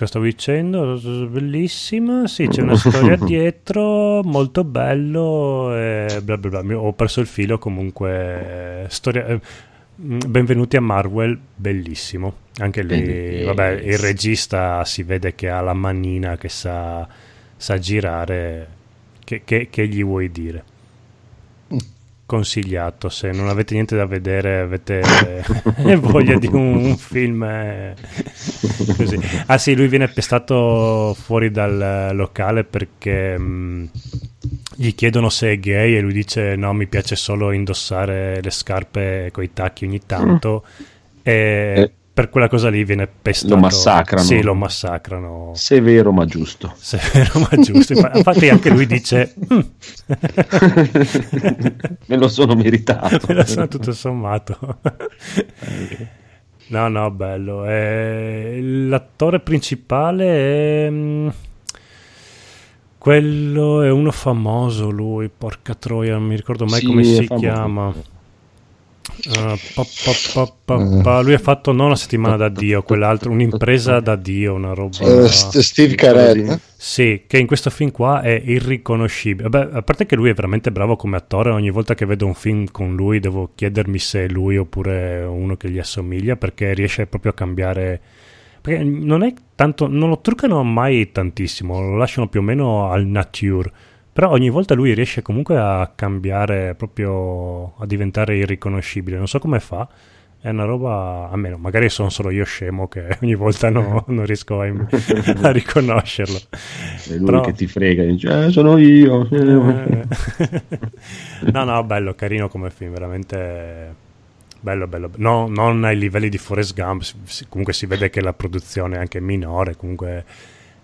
cosa stavo dicendo? Bellissima, sì, c'è una storia dietro, molto bello, e bla bla bla. ho perso il filo comunque. Storia, eh, benvenuti a Marvel, bellissimo. Anche lì, vabbè, il regista si vede che ha la manina che sa, sa girare. Che, che, che gli vuoi dire? Consigliato. Se non avete niente da vedere avete voglia di un, un film eh, così. ah sì lui viene pestato fuori dal locale perché mh, mm, gli chiedono se è gay e lui dice no mi piace solo indossare le scarpe con i tacchi ogni tanto e eh per quella cosa lì viene pestato. Lo massacrano. Sì, lo massacrano. Severo ma giusto. Severo ma giusto. Infatti anche lui dice... Mm. Me lo sono meritato. Me lo sono tutto sommato. no, no, bello. Eh, l'attore principale è... Mm, quello è uno famoso lui, porca troia, non mi ricordo mai sì, come si famoso. chiama. Uh, pa, pa, pa, lui ha fatto non una settimana da Dio, quell'altro, un'impresa da Dio, una roba. Uh, Steve Carell. Sì, che in questo film qua è irriconoscibile. Vabbè, a parte che lui è veramente bravo come attore, ogni volta che vedo un film con lui devo chiedermi se è lui oppure uno che gli assomiglia, perché riesce proprio a cambiare. Perché non è tanto. non lo truccano mai tantissimo, lo lasciano più o meno al nature però ogni volta lui riesce comunque a cambiare, proprio a diventare irriconoscibile. Non so come fa. È una roba, a meno, magari sono solo io scemo che ogni volta no, non riesco a, a, riconoscerlo. È lui Però... che ti frega, dice, eh, sono io. Eh. no, no, bello, carino come film, veramente bello, bello. No, non ai livelli di Forrest Gump, comunque si vede che la produzione è anche minore, comunque,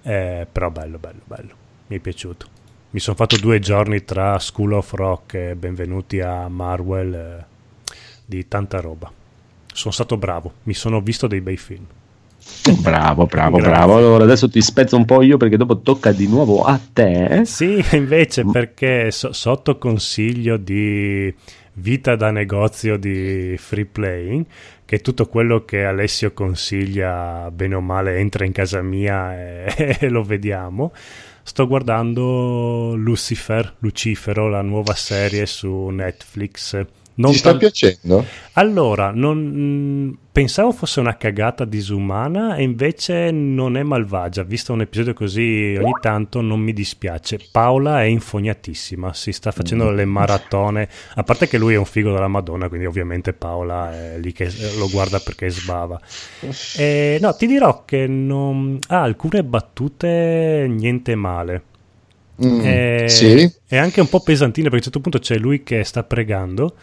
eh, però bello, bello, bello. Mi è piaciuto mi sono fatto due giorni tra School of Rock e benvenuti a Marvel eh, di tanta roba. Sono stato bravo, mi sono visto dei bei film. Bravo, bravo, Grazie. bravo. Allora adesso ti spezzo un po' io perché dopo tocca di nuovo a te. Sì, invece perché so- sotto consiglio di vita da negozio di free playing, che tutto quello che Alessio consiglia bene o male entra in casa mia e, e lo vediamo sto guardando Lucifer, Lucifero, la nuova serie su Netflix. Non Ti sta tal- piacendo? Allora, non, mm, pensavo fosse una cagata disumana e invece non è malvagia. Visto un episodio così ogni tanto non mi dispiace. Paola è infognatissima, si sta facendo mm. le maratone. A parte che lui è un figo della Madonna, quindi ovviamente Paola è lì che lo guarda perché sbava. E, no, ti dirò che non... ha ah, alcune battute niente male. Mm, è, sì. è anche un po' pesantino perché a un certo punto c'è lui che sta pregando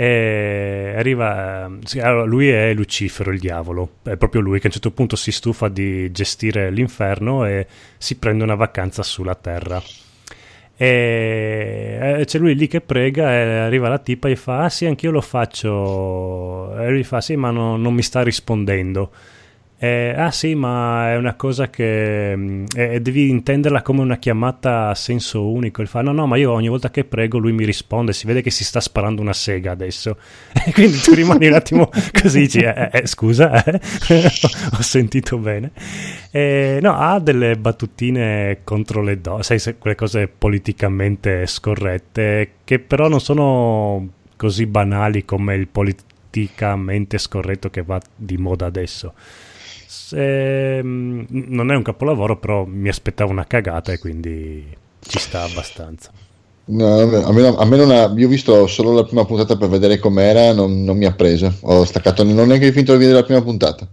E arriva, sì, allora lui è Lucifero, il diavolo, è proprio lui che a un certo punto si stufa di gestire l'inferno e si prende una vacanza sulla terra. E c'è lui lì che prega e arriva la tipa e fa: Ah, sì, anch'io lo faccio. E lui fa: Sì, ma no, non mi sta rispondendo. Eh, ah sì, ma è una cosa che eh, devi intenderla come una chiamata a senso unico. Il fa, no, no, ma io ogni volta che prego lui mi risponde, si vede che si sta sparando una sega adesso. E quindi tu rimani un attimo così, dici, eh, eh, scusa, eh? ho sentito bene. no, ha delle battutine contro le donne, sai, quelle cose politicamente scorrette, che però non sono così banali come il politicamente scorretto che va di moda adesso eh, non è un capolavoro, però mi aspettavo una cagata e quindi ci sta abbastanza. No, a me, a me non ha, io ho visto solo la prima puntata per vedere com'era, non, non mi ha preso. Ho staccato, non ho neanche finito di vedere la prima puntata.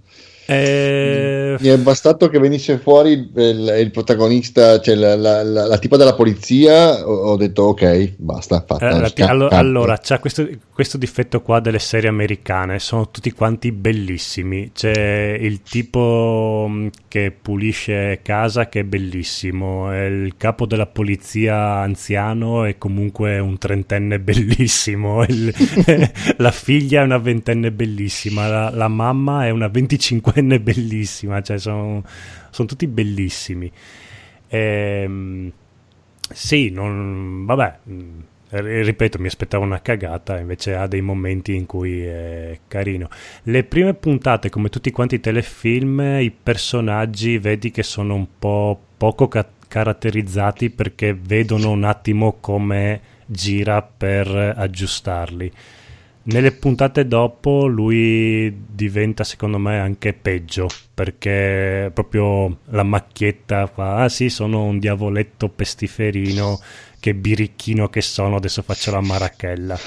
Eh... Mi è bastato che venisse fuori il, il protagonista, cioè la, la, la, la, tipa della polizia. Ho, ho detto ok, basta. Fatta, eh, sca- allora, allora, c'è questo, questo, difetto qua delle serie americane: sono tutti quanti bellissimi. C'è il tipo mm, che pulisce casa, che è bellissimo. È il capo della polizia anziano è comunque un trentenne bellissimo. Il, la figlia è una ventenne bellissima. La, la mamma è una venticinquenne è bellissima, cioè sono, sono tutti bellissimi. Ehm, sì, non, vabbè, mm, ripeto, mi aspettavo una cagata, invece ha dei momenti in cui è carino. Le prime puntate, come tutti quanti i telefilm, i personaggi vedi che sono un po' poco ca- caratterizzati perché vedono un attimo come gira per aggiustarli. Nelle puntate dopo lui diventa secondo me anche peggio perché proprio la macchietta fa ah sì sono un diavoletto pestiferino che birichino che sono adesso faccio la marachella.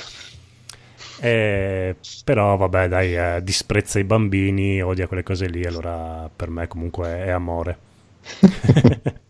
Eh, però vabbè dai eh, disprezza i bambini odia quelle cose lì allora per me comunque è amore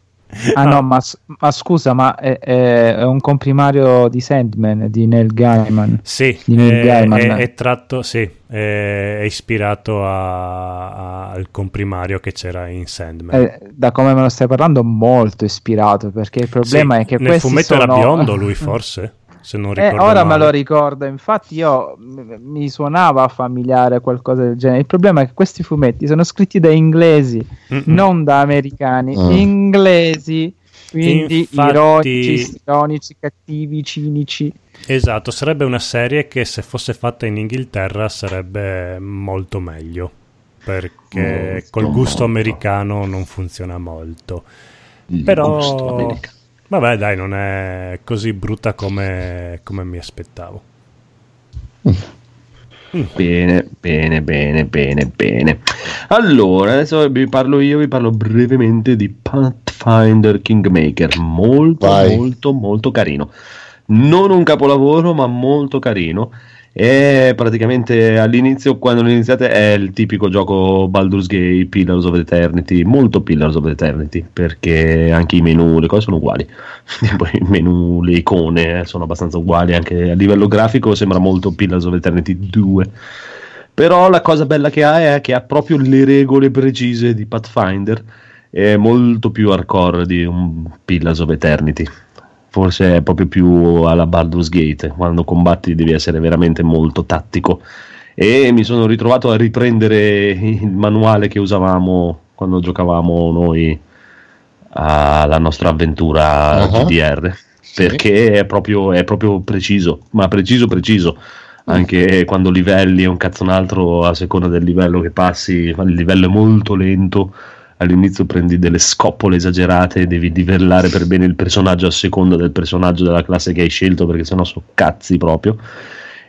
Ah no, ma, ma, scusa, ma è, è, un comprimario di Sandman di Neil Gaiman. Sì, Neil è, Gaiman. È, è, tratto, sì, è, ispirato a, a, al comprimario che c'era in Sandman. Eh, da come me lo stai parlando, molto ispirato, perché il problema sì, è che nel fumetto sono... era biondo lui forse? Se non eh, ricordo. Eh, ora male. me lo ricordo, infatti io mi suonava familiare qualcosa del genere. Il problema è che questi fumetti sono scritti da inglesi, Mm-mm. non da americani, mm. inglesi, quindi infatti... ironici, ironici, cattivi, cinici. Esatto, sarebbe una serie che se fosse fatta in Inghilterra sarebbe molto meglio, perché molto col gusto molto. americano non funziona molto. Il Però Vabbè, dai, non è così brutta come, come mi aspettavo. Mm. Bene, bene, bene, bene, bene. Allora, adesso vi parlo io, vi parlo brevemente di Pathfinder Kingmaker. Molto, Vai. molto, molto carino. Non un capolavoro, ma molto carino. E praticamente all'inizio, quando lo iniziate, è il tipico gioco Baldur's Gate, Pillars of Eternity, molto Pillars of Eternity, perché anche i menu, le cose sono uguali. I menu, le icone eh, sono abbastanza uguali, anche a livello grafico sembra molto Pillars of Eternity 2. Però la cosa bella che ha è che ha proprio le regole precise di Pathfinder, è molto più hardcore di un Pillars of Eternity forse è proprio più alla Baldur's Gate, quando combatti devi essere veramente molto tattico. E mi sono ritrovato a riprendere il manuale che usavamo quando giocavamo noi alla nostra avventura uh-huh. GDR, perché è proprio, è proprio preciso, ma preciso preciso. Anche quando livelli è un cazzo un altro a seconda del livello che passi, il livello è molto lento, all'inizio prendi delle scoppole esagerate, devi livellare per bene il personaggio a seconda del personaggio della classe che hai scelto, perché sennò sono cazzi proprio.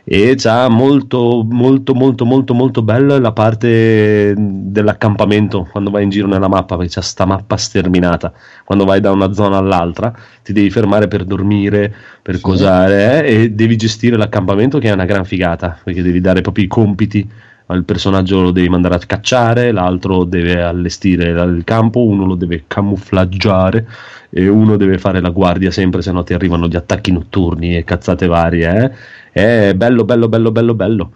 E c'ha molto, molto, molto, molto, molto bella la parte dell'accampamento quando vai in giro nella mappa, perché c'è sta mappa sterminata. Quando vai da una zona all'altra, ti devi fermare per dormire, per sì. cosare, eh, e devi gestire l'accampamento, che è una gran figata, perché devi dare proprio i compiti il personaggio lo devi mandare a cacciare, l'altro deve allestire il campo, uno lo deve camuffaggiare e uno deve fare la guardia sempre, se no ti arrivano gli attacchi notturni e cazzate varie. Eh? È bello, bello, bello, bello, bello.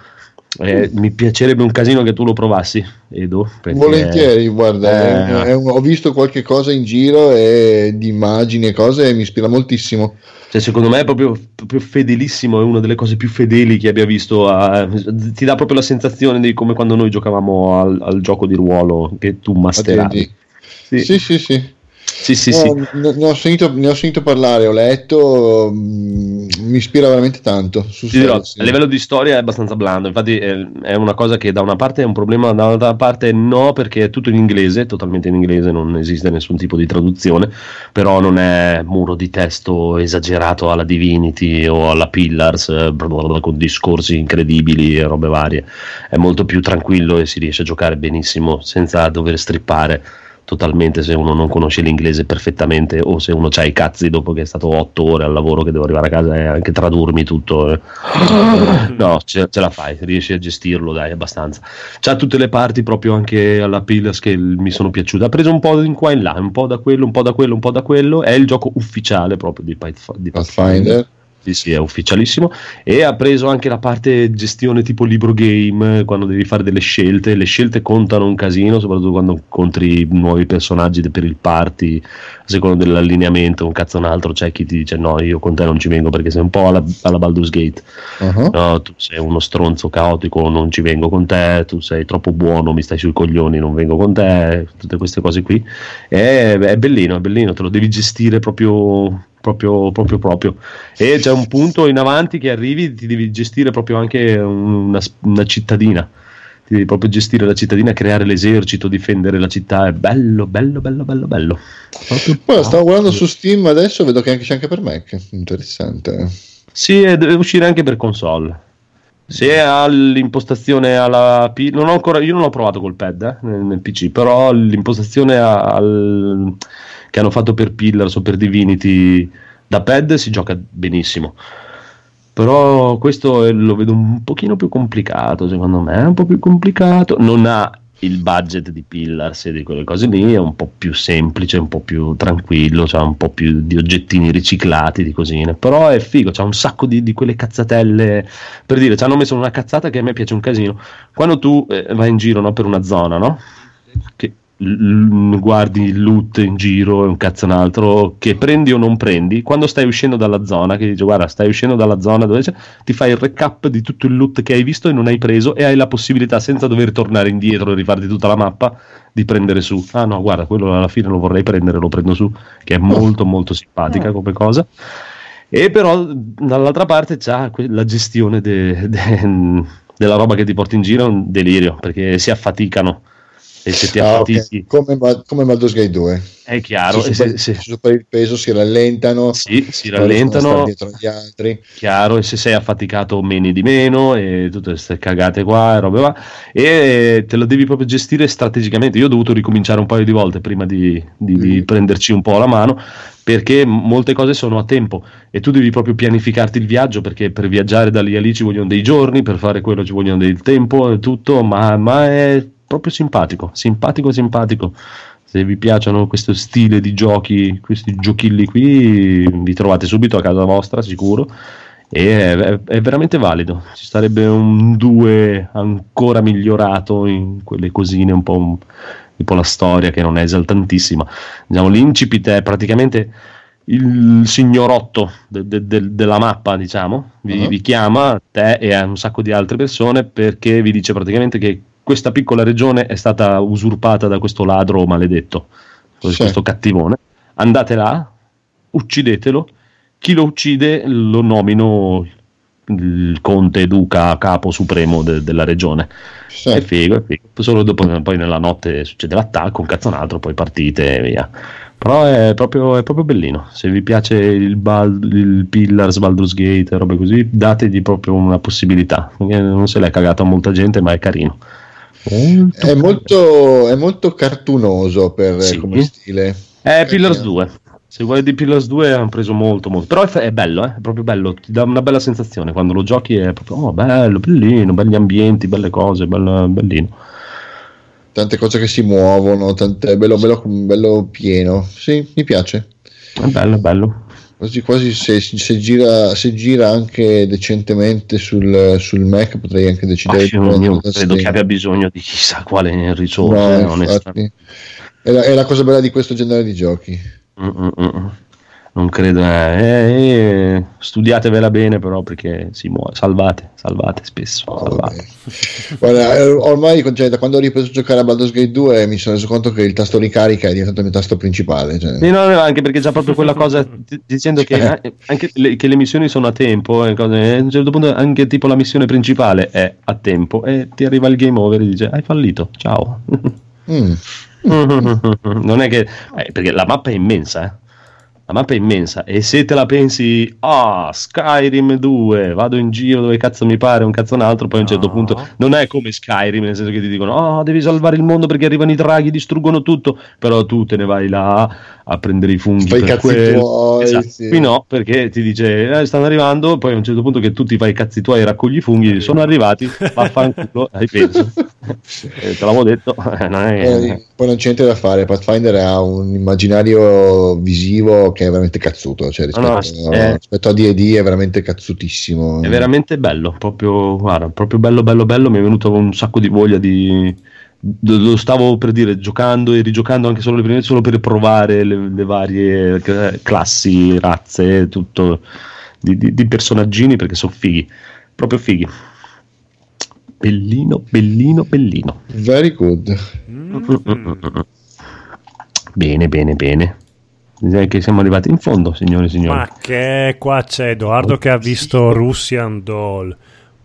Eh, mi piacerebbe un casino che tu lo provassi, Edo. Perché... Volentieri, guarda, eh... un, ho visto qualche cosa in giro e di immagini e cose e mi ispira moltissimo. Cioè, secondo me è proprio, proprio, fedelissimo, è una delle cose più fedeli che abbia visto. A... ti dà proprio la sensazione di come quando noi giocavamo al, al gioco di ruolo che tu masteravi. Sì, sì, sì. sì. Sì, sì, sì. Ne, ne, ho sentito, ne, ho sentito, parlare, ho letto, mh, mm, mi ispira veramente tanto. Dirò, a livello di storia è abbastanza blando, infatti è, è, una cosa che da una parte è un problema, dall'altra parte no, perché è tutto in inglese, totalmente in inglese, non esiste nessun tipo di traduzione, però non è muro di testo esagerato alla Divinity o alla Pillars, eh, con discorsi incredibili e robe varie, è molto più tranquillo e si riesce a giocare benissimo senza dover strippare totalmente se uno non conosce l'inglese perfettamente o se uno ha i cazzi dopo che è stato otto ore al lavoro che devo arrivare a casa e anche tradurmi tutto eh. no ce, ce, la fai riesci a gestirlo dai abbastanza. C'ha tutte le parti proprio anche alla Pillars che mi sono piaciute. Ha preso un po' in qua e in là un po' da quello un po' da quello un po' da quello. È il gioco ufficiale proprio di, Pathfinder, di Pathfinder sì, sì, è ufficialissimo. E ha preso anche la parte gestione tipo libro game, quando devi fare delle scelte. Le scelte contano un casino, soprattutto quando incontri nuovi personaggi per il party, a seconda dell'allineamento, un cazzo un altro. C'è chi ti dice no, io con te non ci vengo perché sei un po' alla, alla Baldur's Gate. Uh-huh. No, tu sei uno stronzo caotico, non ci vengo con te, tu sei troppo buono, mi stai sui coglioni, non vengo con te. Tutte queste cose qui. E, è bellino, è bellino, te lo devi gestire proprio proprio, proprio, proprio. E c'è un punto in avanti che arrivi, ti devi gestire proprio anche una, una cittadina. Ti devi proprio gestire la cittadina, creare l'esercito, difendere la città. È bello, bello, bello, bello, bello. Poi stavo guardando su Steam adesso, vedo che c'è anche per Mac. Interessante. Sì, deve uscire anche per console. Se ha l'impostazione alla P, non ho ancora, io non l'ho provato col pad eh, nel, PC, però l'impostazione al, che hanno fatto per Pillars o per Divinity da pad si gioca benissimo. Però questo lo vedo un pochino più complicato, secondo me, è un po' più complicato. Non ha il budget di Pillars e di quelle cose lì, è un po' più semplice, un po' più tranquillo, cioè un po' più di oggettini riciclati, di cosine. Però è figo, c'ha un sacco di, di quelle cazzatelle. Per dire, ci hanno messo una cazzata che a me piace un casino. Quando tu eh, vai in giro no, per una zona, no? Che guardi il loot in giro e un cazzo un altro che prendi o non prendi quando stai uscendo dalla zona che dice guarda stai uscendo dalla zona dove c'è ti fai il recap di tutto il loot che hai visto e non hai preso e hai la possibilità senza dover tornare indietro e rifarti tutta la mappa di prendere su. Ah no guarda quello alla fine lo vorrei prendere lo prendo su che è molto molto simpatica come cosa. E però dall'altra parte c'ha la gestione de, de, della roba che ti porti in giro è un delirio perché si affaticano e se ti ah, okay. come, come Baldur's Gate 2 è chiaro se, super, se, se superi il peso si rallentano sì, si rallentano dietro agli altri chiaro e se sei affaticato meni di meno e tutte queste cagate qua e robe va e te lo devi proprio gestire strategicamente io ho dovuto ricominciare un paio di volte prima di, di, mm. di prenderci un po' la mano perché molte cose sono a tempo e tu devi proprio pianificarti il viaggio perché per viaggiare da lì a lì ci vogliono dei giorni, per fare quello ci vogliono del tempo e tutto, ma, ma è proprio simpatico, simpatico, simpatico. Se vi piacciono questo stile di giochi, questi giochilli qui, vi trovate subito a casa vostra, sicuro. E è, è veramente valido. Ci sarebbe un 2 ancora migliorato in quelle cosine un po'. Un, tipo la storia che non è esaltantissima. Diciamo, l'incipit è praticamente il signorotto de, de, de, della mappa, diciamo, vi, uh-huh. vi, chiama te e a un sacco di altre persone perché vi dice praticamente che questa piccola regione è stata usurpata da questo ladro maledetto, sì. questo cattivone. Andate là, uccidetelo. Chi lo uccide lo nomino il conte, duca, capo supremo de- della regione. Sì. È figo, è figo. Solo dopo, poi nella notte succede l'attacco, un cazzo un altro, poi partite e via. Però è proprio, è proprio bellino. Se vi piace il, Bal- il Pillars, Baldur's Gate robe così, dategli proprio una possibilità. Non se l'è cagata molta gente, ma è carino. Molto è, molto, è molto cartunoso per sì. come stile. È Pillars 2. Se vuoi di Pillars 2 hanno preso molto, molto. Però è, è bello, eh? è proprio bello. Ti dà una bella sensazione. Quando lo giochi è proprio oh, bello, bellino, belli ambienti, belle cose, bello, bellino. Tante cose che si muovono, tante, bello, bello, bello pieno. Sì, mi piace. È bello, è bello. Quasi quasi se, se, gira, se gira anche decentemente sul, sul Mac potrei anche decidere ah, di io credo che abbia bisogno di chissà quale risorsa no, è, la, è la cosa bella di questo genere di giochi. Mm-mm non credo. Eh, eh, studiatevela bene, però, perché si muove. Salvate, salvate spesso. Oh, salvate. Guarda, eh, ormai cioè, da quando ho ripreso a giocare a Baldur's Gate 2 mi sono reso conto che il tasto ricarica è diventato il mio tasto principale. Cioè. Sì, no, anche perché c'è proprio quella cosa dicendo che, eh, anche le, che le missioni sono a tempo. E cose, a un certo punto, anche tipo la missione principale è a tempo e ti arriva il game over e dice: Hai fallito, ciao. Mm. non è che eh, perché la mappa è immensa, eh la mappa è immensa e se te la pensi, ah, Skyrim 2, vado in giro dove cazzo mi pare, un cazzo un altro, poi a un certo punto non è come Skyrim, nel senso che ti dicono, ah, oh, devi salvare il mondo perché arrivano i draghi, distruggono tutto, però tu te ne vai là a prendere i funghi fai per quello. Tuoi, esatto. sì. Qui no, perché ti dice, eh, stanno arrivando, poi a un certo punto che tu ti fai i cazzi tuoi e raccogli i funghi, sono arrivati, vaffanculo, hai penso. Eh, te l'avevo detto, non è... Eh, poi non c'è niente da fare, Pathfinder ha un immaginario visivo che è veramente cazzuto, cioè rispetto, no, no, è, rispetto a D&D è veramente cazzutissimo. È veramente bello, proprio, guarda, proprio bello, bello, bello, mi è venuto un sacco di voglia di... Lo stavo per dire giocando e rigiocando anche solo le prime solo per provare le, le varie classi, razze, tutto di, di, di personaggini perché sono fighi, proprio fighi. Bellino, bellino, bellino. Very good. Mm. Bene, bene, bene. Direi che siamo arrivati in fondo, signore e signori. Ma che qua c'è Edoardo oh, che ha visto sì. Russian Doll.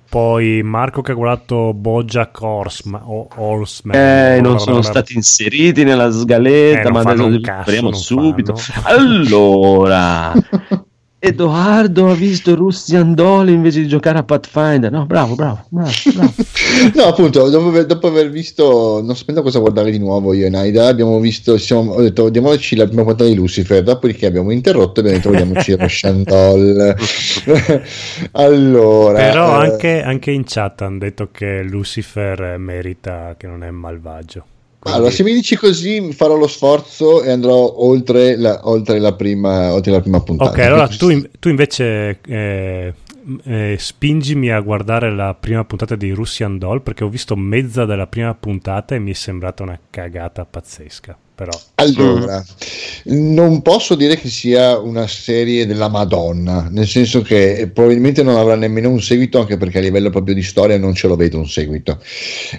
Poi Marco che ha guardato Bojack Horseman, Horseman eh, non sono stati inseriti nella sgaletta, eh, ma adesso li speriamo subito. Fanno. Allora, Edoardo ha visto Russian Doll invece di giocare a Pathfinder. No, bravo, bravo, bravo. bravo. no, appunto, dopo aver, dopo aver, visto, non sapendo cosa guardare di nuovo io e Naida, abbiamo visto, siamo, ho detto, vediamoci la prima puntata di Lucifer, dopodiché abbiamo interrotto e abbiamo detto, vediamoci Russian Doll. allora... Però eh... anche, anche in chat hanno detto che Lucifer merita, che non è malvagio. Quindi... Allora, se mi dici così, farò lo sforzo e andrò oltre la, oltre la, prima, oltre la prima, puntata. Ok, allora tu, in, tu invece eh, eh, spingimi a guardare la prima puntata di Russian Doll perché ho visto mezza della prima puntata e mi è sembrata una cagata pazzesca. Però. Allora, non posso dire che sia una serie della Madonna, nel senso che probabilmente non avrà nemmeno un seguito, anche perché a livello proprio di storia non ce lo vedo un seguito.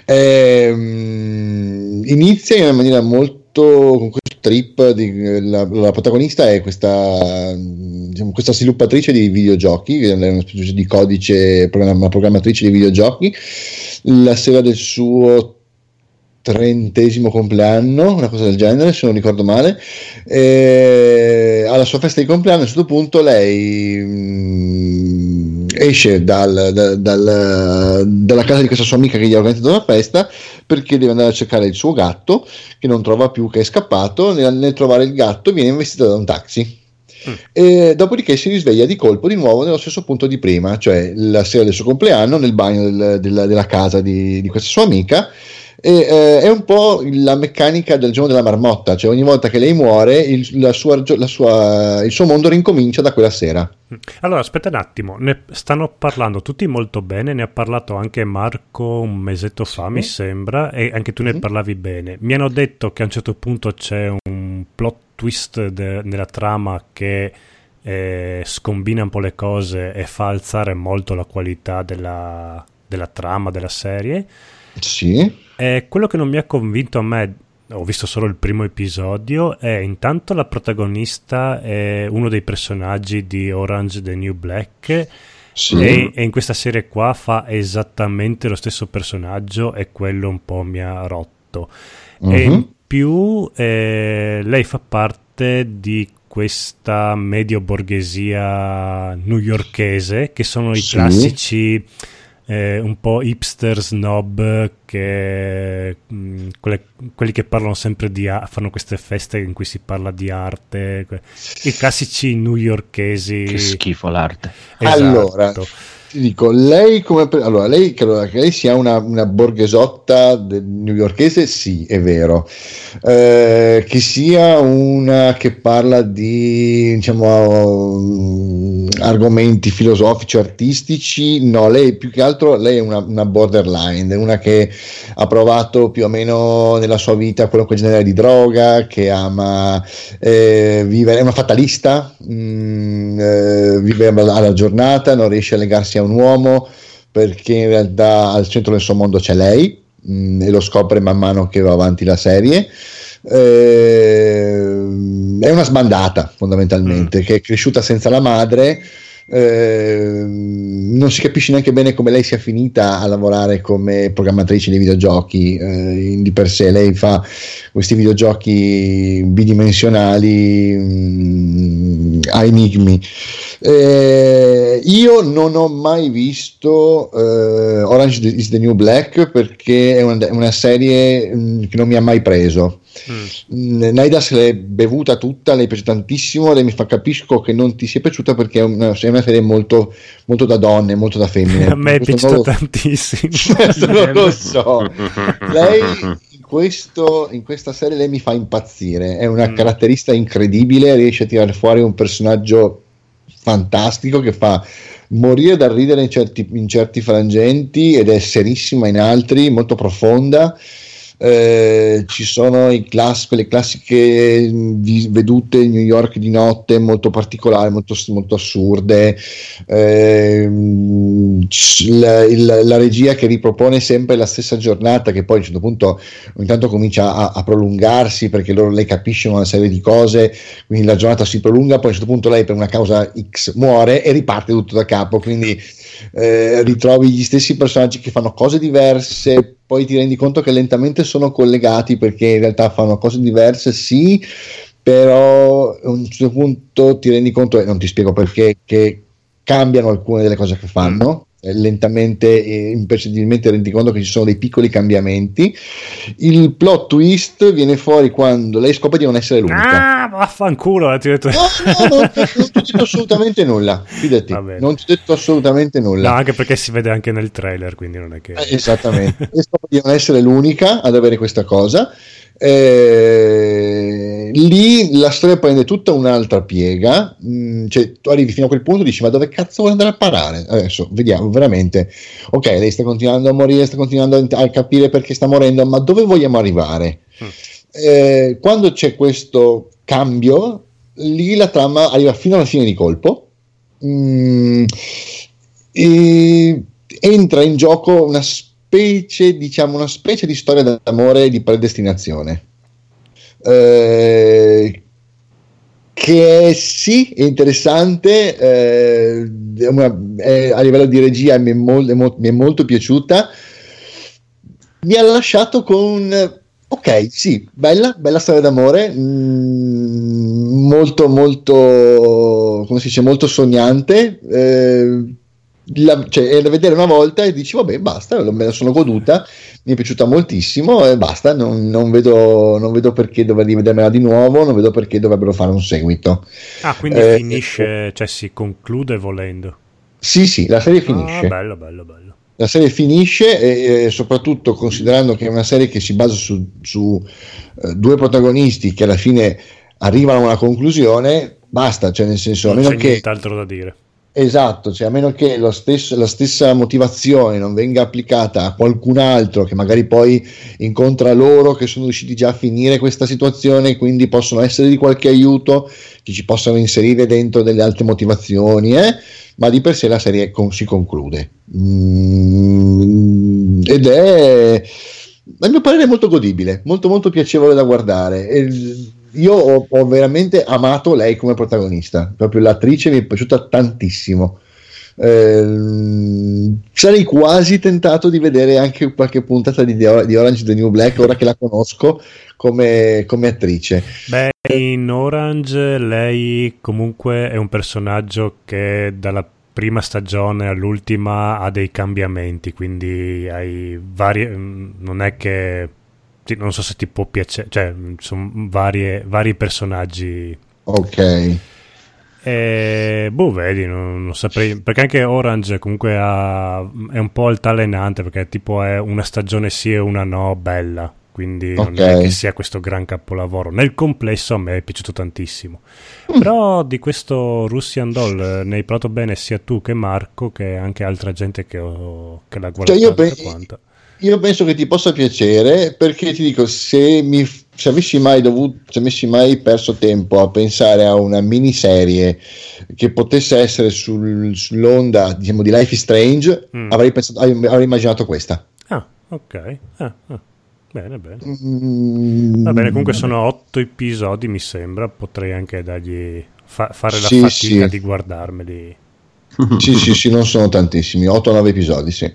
Ehm, inizia in una maniera molto con questo trip di, la, la, protagonista è questa, diciamo, questa sviluppatrice di videogiochi è una specie di codice una programmatrice di videogiochi la sera del suo trentesimo compleanno, una cosa del genere, se non ricordo male. E alla sua festa di compleanno, a un certo punto, lei mh, mm, esce dal, dal, dal, dalla casa di questa sua amica che gli ha organizzato la festa perché deve andare a cercare il suo gatto che non trova più, che è scappato. Nel, nel trovare il gatto, viene investita da un taxi. Mm. E dopodiché si risveglia di colpo di nuovo nello stesso punto di prima, cioè la sera del suo compleanno, nel bagno del, della, della, casa di, di questa sua amica e, eh, è un po' la meccanica del giorno della marmotta, cioè ogni volta che lei muore il, sua, sua, il suo mondo rincomincia da quella sera. Allora, aspetta un attimo, ne stanno parlando tutti molto bene, ne ha parlato anche Marco un mesetto fa, sì. mi sembra, e anche tu ne mm parlavi bene. Mi hanno detto che a un certo punto c'è un plot twist de- nella trama che eh, scombina un po' le cose e fa alzare molto la qualità della, della trama della serie. Sì. Eh, quello che non mi ha convinto a me, ho visto solo il primo episodio, è intanto la protagonista è uno dei personaggi di Orange the New Black. Sì. E, e, in questa serie qua fa esattamente lo stesso personaggio e quello un po' mi ha rotto. Uh-huh. E in mhm. più eh, lei fa parte di questa medio borghesia newyorkese che sono i sì. classici eh, un po' hipster snob che mh, mm, quelle, quelli che parlano sempre di fanno queste feste in cui si parla di arte que- i classici newyorkesi che schifo l'arte esatto. allora ti dico, lei come... Allora, lei, che, allora, che lei sia una, una borghesotta newyorkese, sì, è vero. Eh, che sia una che parla di, diciamo, argomenti filosofici, artistici, no, lei più che altro, lei è una, una borderline, una che ha provato più o meno nella sua vita qualunque genere di droga, che ama eh, vivere, è una fatalista, mh, mm, eh, vive alla giornata, non riesce a legarsi a un uomo perché in realtà al centro del suo mondo c'è lei mh, mm, e lo scopre man mano che va avanti la serie. Eh, è una sbandata fondamentalmente mm. che è cresciuta senza la madre eh, non si capisce neanche bene come lei sia finita a lavorare come programmatrice dei videogiochi eh, di per sé lei fa questi videogiochi bidimensionali mh, mm, a enigmi eh, io non ho mai visto eh, Orange is the New Black perché è una, una serie mh, mm, che non mi ha mai preso Mm. Naida se l'è bevuta tutta, le piace tantissimo, lei mi fa capisco che non ti sia piaciuta perché è una, è una serie molto, molto, da donne, molto da femmine. A me è piaciuta nuovo... tantissimo. non lo so. lei questo, in, questa serie lei mi fa impazzire, è una mm. caratterista incredibile, riesce a tirare fuori un personaggio fantastico che fa morire dal ridere in certi, in certi frangenti ed è serissima in altri, molto profonda eh, ci sono class- quelle classiche vi- vedute in New York di notte molto particolari, molto, molto assurde, eh, la, il, la, regia che ripropone sempre la stessa giornata che poi a un certo punto ogni tanto comincia a, a prolungarsi perché loro, lei capisce una serie di cose, quindi la giornata si prolunga, poi a un certo punto lei per una causa X muore e riparte tutto da capo, quindi eh, ritrovi gli stessi personaggi che fanno cose diverse, poi ti rendi conto che lentamente sono collegati perché in realtà fanno cose diverse, sì, però a un certo punto ti rendi conto, e non ti spiego perché, che cambiano alcune delle cose che fanno. Eh, lentamente e impercettibilmente rendi conto che ci sono dei piccoli cambiamenti. Il plot twist viene fuori quando lei scopre di non essere l'unica. Ah, vaffanculo, ti ho detto. No, no, no, non ti ho detto assolutamente nulla. Fidati, non ti ho detto assolutamente nulla. No, anche perché si vede anche nel trailer, quindi non è che. Eh, esattamente. e scopre di non essere l'unica ad avere questa cosa. Eh, lì la storia prende tutta un'altra piega. Mm, cioè, tu arrivi fino a quel punto e dici: Ma dove cazzo vuole andare a parare? Adesso vediamo veramente. Ok, lei sta continuando a morire, sta continuando a, capire perché sta morendo, ma dove vogliamo arrivare? Mm. Eh, quando c'è questo cambio, lì la trama arriva fino alla fine di colpo. Mm, e entra in gioco una specie specie, diciamo, una specie di storia d'amore di predestinazione. Eh, che è, sì, è interessante, eh, è una, è, a livello di regia mi è, molto, mi è, molto piaciuta. Mi ha lasciato con ok, sì, bella, bella storia d'amore, mh, mm, molto, molto, come si dice, molto sognante. Eh, la, cioè, è da vedere una volta e dici vabbè basta, me la sono goduta, mi è piaciuta moltissimo e basta, non, non, vedo, non vedo, perché dover rivedermela di nuovo, non vedo perché dovrebbero fare un seguito. Ah, quindi eh, finisce, eh, cioè si conclude volendo. Sì, sì, la serie finisce. Ah, bello, bello, bello. La serie finisce e, e, soprattutto considerando che è una serie che si basa su, su uh, due protagonisti che alla fine arrivano a una conclusione, basta, cioè nel senso, non c'è che... nient'altro da dire Esatto, cioè a meno che stesso, la stessa motivazione non venga applicata a qualcun altro che magari poi incontra loro che sono riusciti già a finire questa situazione e quindi possono essere di qualche aiuto, che ci possano inserire dentro delle altre motivazioni, eh? ma di per sé la serie con, si conclude. Mm, ed è, a mio parere, molto godibile, molto molto piacevole da guardare. E, io ho, ho, veramente amato lei come protagonista, proprio l'attrice mi è piaciuta tantissimo. Eh, sarei quasi tentato di vedere anche qualche puntata di, di Orange the New Black ora che la conosco come, come attrice. Beh, in Orange lei comunque è un personaggio che dalla prima stagione all'ultima ha dei cambiamenti, quindi hai varie. Non è che non so se ti può piacere, cioè sono varie, vari personaggi. Ok. E, boh, vedi, non, non, saprei. Perché anche Orange comunque ha, è un po' altalenante perché tipo è una stagione sì e una no, bella. Quindi okay. non è che sia questo gran capolavoro. Nel complesso a me è piaciuto tantissimo. Mm. Però di questo Russian Doll eh, ne hai parlato bene sia tu che Marco, che anche altra gente che, ho, che l'ha guardato. Cioè io, pe- io penso che ti possa piacere perché ti dico, se mi se avessi mai dovuto, se avessi mai perso tempo a pensare a una miniserie che potesse essere sul, sull'onda diciamo, di Life is Strange, mm. avrei, pensato, avrei, immaginato questa. Ah, ok. Ah, ah. Bene, bene. Mm. Va bene, comunque sono otto episodi, mi sembra. Potrei anche dargli fa- fare la sì, fatica sì. di guardarmeli. sì, sì, sì, non sono tantissimi, 8-9 episodi, sì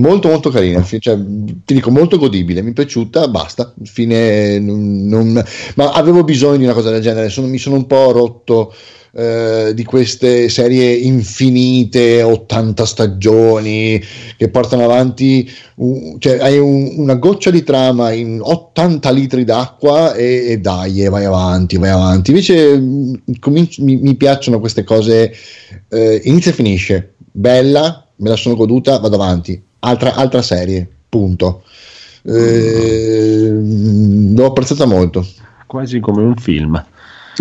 molto molto carina cioè, ti dico molto godibile mi è piaciuta basta fine non, non, ma avevo bisogno di una cosa del genere sono, mi sono un po' rotto eh, di queste serie infinite 80 stagioni che portano avanti cioè hai un, una goccia di trama in 80 litri d'acqua e, e dai vai avanti vai avanti. Invece mm, cominci, mi, mi, piacciono queste cose eh, inizia e finisce. Bella me la sono goduta vado avanti altra, altra serie, punto. Eh, l'ho apprezzata molto. Quasi come un film.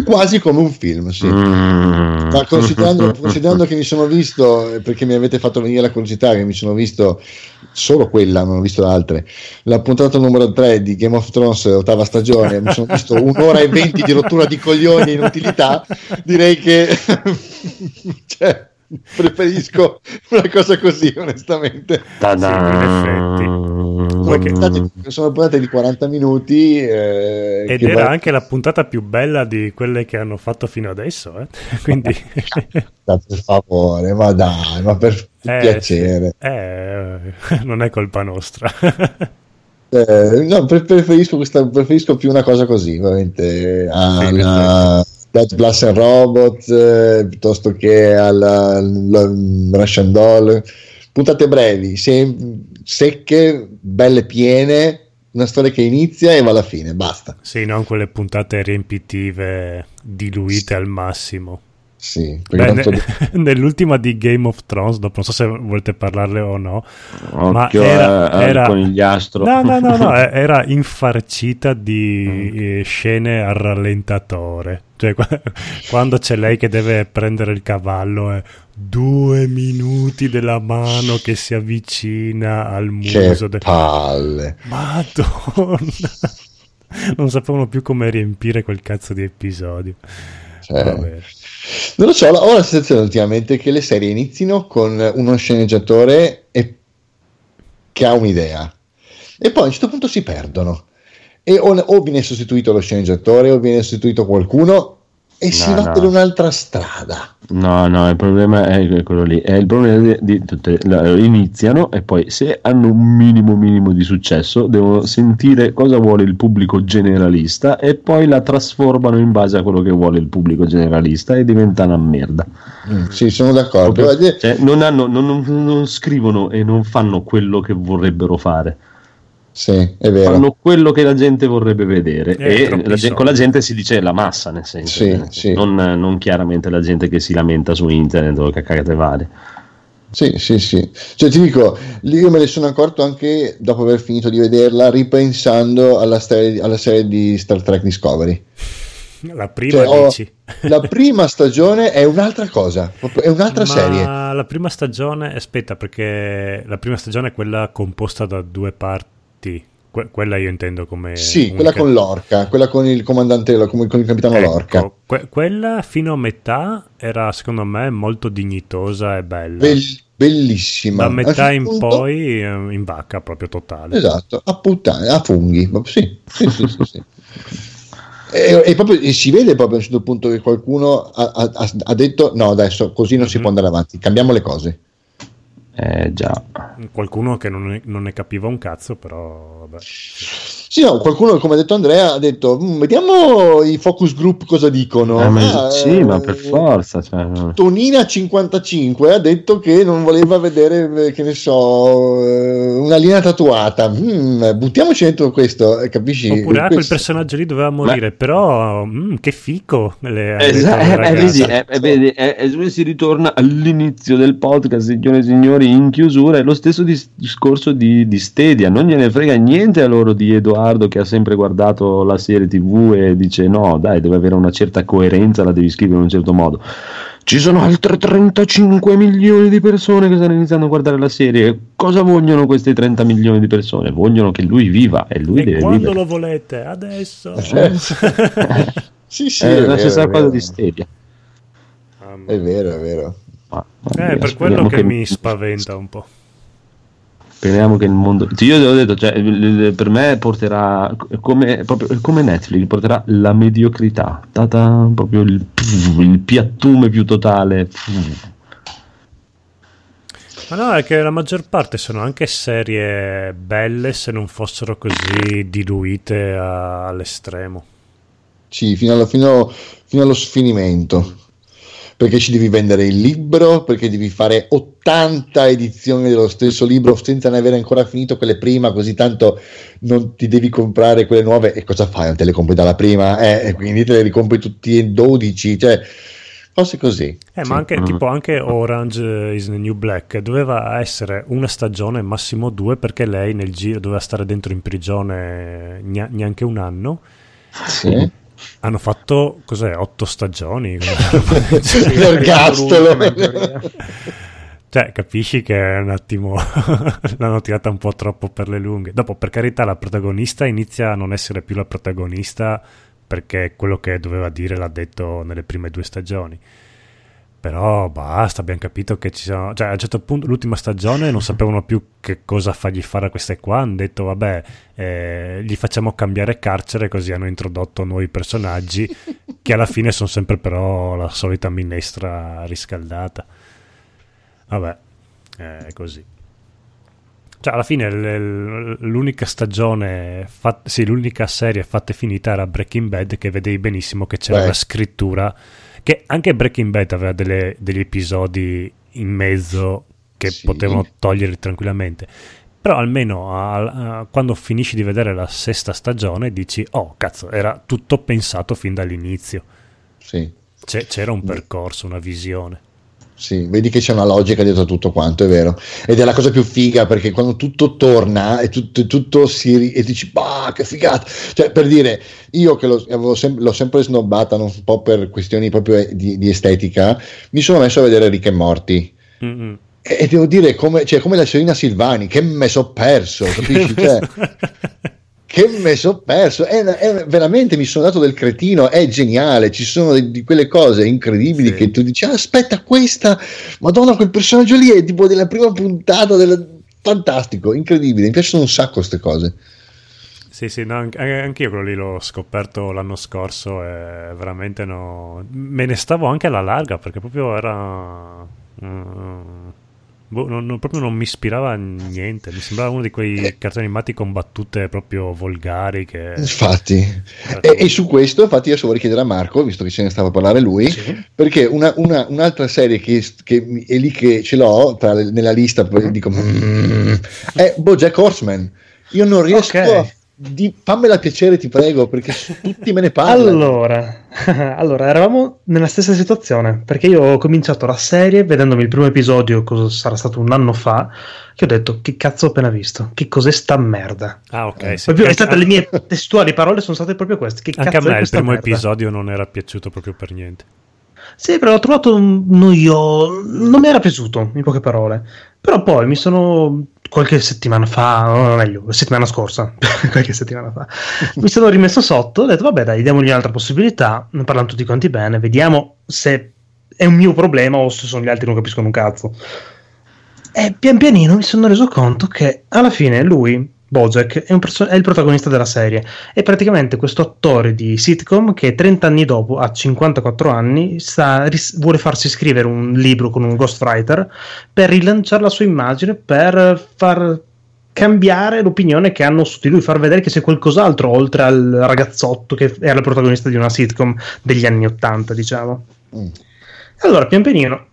Quasi come un film, sì. Mm. Ma considerando, considerando, che mi sono visto, perché mi avete fatto venire la curiosità, che mi sono visto solo quella, non ho visto altre, la puntata numero 3 di Game of Thrones, ottava stagione, mi sono visto un'ora e venti di rottura di coglioni e inutilità, direi che... cioè, preferisco una cosa così onestamente. Sì, puntate, sono puntate di 40 minuti eh, ed era va... anche la puntata più bella di quelle che hanno fatto fino adesso eh? quindi per favore ma dai ma per eh, piacere. sì. eh, non è colpa nostra. Eh, no, preferisco, questa, preferisco più una cosa così veramente alla, Dead Blast and Robot eh, piuttosto che alla, alla Russian Doll puntate brevi sem- secche belle piene una storia che inizia e va alla fine basta sì non quelle puntate riempitive diluite sì. al massimo sì, Beh, ne, nell'ultima di Game of Thrones, dopo non so se volete parlarle o no, Occhio ma era, a, era conigliastro. No, no, no, no, era infarcita di mm. scene al rallentatore. Cioè, quando c'è lei che deve prendere il cavallo, è due minuti della mano che si avvicina al muso. Che palle! Madonna! Non sapevano più come riempire quel cazzo di episodio. Cioè, Vabbè. Non lo so, ho la sensazione ultimamente che le serie inizino con uno sceneggiatore e... che ha un'idea. E poi a un certo punto si perdono. E o, o viene sostituito lo sceneggiatore o viene sostituito qualcuno e no, si va no. per un'altra strada. No, no, il problema è quello lì. È il problema di, tutte, iniziano e poi se hanno un minimo minimo di successo devono sentire cosa vuole il pubblico generalista e poi la trasformano in base a quello che vuole il pubblico generalista e diventa una merda. Mm, sì, sono d'accordo. Proprio, cioè, non, hanno, non, non, non scrivono e non fanno quello che vorrebbero fare sì, è vero. Fanno quello che la gente vorrebbe vedere eh, e la gente, con la gente si dice la massa, nel senso, sì, sì. Non, non, chiaramente la gente che si lamenta su internet o che cagate vale. Sì, sì, sì. Cioè, ti dico, io me ne sono accorto anche dopo aver finito di vederla, ripensando alla, serie, alla serie di Star Trek Discovery. La prima cioè, dici. la prima stagione è un'altra cosa, è un'altra Ma serie. La prima stagione, aspetta, perché la prima stagione è quella composta da due parti T. Que- quella io intendo come. Sì, quella con l'orca, quella con il comandante, con il capitano ecco, Lorca. Que- quella fino a metà era secondo me molto dignitosa e bella. Be- bellissima. Da metà in punto... poi eh, in vacca proprio totale. Esatto, a puttane, a funghi. Sì, sì, sì, sì, sì. E, e, proprio, e, si vede proprio a un certo punto che qualcuno ha, ha, ha detto: No, adesso così non si mhm. può andare avanti, cambiamo le cose. Eh, già. Qualcuno che non ne, non ne, capiva un cazzo, però vabbè. Sì, no, qualcuno, come ha detto Andrea, ha detto: mm, Vediamo i focus group cosa dicono. Eh, ma, ah, sì, eh, ma per forza. Cioè... Tonina55 ha detto che non voleva vedere, che ne so, eh, una linea tatuata. Mm, buttiamoci dentro questo, eh, capisci? Oppure ah, quel personaggio lì doveva morire, Ma... però mm, che fico. Le, esatto, eh, vedi, eh, vedi eh, eh, si ritorna all'inizio del podcast, signore e signori, in chiusura, è lo stesso dis- discorso di, di Stadia, non gliene frega niente a loro di Edoardo che ha sempre guardato la serie tv e dice no, dai, deve avere una certa coerenza, la devi scrivere in un certo modo. Ci sono altre 35 milioni di persone che stanno iniziando a guardare la serie. Cosa vogliono questi 30 milioni di persone? Vogliono che lui viva e lui e deve quando vivere. lo volete? Adesso. sì, sì, è, è la vero, stessa è cosa vero. di Stadia. È vero, è vero. Ma, eh, per quello che, che mi spaventa un po'. Speriamo che il mondo. Io ti ho detto, cioè, per me porterà come, proprio, come Netflix, porterà la mediocrità, data proprio il, il piattume più totale. Ma no, è che la maggior parte sono anche serie belle se non fossero così diluite a, all'estremo. Sì, fino, alla, fino, fino allo sfinimento perché ci devi vendere il libro, perché devi fare 80 edizioni dello stesso libro senza ne avere ancora finito quelle prima, così tanto non ti devi comprare quelle nuove e cosa fai? Non te le compri dalla prima eh, e quindi te le ricompri tutti in 12, cioè cose così. Eh, sì. ma anche, mm. tipo anche Orange is the New Black doveva essere una stagione, massimo due, perché lei nel giro doveva stare dentro in prigione neanche un anno. Sì hanno fatto cos'è otto stagioni? L'ergastolo cioè capisci che è un attimo l'hanno tirata un po' troppo per le lunghe. Dopo per carità la protagonista inizia a non essere più la protagonista perché quello che doveva dire l'ha detto nelle prime due stagioni però basta, abbiamo capito che ci sono. Cioè, a un certo punto, l'ultima stagione non sapevano più che cosa fargli fare a queste qua. Hanno detto, vabbè, eh, gli facciamo cambiare carcere, così hanno introdotto nuovi personaggi, che alla fine sono sempre però la solita minestra riscaldata. Vabbè, è così. Cioè, alla fine l'unica stagione, fat- sì, l'unica serie fatta e finita era Breaking Bad, che vedevi benissimo che c'era Beh. una scrittura che anche Breaking Bad aveva delle, degli episodi in mezzo che sì. potevano togliere tranquillamente. Però almeno a, a, quando finisci di vedere la sesta stagione dici, oh cazzo, era tutto pensato fin dall'inizio. Sì. C'è, c'era un percorso, una visione. Sì, vedi che c'è una logica dietro tutto quanto, è vero. Ed è la cosa più figa perché quando tutto torna e tutto, tutto si. e dici, bah, che figata! Cioè, per dire, io che l'ho, sem- l'ho sempre snobbata un po' per questioni proprio di, di, estetica, mi sono messo a vedere Rick e Morti. Mm-hmm. E, e devo dire, come, cioè, come la Serena Silvani, che me so perso, capisci? Cioè, che me sono perso, è, è, veramente mi sono dato del cretino, è geniale, ci sono di, di quelle cose incredibili sì. che tu dici, ah, aspetta questa, madonna quel personaggio lì è tipo della prima puntata, del... fantastico, incredibile, mi piacciono un sacco queste cose. Sì, sì, no, anche io quello lì l'ho scoperto l'anno scorso e veramente no... me ne stavo anche alla larga perché proprio era... Uh Boh, non, non, proprio non mi ispirava a niente, mi sembrava uno di quei eh. cartoni animati con battute proprio volgari. Che... Infatti, e, e, su questo, infatti, adesso vorrei chiedere a Marco, visto che ce ne stava a parlare lui, sì. perché una, una, un'altra serie che, che, è lì che ce l'ho tra, nella lista, poi dico, mm, è Bojack Horseman. Io non riesco okay. a di, fammela piacere, ti prego, perché tutti me ne parlano. Allora, allora, eravamo nella stessa situazione, perché io ho cominciato la serie vedendomi il primo episodio, cosa sarà stato un anno fa, che ho detto, che cazzo ho appena visto? Che cos'è sta merda? Ah, ok. Eh, sì. Proprio, state, le mie testuali parole sono state proprio queste. Che Anche a me il primo merda? episodio non era piaciuto proprio per niente. Sì, però l'ho trovato noioso, non mi era piaciuto, in poche parole. Però poi mi sono qualche settimana fa, o meglio, la settimana scorsa, qualche settimana fa, mi sono rimesso sotto, ho detto vabbè dai, diamogli un'altra possibilità, ne parlano tutti quanti bene, vediamo se è un mio problema o se sono gli altri che non capiscono un cazzo. E pian pianino mi sono reso conto che alla fine lui Bojack è, perso- è, il protagonista della serie. È praticamente questo attore di sitcom che 30 anni dopo, a 54 anni, sta, ris- vuole farsi scrivere un libro con un ghostwriter per rilanciare la sua immagine, per far cambiare l'opinione che hanno su di lui, far vedere che c'è qualcos'altro oltre al ragazzotto che era il protagonista di una sitcom degli anni 80, diciamo. Mm. Allora, pian pianino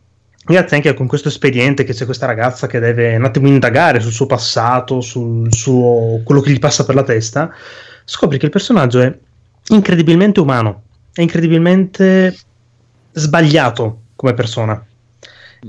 grazie anche con questo espediente che c'è questa ragazza che deve un attimo indagare sul suo passato, sul suo, quello che gli passa per la testa, scopri che il personaggio è incredibilmente umano, è incredibilmente sbagliato come persona.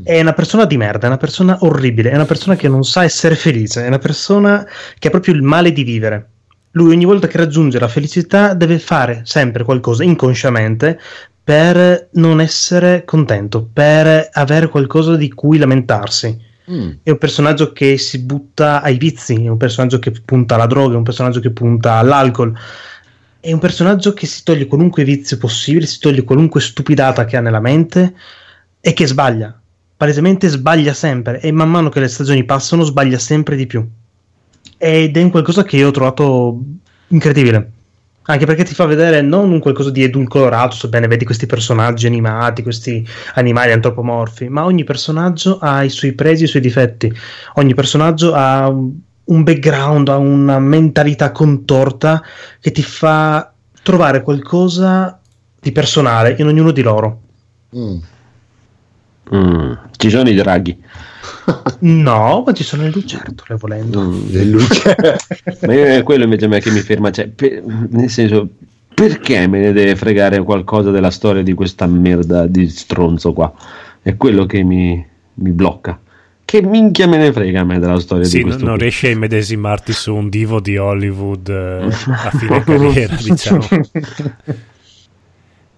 È una persona di merda, è una persona orribile, è una persona che non sa essere felice, è una persona che ha proprio il male di vivere. Lui ogni volta che raggiunge la felicità deve fare sempre qualcosa inconsciamente per non essere contento, per avere qualcosa di cui lamentarsi. Mm. È un personaggio che si butta ai vizi, è un personaggio che punta alla droga, è un personaggio che punta all'alcol. È un personaggio che si toglie qualunque vizio possibile, si toglie qualunque stupidata che ha nella mente e che sbaglia. Palesemente sbaglia sempre e man mano che le stagioni passano sbaglia sempre di più. Ed è un qualcosa che io ho trovato incredibile anche perché ti fa vedere non un qualcosa di edulcorato, sebbene vedi questi personaggi animati, questi animali antropomorfi, ma ogni personaggio ha i suoi pregi e i suoi difetti. Ogni personaggio ha un background, ha una mentalità contorta che ti fa trovare qualcosa di personale in ognuno di loro. Mm. Mm. Ci sono i draghi. No, ma ci sono le lucertole volendo. Mm, le lucertole. ma è quello invece a me che mi ferma. Cioè, per, nel senso, perché me ne deve fregare qualcosa della storia di questa merda di stronzo qua? È quello che mi, mi blocca. Che minchia me ne frega a me della storia sì, di questo non, non riesci a immedesimarti su un divo di Hollywood eh, a fine carriera, diciamo.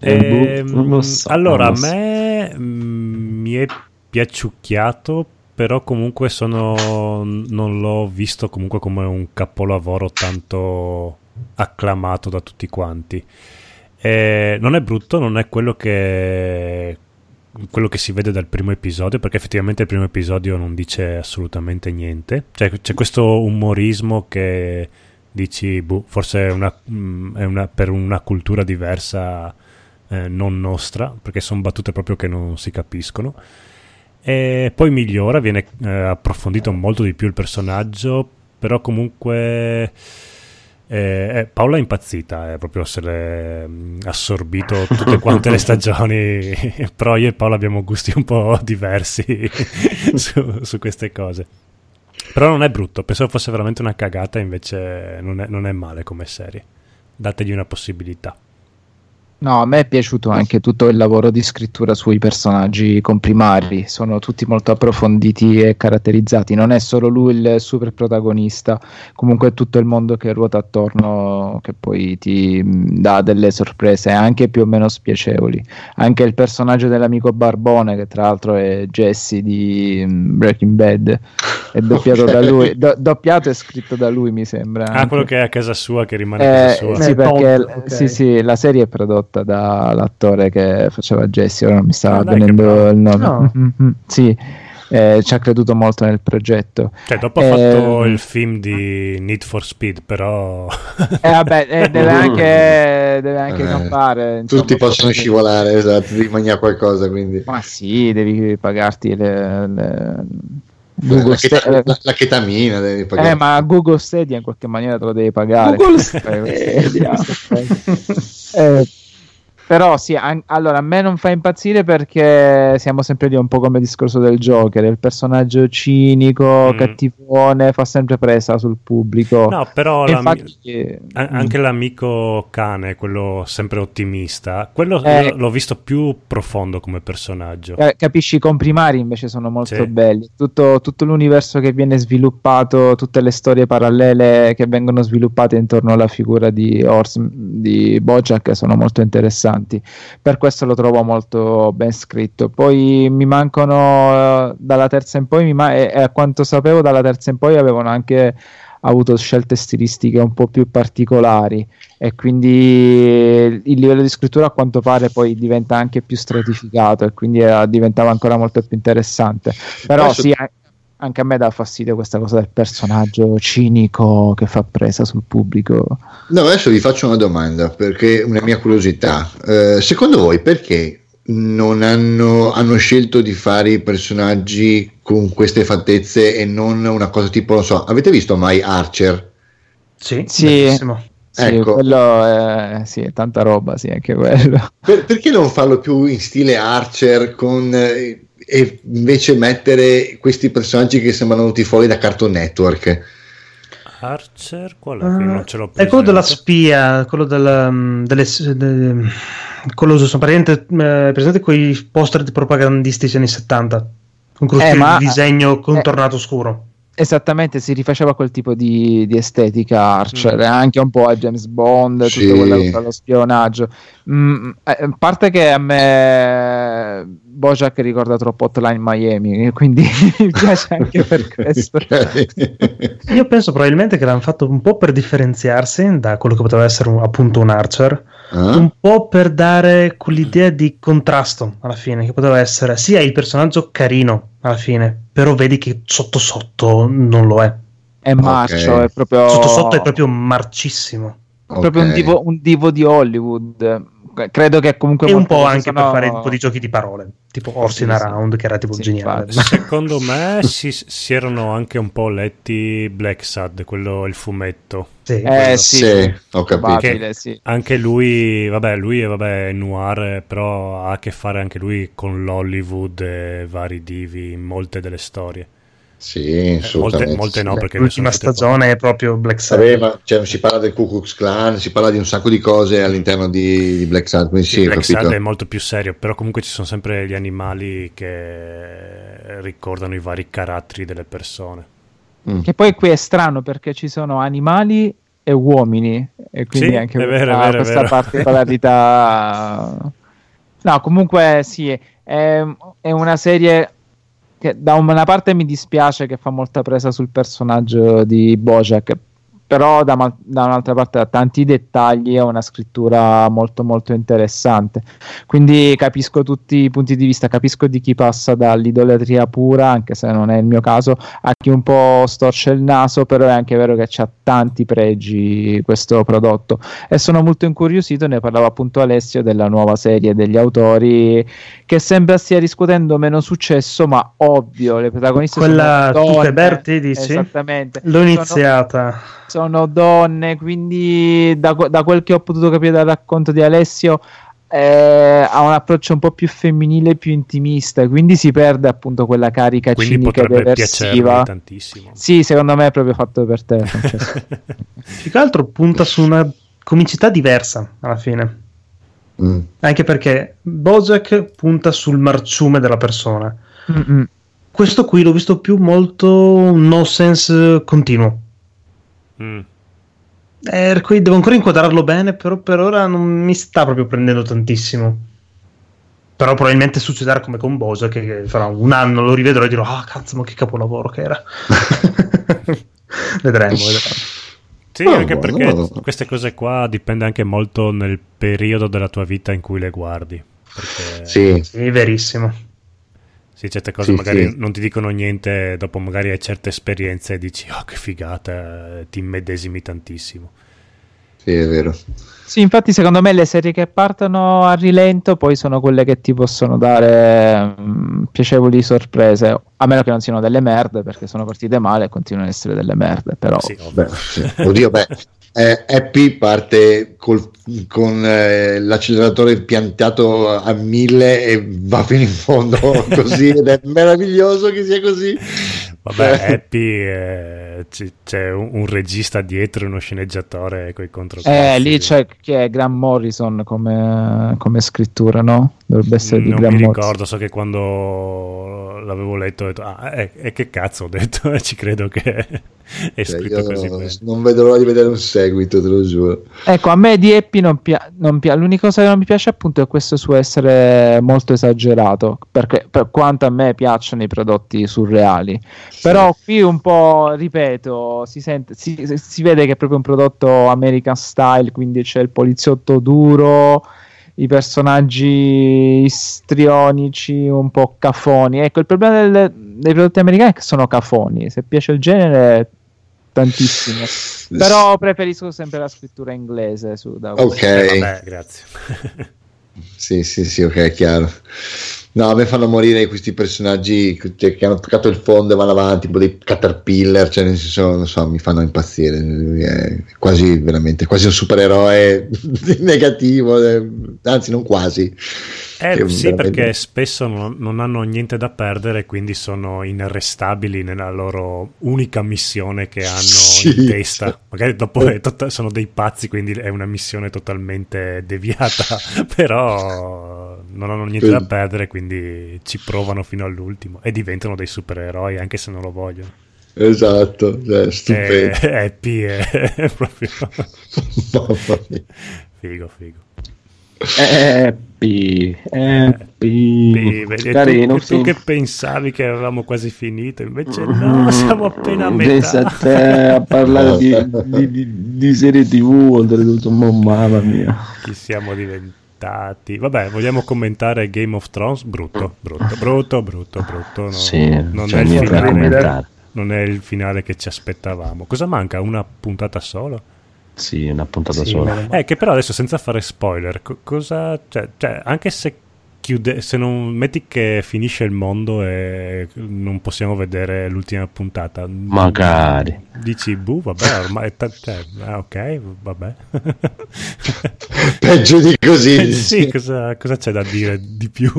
Eh, so, allora, a me mi è piaciucchiato però comunque sono, non l'ho visto comunque come un capolavoro tanto acclamato da tutti quanti. E non è brutto, non è quello che, quello che si vede dal primo episodio, perché effettivamente il primo episodio non dice assolutamente niente. Cioè, c'è questo umorismo che dici, boh, forse è, una, mm, è una, per una cultura diversa, eh, non nostra, perché sono battute proprio che non si capiscono e poi migliora, viene eh, approfondito molto di più il personaggio, però comunque eh, eh, Paola è impazzita, è proprio se l'è mm, assorbito tutte quante le stagioni, però io e Paola abbiamo gusti un po' diversi su, su, queste cose. Però non è brutto, pensavo fosse veramente una cagata, invece non è, non è male come serie. Dategli una possibilità. No, a me è piaciuto anche tutto il lavoro di scrittura sui personaggi comprimari, sono tutti molto approfonditi e caratterizzati, non è solo lui il super protagonista, comunque è tutto il mondo che ruota attorno che poi ti dà delle sorprese anche più o meno spiacevoli. Anche il personaggio dell'amico Barbone, che tra l'altro è Jesse di Breaking Bad, è doppiato okay. da lui, do, doppiato e scritto da lui mi sembra. Ah, anche. quello che è a casa sua, che rimane eh, a casa sua. Sì, perché okay. sì, sì, la serie è prodotta prodotta dall'attore che faceva Jesse, ora non mi sta ah, venendo il nome. No. Mm-hmm, sì, eh, ci ha creduto molto nel progetto. Cioè, dopo ha eh, fatto il film di Need for Speed, però... eh, vabbè, eh, deve anche, deve anche campare. Insomma, tutti possono scivolare, esatto, devi mangiare qualcosa, quindi... Ma sì, devi pagarti le... le... Google la, cheta- la, la, chetamina devi pagare. Eh, ma Google Stadia in qualche maniera te lo devi pagare. Google Stadia. eh, però sì, an- allora a me non fa impazzire perché siamo sempre lì un po' come il discorso del Joker, il personaggio cinico, mm. cattivone, fa sempre presa sul pubblico. No, però infatti, eh, anche mm. l'amico cane, quello sempre ottimista, quello eh, l'ho visto più profondo come personaggio. Eh, capisci, i comprimari invece sono molto sì. belli. Tutto, tutto l'universo che viene sviluppato, tutte le storie parallele che vengono sviluppate intorno alla figura di Ors, di Bojack sono molto interessanti interessanti. Per questo lo trovo molto ben scritto. Poi mi mancano uh, dalla terza in poi, ma- e, e a quanto sapevo, dalla terza in poi avevano anche avuto scelte stilistiche un po' più particolari e quindi il livello di scrittura a quanto pare poi diventa anche più stratificato e quindi eh, diventava ancora molto più interessante però Posso... sì anche a me dà fastidio questa cosa del personaggio cinico che fa presa sul pubblico. No, adesso vi faccio una domanda perché una mia curiosità. Eh, secondo voi perché non hanno, hanno, scelto di fare i personaggi con queste fattezze e non una cosa tipo, non so, avete visto mai Archer? Sì, sì. Sì, ecco. quello è, sì, è tanta roba, sì, anche quello. Per, perché non farlo più in stile Archer con eh, e invece mettere questi personaggi che sembrano venuti fuori da Cartoon Network. Archer? Qual è? Uh, non ce l'ho È quello della spia, quello del, um, delle, de, quello sono praticamente eh, presente quei poster propagandistici anni 70 con quello eh, ma, disegno contornato eh, scuro. Esattamente, si rifaceva quel tipo di, di estetica Archer, mm. anche un po' a James Bond, sì. tutto quello lo spionaggio. Mm, a eh, parte che a me Bojack ricorda troppo Hotline Miami, quindi mi piace anche per questo. Io penso probabilmente che l'hanno fatto un po' per differenziarsi da quello che poteva essere un, appunto un Archer, uh-huh. un po' per dare quell'idea di contrasto alla fine, che poteva essere sia il personaggio carino alla fine, però vedi che sotto sotto non lo è. È marcio, okay. è proprio... Sotto sotto è proprio marcissimo. Okay. Proprio un divo, un divo di Hollywood credo che comunque e un po' anche sono... per fare un po' di giochi di parole tipo Horsing sì, Around che era tipo sì, geniale. secondo me si, si, erano anche un po' letti Black Sad quello il fumetto. Sì, eh, sì, sì, ho capito. sì. anche lui vabbè lui è vabbè, noir però ha a che fare anche lui con l'Hollywood e vari divi in molte delle storie sì, eh, molte, molte no, perché l'ultima stagione po'. è proprio Black Sabbath. Cioè, si parla del Ku Klux Klan, si parla di un sacco di cose all'interno di, di Black Sabbath. Quindi sì, Black Sabbath è molto più serio, però comunque ci sono sempre gli animali che ricordano i vari caratteri delle persone. Mm. Che poi qui è strano perché ci sono animali e uomini, e quindi sì, anche vero, vero, questa particolarità. no, comunque sì, è, è una serie che da una parte mi dispiace che fa molta presa sul personaggio di Bojack però da, da, un'altra parte ha tanti dettagli e una scrittura molto molto interessante. Quindi capisco tutti i punti di vista capisco di chi passa dall'idolatria pura anche se non è il mio caso a chi un po' storce il naso però è anche vero che ha tanti pregi questo prodotto. E sono molto incuriosito ne parlava appunto Alessio della nuova serie degli autori che sembra stia riscuotendo meno successo ma ovvio le protagoniste quella sono donne, Berti dici? esattamente. L'ho iniziata. sono sono donne, quindi da, da, quel che ho potuto capire dal racconto di Alessio eh, ha un approccio un po' più femminile, più intimista, quindi si perde appunto quella carica quindi cinica ed eversiva. tantissimo. Sì, secondo me è proprio fatto per te, Più che altro punta su una comicità diversa alla fine. Mm. Anche perché Bojack punta sul marciume della persona. Mm-mm. Questo qui l'ho visto più molto no sense continuo. Mm. Eh, devo ancora inquadrarlo bene, però per ora non mi sta proprio prendendo tantissimo. Però probabilmente succederà come con Bosa, che fra un anno lo rivedrò e dirò, ah cazzo, ma che capolavoro che era. vedremo, vedremo. Sì, oh, anche perché no. queste cose qua dipende anche molto nel periodo della tua vita in cui le guardi. Perché... Sì. sì, verissimo. Sì, certe cose sì, magari sì. non ti dicono niente, dopo magari hai certe esperienze e dici, oh che figata, ti immedesimi tantissimo. Sì, è vero. Sì, infatti secondo me le serie che partono a rilento poi sono quelle che ti possono dare um, piacevoli sorprese, a meno che non siano delle merde, perché sono partite male e continuano ad essere delle merde, però... Sì, beh, sì. Oddio, beh, eh, Happy parte col, con eh, l'acceleratore piantato a mille e va fino in fondo così ed è meraviglioso che sia così. Vabbè, eh. Happy eh, c- c'è un, un, regista dietro, uno sceneggiatore con i contro. Eh, lì c'è chi è Graham Morrison come, come scrittura, no? Dovrebbe essere di non Graham mi ricordo, Morrison. so che quando l'avevo letto ho detto, ah, e eh, che cazzo ho detto, ci credo che è cioè, scritto così non, non vedo l'ora di vedere un seguito, te lo giuro. Ecco, a me di Happy non piace, pia- l'unica cosa che non mi piace appunto è questo suo essere molto esagerato, perché per quanto a me piacciono i prodotti surreali, sì. però qui un po', ripeto, si, sente, si, si vede che è proprio un prodotto American style, quindi c'è il poliziotto duro i personaggi istrionici, un po' cafoni. Ecco, il problema del, dei prodotti americani è che sono cafoni. Se piace il genere, tantissimo. Però preferisco sempre la scrittura inglese. Su, da ok, eh, vabbè, grazie. sì, sì, sì, ok, chiaro. No, a me fanno morire questi personaggi cioè, che hanno toccato il fondo e vanno avanti, tipo dei caterpillar, cioè nel senso, non so, mi fanno impazzire. È quasi veramente, quasi un supereroe negativo, eh, anzi non quasi. Eh sì, veramente... perché spesso non, non, hanno niente da perdere, quindi sono inarrestabili nella loro unica missione che hanno sì. in testa. Magari dopo to- sono dei pazzi, quindi è una missione totalmente deviata, però non hanno niente da perdere, quindi ci provano fino all'ultimo e diventano dei supereroi anche se non lo vogliono. Esatto, cioè, stupendo. È, Happy è, è proprio... figo, figo. Happy, happy, happy. Carino, tu, sì. tu, che pensavi che avevamo quasi finito, invece no, siamo appena a metà. Pensa a te a parlare di, di, di, di, serie tv, oltretutto, mamma mia. Chi siamo diventati? Aspettati. Vabbè, vogliamo commentare Game of Thrones? Brutto, brutto, brutto, brutto, brutto. No, sì, non, cioè è il finale, non è il finale che ci aspettavamo. Cosa manca? Una puntata solo? Sì, una puntata sì, sola. Eh, che però adesso senza fare spoiler, co- cosa... Cioè, cioè, anche se chiude, se non metti che finisce il mondo e non possiamo vedere l'ultima puntata. Magari. Dici, buh, vabbè, ormai... T- cioè, ah, ok, vabbè. Peggio di così. sì, cosa, cosa, c'è da dire di più?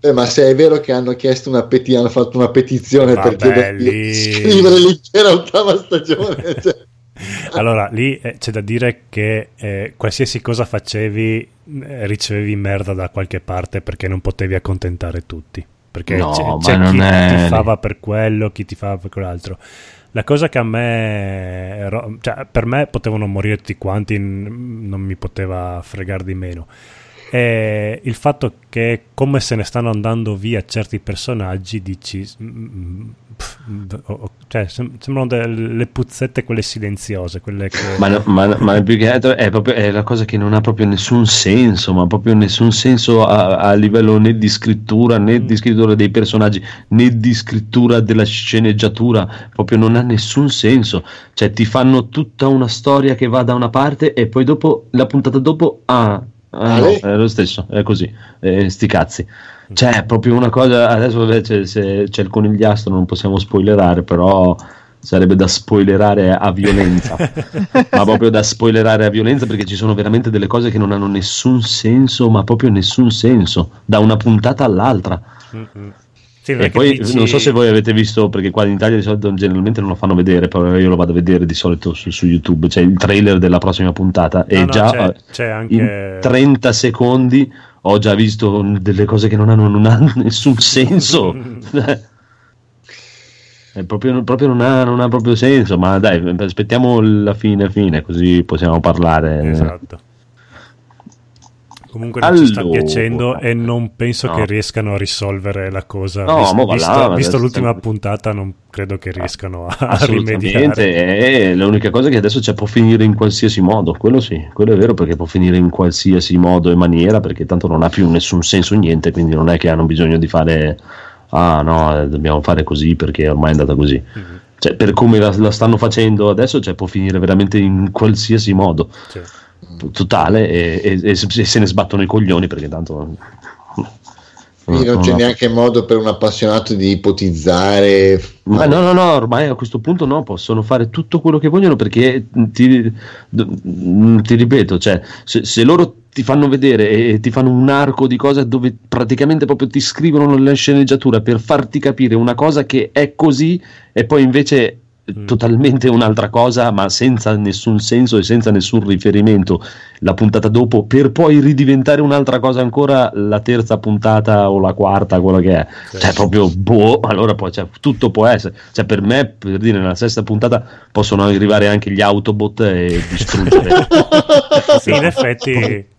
Eh, ma se è vero che hanno chiesto una petizione, hanno fatto una petizione vabbè, per chiedere lì... di scrivere l'intera ottava stagione, cioè. Allora, lì eh, c'è da dire che eh, qualsiasi cosa facevi eh, ricevevi merda da qualche parte perché non potevi accontentare tutti. Perché no, c'è, c'è chi è... ti fava per quello, chi ti fava per quell'altro. La cosa che a me, cioè, per me potevano morire tutti quanti, non mi poteva fregare di meno. E il fatto che come se ne stanno andando via certi personaggi, dici, cioè, sembrano delle puzzette quelle silenziose. Quelle che... ma, no, ma, ma, più che altro è, proprio, è la cosa che non ha proprio nessun senso, ma proprio nessun senso a, a livello né di scrittura né mm. di scrittura dei personaggi né di scrittura della sceneggiatura, proprio non ha nessun senso. Cioè, ti fanno tutta una storia che va da una parte e poi dopo, la puntata dopo, ah, ah no, è lo stesso, è così, eh, sti cazzi. Cioè, proprio una cosa. Adesso invece se c'è il conigliastro, non possiamo spoilerare, però sarebbe da spoilerare a violenza. ma proprio da spoilerare a violenza perché ci sono veramente delle cose che non hanno nessun senso, ma proprio nessun senso, da una puntata all'altra. Mm-hmm. Sì, e poi dici... non so se voi avete visto, perché qua in Italia di solito generalmente non lo fanno vedere, però io lo vado a vedere di solito su, su YouTube, c'è il trailer della prossima puntata no, e no, già c'è, c'è anche... in 30 secondi ho già visto delle cose che non hanno, non hanno nessun senso. proprio, proprio non, ha, non, ha, proprio senso, ma dai, aspettiamo la fine, fine, così possiamo parlare. Esatto. Comunque non allora, ci sta piacendo e non penso no. che riescano a risolvere la cosa. No, visto, visto, là, visto l'ultima sempre... puntata, non credo che riescano a, a rimediare. È l'unica cosa che adesso cioè, può finire in qualsiasi modo. Quello sì, quello è vero perché può finire in qualsiasi modo e maniera perché tanto non ha più nessun senso niente, quindi non è che hanno bisogno di fare ah no, eh, dobbiamo fare così perché ormai è andata così. Mm-hmm. Cioè, per come la, la, stanno facendo adesso, cioè, può finire veramente in qualsiasi modo. Sì totale e, e, e, se ne sbattono i coglioni perché tanto quindi non, c'è neanche modo per un appassionato di ipotizzare. Ma no, no, no, ormai a questo punto no, possono fare tutto quello che vogliono perché ti, ti ripeto, cioè, se, se, loro ti fanno vedere e ti fanno un arco di cose dove praticamente proprio ti scrivono la sceneggiatura per farti capire una cosa che è così e poi invece Mm. Totalmente un'altra cosa, ma senza nessun senso e senza nessun riferimento la puntata dopo, per poi ridiventare un'altra cosa ancora la terza puntata o la quarta, quello che è. Sì. Cioè, proprio boh, allora poi cioè, tutto può essere. Cioè, per me, per dire, nella sesta puntata possono arrivare anche gli Autobot e distruggere. sì, in effetti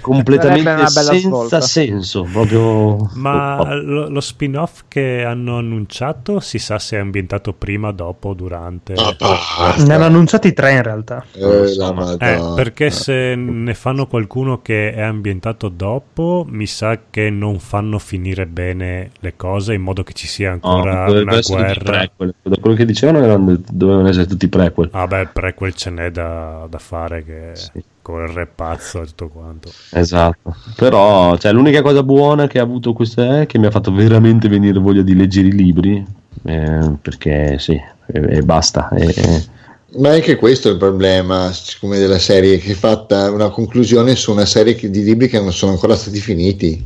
completamente senza svolta. senso. Proprio... Ma oh, oh. Lo, lo, spin-off che hanno annunciato si sa se è ambientato prima, dopo, durante. Ah, ne hanno annunciati tre in realtà. Eh, eh, perché se ne fanno qualcuno che è ambientato dopo, mi sa che non fanno finire bene le cose in modo che ci sia ancora no, una guerra. Da quello che dicevano erano, dovevano essere tutti prequel. Ah, beh, prequel ce n'è da, da fare che. Sì con il re pazzo e tutto quanto. Esatto, però cioè, l'unica cosa buona che ha avuto questa è che mi ha fatto veramente venire voglia di leggere i libri, eh, perché sì, e, e basta. E, ma anche questo è il problema, siccome della serie, che è fatta una conclusione su una serie di libri che non sono ancora stati finiti.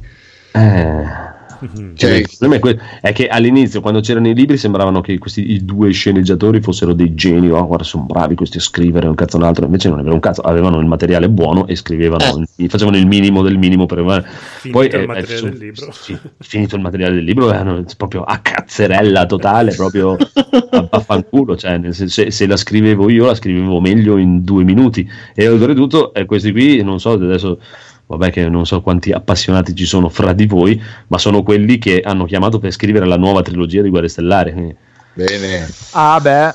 Eh. Cioè, il problema è, que- è, che all'inizio, quando c'erano i libri, sembravano che questi i due sceneggiatori fossero dei geni. Oh, guarda, sono bravi questi a scrivere un cazzo un altro. Invece non avevano un cazzo, avevano il materiale buono e scrivevano, eh. facevano il minimo del minimo per. Finito Poi il materiale è, del libro. Sì, finito il materiale del libro, erano proprio a cazzerella totale, proprio a baffanculo. Cioè, se, se, la scrivevo io, la scrivevo meglio in due minuti. E oltretutto, eh, questi qui, non so, adesso vabbè che non so quanti appassionati ci sono fra di voi, ma sono quelli che hanno chiamato per scrivere la nuova trilogia di Guerre Stellari. Bene. Ah beh.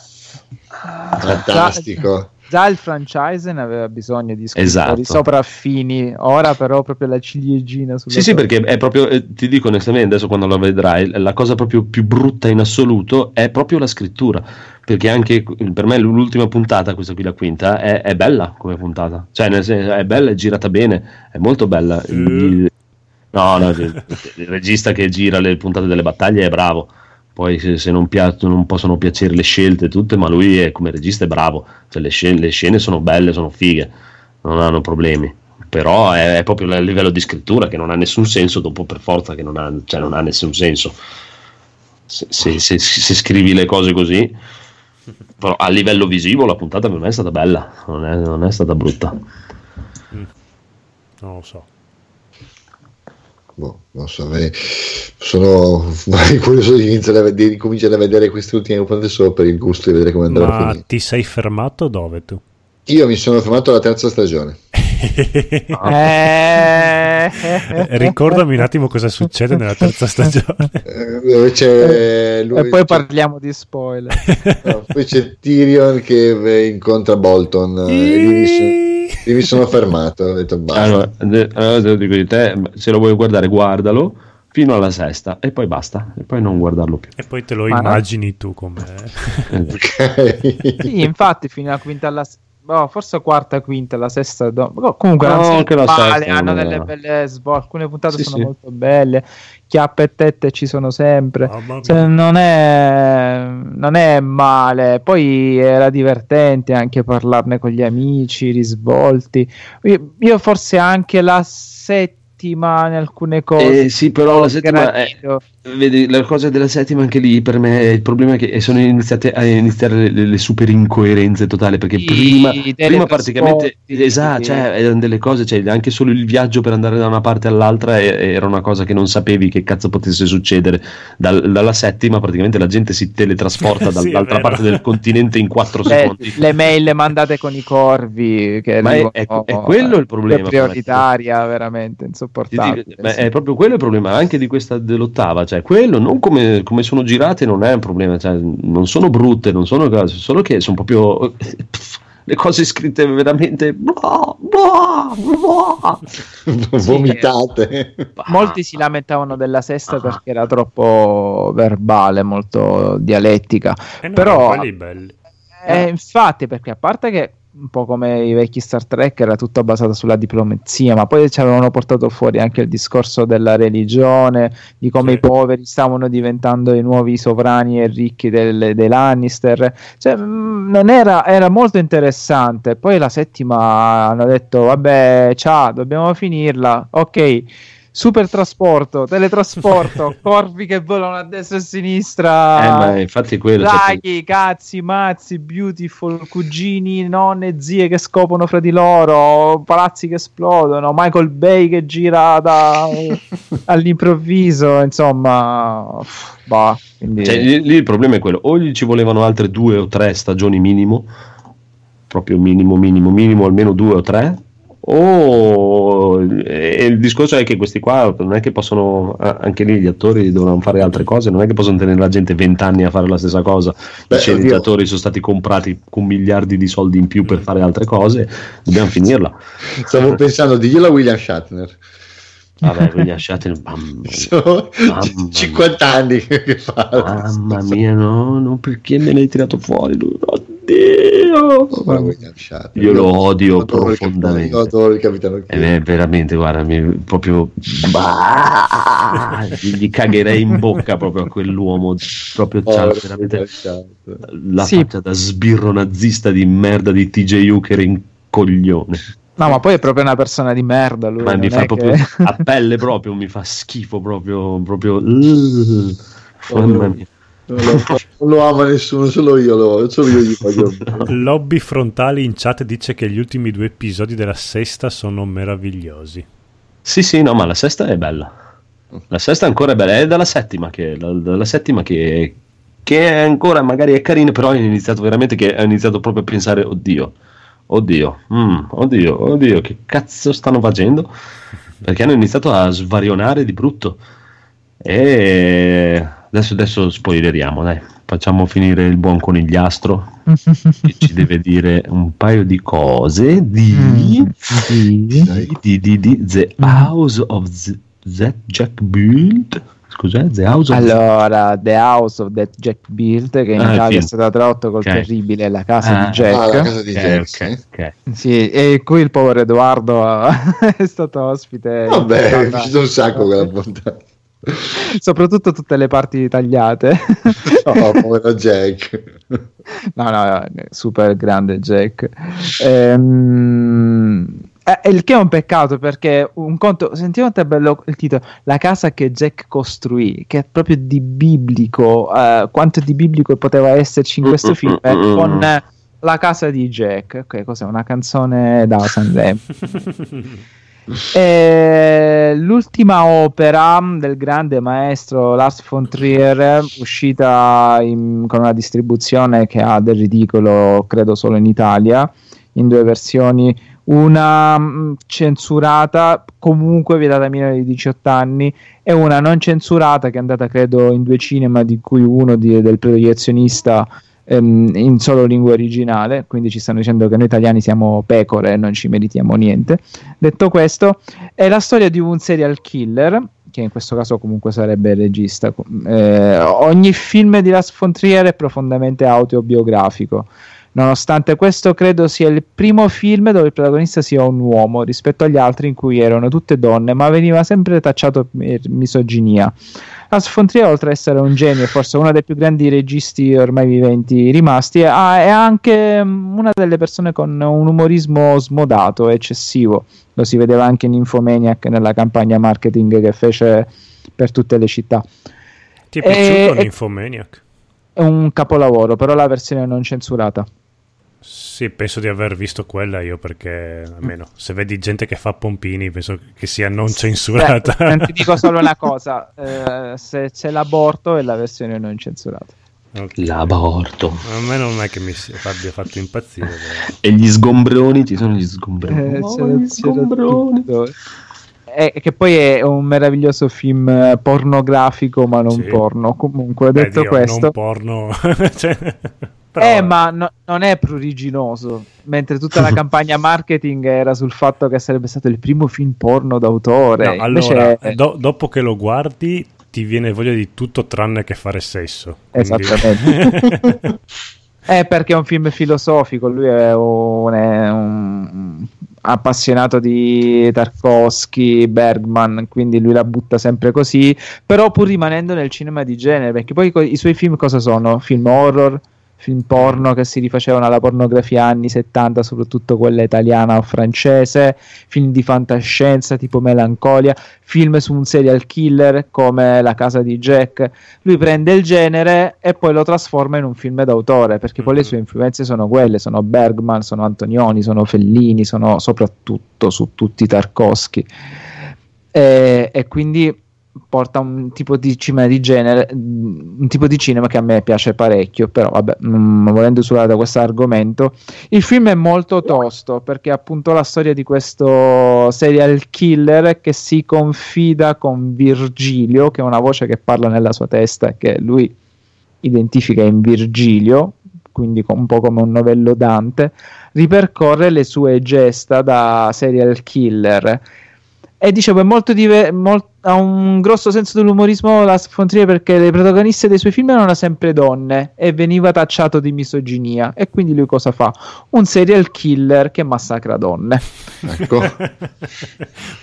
Fantastico già il franchise ne aveva bisogno di scrittori esatto. sopraffini, ora però proprio la ciliegina sulla Sì, sì, perché è proprio, eh, ti dico onestamente, adesso quando lo vedrai, la cosa proprio più brutta in assoluto è proprio la scrittura, perché anche per me l'ultima puntata, questa qui la quinta, è, è bella come puntata, cioè nel senso, è bella, è girata bene, è molto bella. Mm. Il, no, no, il, il regista che gira le puntate delle battaglie è bravo poi se, se non, pia- non, possono piacere le scelte tutte, ma lui è, come regista è bravo, cioè, le, scene, le, scene, sono belle, sono fighe, non hanno problemi, però è, è, proprio il livello di scrittura che non ha nessun senso, dopo per forza che non ha, cioè, non ha nessun senso. Se, se, se, se, scrivi le cose così, però a livello visivo la puntata per me è stata bella, non è, non è stata brutta. Mm. Non lo so boh, non so, sono curioso di iniziare di cominciare a vedere queste ultime puntate solo per il gusto di vedere come andrà Ma a ti sei fermato dove tu? Io mi sono fermato alla terza stagione. eh, ricordami un attimo cosa succede nella terza stagione. Eh, lui, e poi parliamo di spoiler. No, poi c'è Tyrion che incontra Bolton. e mi sono fermato. Ho detto basta. Allora, allora dico di te, se lo vuoi guardare, guardalo fino alla sesta e poi basta, e poi non guardarlo più. E poi te lo Ma immagini no. tu come. okay. sì, infatti, fino alla quinta alla Oh, forse quarta, quinta, la sesta. Do... comunque, no, anche la male, sesta, hanno delle belle svolte. Alcune puntate sì, sono sì. molto belle. Chiappe e tette ci sono sempre. Cioè, non, è, non è male. Poi era divertente anche parlarne con gli amici, risvolti. Io, io forse anche la settima settima in alcune cose. Eh, sì, però la settima è, vedi, la cosa della settima anche lì per me il problema è che sono iniziate a iniziare le, le super incoerenze totali perché I, prima, prima praticamente esatto, cioè, erano delle cose, cioè, anche solo il viaggio per andare da una parte all'altra era una cosa che non sapevi che cazzo potesse succedere. Dal, dalla settima praticamente la gente si teletrasporta sì, dall'altra parte del continente in 4 secondi. Le mail mandate con i corvi che Ma è, è, è, quello il problema. È prioritaria veramente, insomma insopportabile. Dico, sì. È proprio quello il problema, anche di questa dell'ottava, cioè quello non come, come sono girate non è un problema, cioè, non sono brutte, non sono cose, solo che sono proprio le cose scritte veramente blah, blah, blah. vomitate. Sì, molti si lamentavano della sesta perché era troppo verbale, molto dialettica. Eh no, Però, eh, infatti, perché a parte che un po' come i vecchi Star Trek, era tutto basato sulla diplomazia, ma poi ci avevano portato fuori anche il discorso della religione, di come sì. i poveri stavano diventando i nuovi sovrani e ricchi del, dei Lannister. Cioè, mm, era, era, molto interessante. Poi la settima hanno detto, vabbè, ciao, dobbiamo finirla. Ok super trasporto, teletrasporto, corvi che volano a destra e a sinistra. Eh, ma infatti quello. Draghi, cazzi, mazzi, beautiful, cugini, nonne, zie che scoprono fra di loro, palazzi che esplodono, Michael Bay che gira da, all'improvviso, insomma. Bah, quindi... cioè, lì, lì il problema è quello, o gli ci volevano altre due o tre stagioni minimo, proprio minimo, minimo, minimo, almeno due o tre o e il discorso è che questi qua non è che possono anche lì gli attori dovranno fare altre cose non è che possono tenere la gente vent'anni a fare la stessa cosa Beh, i sceneggiatori sono stati comprati con miliardi di soldi in più per fare altre cose dobbiamo finirla stavo pensando di gliela William Shatner Vabbè, William Shatner, mamma, Sono mamma 50 mia. anni che fa. Mamma mia, no, no, perché me l'hai tirato fuori lui? Oddio. Dio! Io lo odio adoro profondamente. Io adoro il capitano Kirk. veramente, guarda, mi, proprio bah, gli cagherei in bocca proprio a quell'uomo. Proprio oh, veramente la sì. faccia da sbirro nazista di merda di TJ Hooker in coglione. No, ma poi è proprio una persona di merda. Lui, ma mi fa proprio che... a pelle proprio, mi fa schifo proprio. proprio uh, mamma mia. Non lo, lo, ama nessuno, solo io lo solo io gli voglio. Lobby Frontali in chat dice che gli ultimi due episodi della sesta sono meravigliosi. Sì, sì, no, ma la sesta è bella. La sesta ancora è bella, è dalla settima che, la, dalla settima che, che è ancora magari è carina, però ho iniziato veramente che ho iniziato proprio a pensare, oddio, oddio, mm, oddio, oddio, che cazzo stanno facendo? Perché hanno iniziato a svarionare di brutto. E Adesso, adesso spoileriamo, dai. Facciamo finire il buon conigliastro che ci deve dire un paio di cose di, mm. di, di, di The House of the, That Jack Build. Scusa, The House of Allora, The House of That Jack Build, che in ah, Italia è stata tradotta col okay. terribile La casa ah, di Jack. Ah, la casa di okay, Jack. Okay, okay. Sì, e qui il povero Edoardo è stato ospite. Vabbè, è piaciuto un sacco quella puntata. Soprattutto tutte le parti tagliate. no, povero Jack. no, no, super grande Jack. Ehm, eh, il che è un peccato perché un conto, sentiamo te bello il titolo, La casa che Jack costruì, che è proprio di biblico, eh, quanto di biblico poteva esserci in questo film eh, con la casa di Jack. Ok, cos'è? Una canzone da Sanremo. E l'ultima opera del grande maestro Lars von Trier, uscita in, con una distribuzione che ha del ridicolo, credo solo in Italia, in due versioni, una mm, censurata, comunque vietata ai minori di 18 anni, e una non censurata che è andata, credo, in due cinema, di cui uno di, del proiezionista ehm, in solo lingua originale, quindi ci stanno dicendo che noi italiani siamo pecore e non ci meritiamo niente. Detto questo, è la storia di un serial killer che in questo caso comunque sarebbe il regista. Eh, ogni film di Lars von Trier è profondamente autobiografico. Nonostante questo, credo sia il primo film dove il protagonista sia un uomo rispetto agli altri in cui erano tutte donne, ma veniva sempre tacciato per misoginia. Lars von Trier, oltre ad essere un genio, forse uno dei più grandi registi ormai viventi rimasti, è anche mm, una delle persone con un umorismo smodato, eccessivo. Lo si vedeva anche in Infomaniac nella campagna marketing che fece per tutte le città. Ti è piaciuto e, Infomaniac? È un capolavoro, però la versione non censurata. Sì, penso di aver visto quella io perché almeno se vedi gente che fa pompini penso che sia non censurata. Beh, ti dico solo una cosa, eh, se c'è l'aborto è la versione non censurata. Okay. L'aborto. A me non è che mi abbia fatto impazzire. Però. e gli sgombroni, ci sono gli sgombroni. Eh, oh, gli sgombroni. Eh, che poi è un meraviglioso film pornografico, ma non sì. porno. Comunque, detto Dio, questo, non porno. cioè... Però... Eh, ma no, non è pruriginoso. Mentre tutta la campagna marketing era sul fatto che sarebbe stato il primo film porno d'autore. No, allora, do- dopo che lo guardi, ti viene voglia di tutto tranne che fare sesso. Quindi... Esattamente. è perché è un film filosofico. Lui è un, è un appassionato di Tarkovsky, Bergman, quindi lui la butta sempre così. Però pur rimanendo nel cinema di genere, perché poi i suoi film cosa sono? Film horror film porno che si rifacevano alla pornografia anni 70, soprattutto quella italiana o francese, film di fantascienza tipo Melancolia, film su un serial killer come La casa di Jack. Lui prende il genere e poi lo trasforma in un film d'autore, perché poi mm-hmm. le sue influenze sono quelle, sono Bergman, sono Antonioni, sono Fellini, sono soprattutto su tutti Tarkovsky. E, e quindi porta un tipo di cinema di genere, un tipo di cinema che a me piace parecchio, però vabbè, non volendo usare da questo argomento, il film è molto tosto perché è appunto la storia di questo serial killer che si confida con Virgilio, che è una voce che parla nella sua testa e che lui identifica in Virgilio, quindi un po' come un novello Dante, ripercorre le sue gesta da serial killer. E dicevo, è molto, diver- molto ha un grosso senso dell'umorismo la von Trier perché le protagoniste dei suoi film erano sempre donne e veniva tacciato di misoginia e quindi lui cosa fa? Un serial killer che massacra donne. Ecco.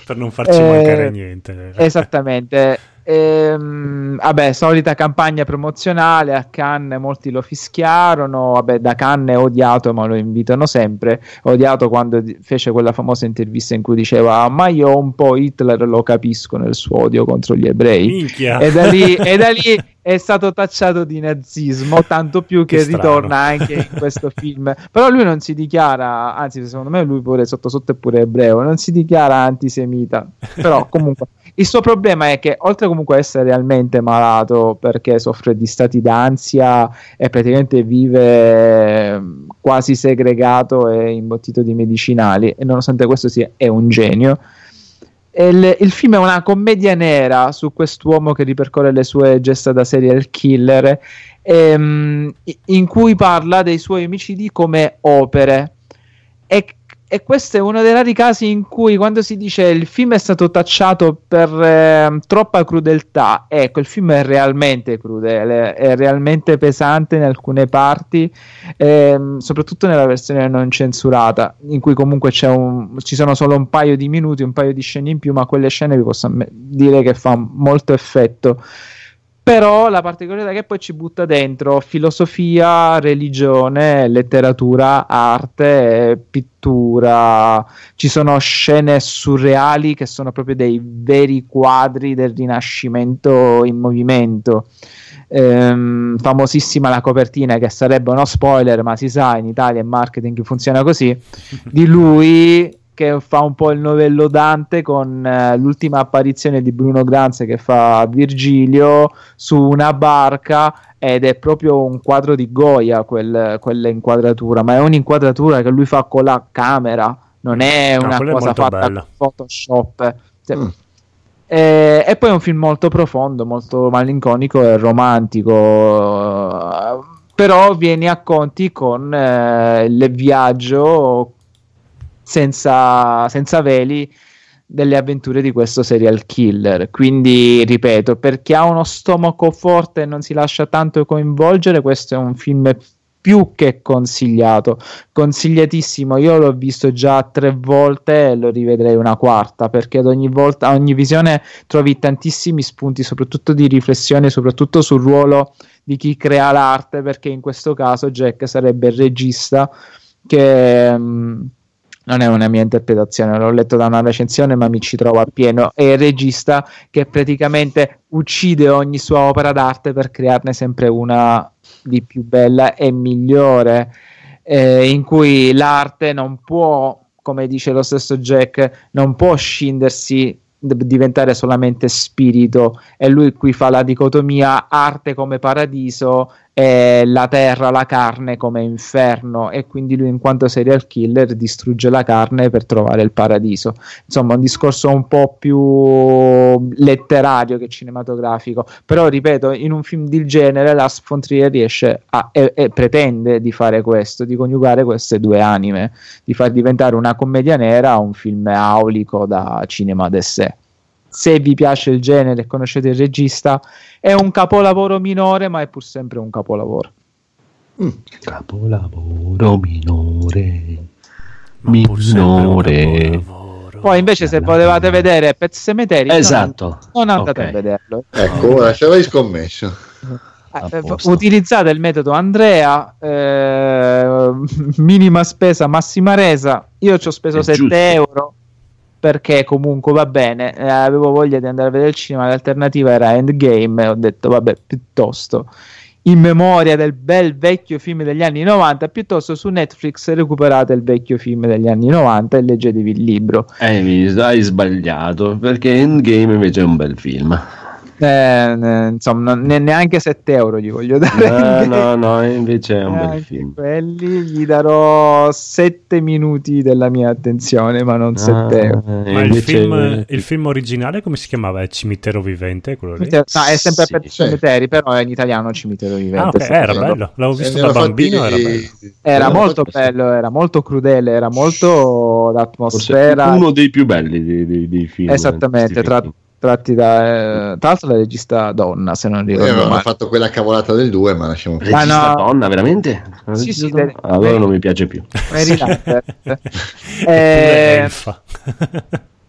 per non farci eh, mancare niente. Esattamente. Ehm, vabbè, solita campagna promozionale a Cannes, molti lo fischiarono. Vabbè, da Cannes è odiato, ma lo invitano sempre. Odiato quando fece quella famosa intervista in cui diceva: Ma io un po' Hitler lo capisco nel suo odio contro gli ebrei. E da, lì, e da lì è stato tacciato di nazismo, tanto più che, che ritorna anche in questo film. Però lui non si dichiara, anzi, secondo me lui pure sotto sotto è pure ebreo, non si dichiara antisemita. Però comunque il suo problema è che oltre comunque a essere realmente malato perché soffre di stati d'ansia e praticamente vive quasi segregato e imbottito di medicinali e nonostante questo sia è un genio il, il, film è una commedia nera su quest'uomo che ripercorre le sue gesta da serial killer, ehm, in cui parla dei suoi omicidi come opere. E e questo è uno dei rari casi in cui quando si dice il film è stato tacciato per eh, troppa crudeltà, ecco, il film è realmente crudele, è realmente pesante in alcune parti, ehm, soprattutto nella versione non censurata, in cui comunque un, ci sono solo un paio di minuti, un paio di scene in più, ma quelle scene vi posso dire che fa molto effetto. Però la particolarità è che poi ci butta dentro filosofia, religione, letteratura, arte, pittura. Ci sono scene surreali che sono proprio dei veri quadri del Rinascimento in movimento. Ehm, famosissima la copertina che sarebbe uno spoiler, ma si sa in Italia il marketing funziona così. Di lui che fa un po' il novello Dante con eh, l'ultima apparizione di Bruno Granze che fa Virgilio su una barca ed è proprio un quadro di Goya quel, quella inquadratura, ma è un'inquadratura che lui fa con la camera, non è una no, cosa è fatta bella. con Photoshop. Cioè, mm. E, e, poi è un film molto profondo, molto malinconico e romantico, però viene a conti con eh, il viaggio senza, senza veli delle avventure di questo serial killer. Quindi, ripeto, per chi ha uno stomaco forte e non si lascia tanto coinvolgere, questo è un film più che consigliato, consigliatissimo. Io l'ho visto già tre volte e lo rivedrei una quarta perché ad ogni volta, a ogni visione trovi tantissimi spunti, soprattutto di riflessione, soprattutto sul ruolo di chi crea l'arte. Perché in questo caso Jack sarebbe il regista che. Mh, mm, non è una mia interpretazione, l'ho letto da una recensione, ma mi ci trovo appieno. È il regista che praticamente uccide ogni sua opera d'arte per crearne sempre una di più bella e migliore, eh, in cui l'arte non può, come dice lo stesso Jack, non può scindersi diventare solamente spirito e lui qui fa la dicotomia arte come paradiso e la terra, la carne come inferno e quindi lui in quanto serial killer distrugge la carne per trovare il paradiso. Insomma un discorso un po' più letterario che cinematografico. Però ripeto in un film del genere la von riesce a, e, e pretende di fare questo di coniugare queste due anime di far diventare una commedia nera un film aulico da cinema de sé se vi piace il genere e conoscete il regista, è un capolavoro minore, ma è pur sempre un capolavoro. Mm. Capolavoro minore. Minore. Poi invece se volevate vedere Pet Cemetery esatto. non, non andate okay. a vederlo. Ecco, ora ce l'hai scommesso. Eh, utilizzate il metodo Andrea, eh, minima spesa, massima resa. Io ci ho speso È 7 giusto. euro perché comunque va bene, eh, avevo voglia di andare a vedere il cinema, l'alternativa era Endgame e ho detto vabbè piuttosto in memoria del bel vecchio film degli anni 90, piuttosto su Netflix recuperate il vecchio film degli anni 90 e leggetevi il libro. Eh, hai sbagliato, perché Endgame invece è un bel film. Eh, insomma, non, neanche 7 euro gli voglio dare. No, no, no, invece è un bel film. Quelli gli darò 7 minuti della mia attenzione, ma non 7 ah, euro. Ma il film, il film, originale come si chiamava? È Cimitero Vivente? Quello lì? No, è sempre sì, per sì. cimiteri, però è in italiano Cimitero Vivente. Ah, okay, era bello, l'avevo visto da bambino, era bello. Era molto bello, era molto crudele, era molto l'atmosfera. Forse uno dei più belli dei, dei, dei film. Esattamente, tra, tratti da, eh, tra l'altro la regista donna se non ricordo eh, hanno fatto quella cavolata del 2 ma lasciamo perdere regista no. donna veramente? Sì, sì, donna? allora non mi piace più eh,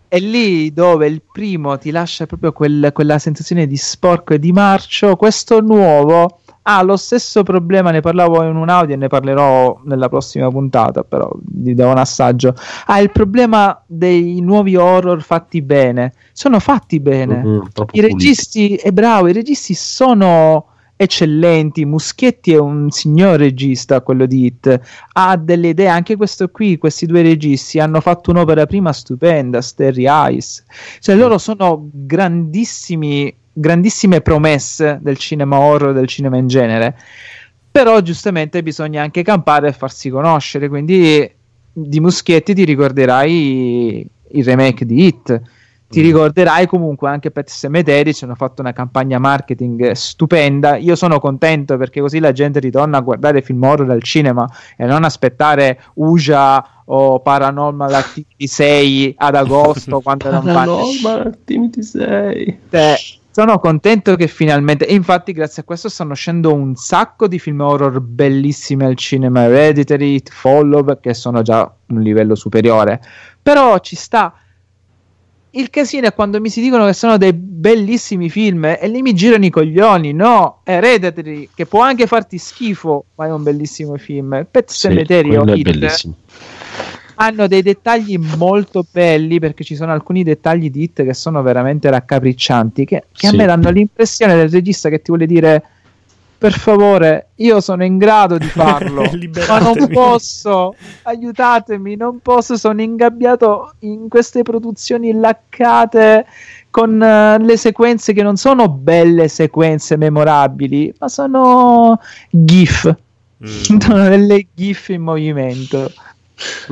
è lì dove il primo ti lascia proprio quel, quella sensazione di sporco e di marcio questo nuovo ha lo stesso problema, ne parlavo in un audio e ne parlerò nella prossima puntata, però vi do un assaggio. Ha il problema dei nuovi horror fatti bene. Sono fatti bene. Mm-hmm, I registi, è bravo, i registi sono eccellenti. Muschietti è un signor regista, quello di Hit. Ha delle idee, anche questo qui, questi due registi hanno fatto un'opera prima stupenda, Starry Eyes. Cioè loro sono grandissimi grandissime promesse del cinema horror, del cinema in genere, però giustamente bisogna anche campare e farsi conoscere, quindi di Muschietti ti ricorderai il remake di Hit, ti mm. ricorderai comunque anche Pet Cemetery, ci hanno fatto una campagna marketing stupenda, io sono contento perché così la gente ritorna a guardare film horror al cinema e non aspettare Uja o Paranormal Activity 6 ad agosto quando non fanno Paranormal Activity 6 eh, sono contento che finalmente, infatti, grazie a questo stanno uscendo un sacco di film horror bellissimi al cinema. Hereditary, It Follow, che sono già un livello superiore. Però ci sta. Il casino è quando mi si dicono che sono dei bellissimi film e lì mi girano i coglioni. No, Hereditary, che può anche farti schifo, ma è un bellissimo film. Pet sì, Cemetery è bellissimo hanno dei dettagli molto belli perché ci sono alcuni dettagli di hit che sono veramente raccapriccianti che, che sì. a me danno l'impressione del regista che ti vuole dire per favore io sono in grado di farlo ma non posso aiutatemi non posso sono ingabbiato in queste produzioni laccate con uh, le sequenze che non sono belle sequenze memorabili ma sono gif mm. sono delle gif in movimento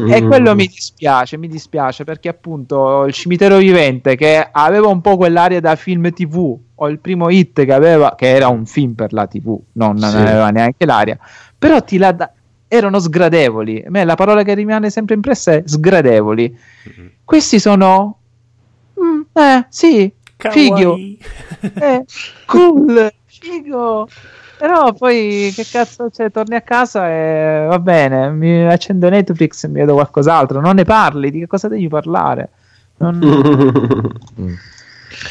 e quello mi dispiace, mi dispiace perché appunto il cimitero vivente che aveva un po' quell'aria da film tv o il primo hit che aveva, che era un film per la tv, non, sì. non aveva neanche l'aria, però ti la da- erano sgradevoli. A me la parola che rimane sempre impressa è sgradevoli. Mm-hmm. Questi sono... Mm, eh, sì, figo. eh, cool, figo. Però poi che cazzo, cioè, torni a casa e va bene, mi accendo Netflix e mi vedo qualcos'altro. Non ne parli, di che cosa devi parlare? Non...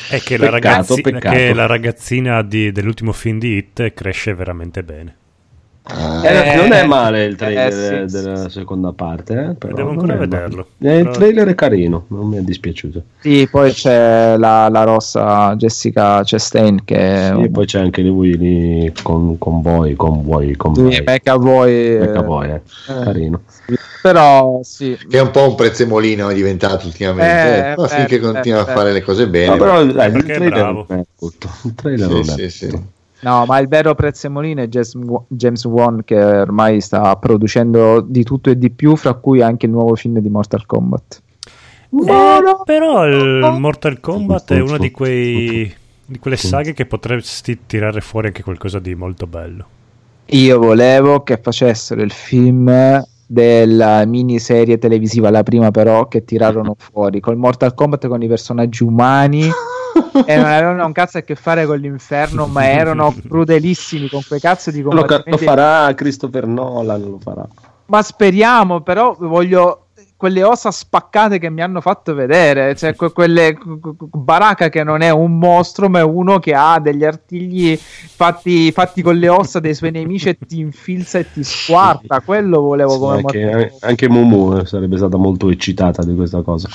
È che, peccato, la, ragazzi- peccato. che la ragazzina di, dell'ultimo film di Hit cresce veramente bene. Eh, non è male il trailer eh, sì, della sì, seconda parte, eh, però devo ancora vederlo. Eh, il trailer è carino, non mi è dispiaciuto. Sì, poi c'è la, la rossa Jessica Chastain che sì, un... poi c'è anche lui lì con, con voi, con voi, con sì, voi. Becca voi, Becca voi, eh. carino. Però sì. Che è un po' un prezzemolino è diventato ultimamente, eh, finché continua a fare le cose bene. No, però dai, il trailer, è tutto. il trailer non è tutto. No, ma il vero prezzemolino è James Wan che ormai sta producendo di tutto e di più, fra cui anche il nuovo film di Mortal Kombat. Eh, però il Mortal Kombat è una di, quei, di quelle saghe che potresti tirare fuori anche qualcosa di molto bello. Io volevo che facessero il film della miniserie televisiva, la prima però, che tirarono fuori col Mortal Kombat con i personaggi umani e non avevano un cazzo a che fare con l'inferno, ma erano crudelissimi con quei cazzo di combattimenti. Lo, lo farà Christopher Nolan, lo farà. Ma speriamo, però voglio quelle ossa spaccate che mi hanno fatto vedere, cioè que- quelle Baraka che non è un mostro, ma è uno che ha degli artigli fatti, fatti con le ossa dei suoi nemici e ti infilza e ti squarta. Quello volevo come sì, anche, anche Mumu sarebbe stata molto eccitata di questa cosa.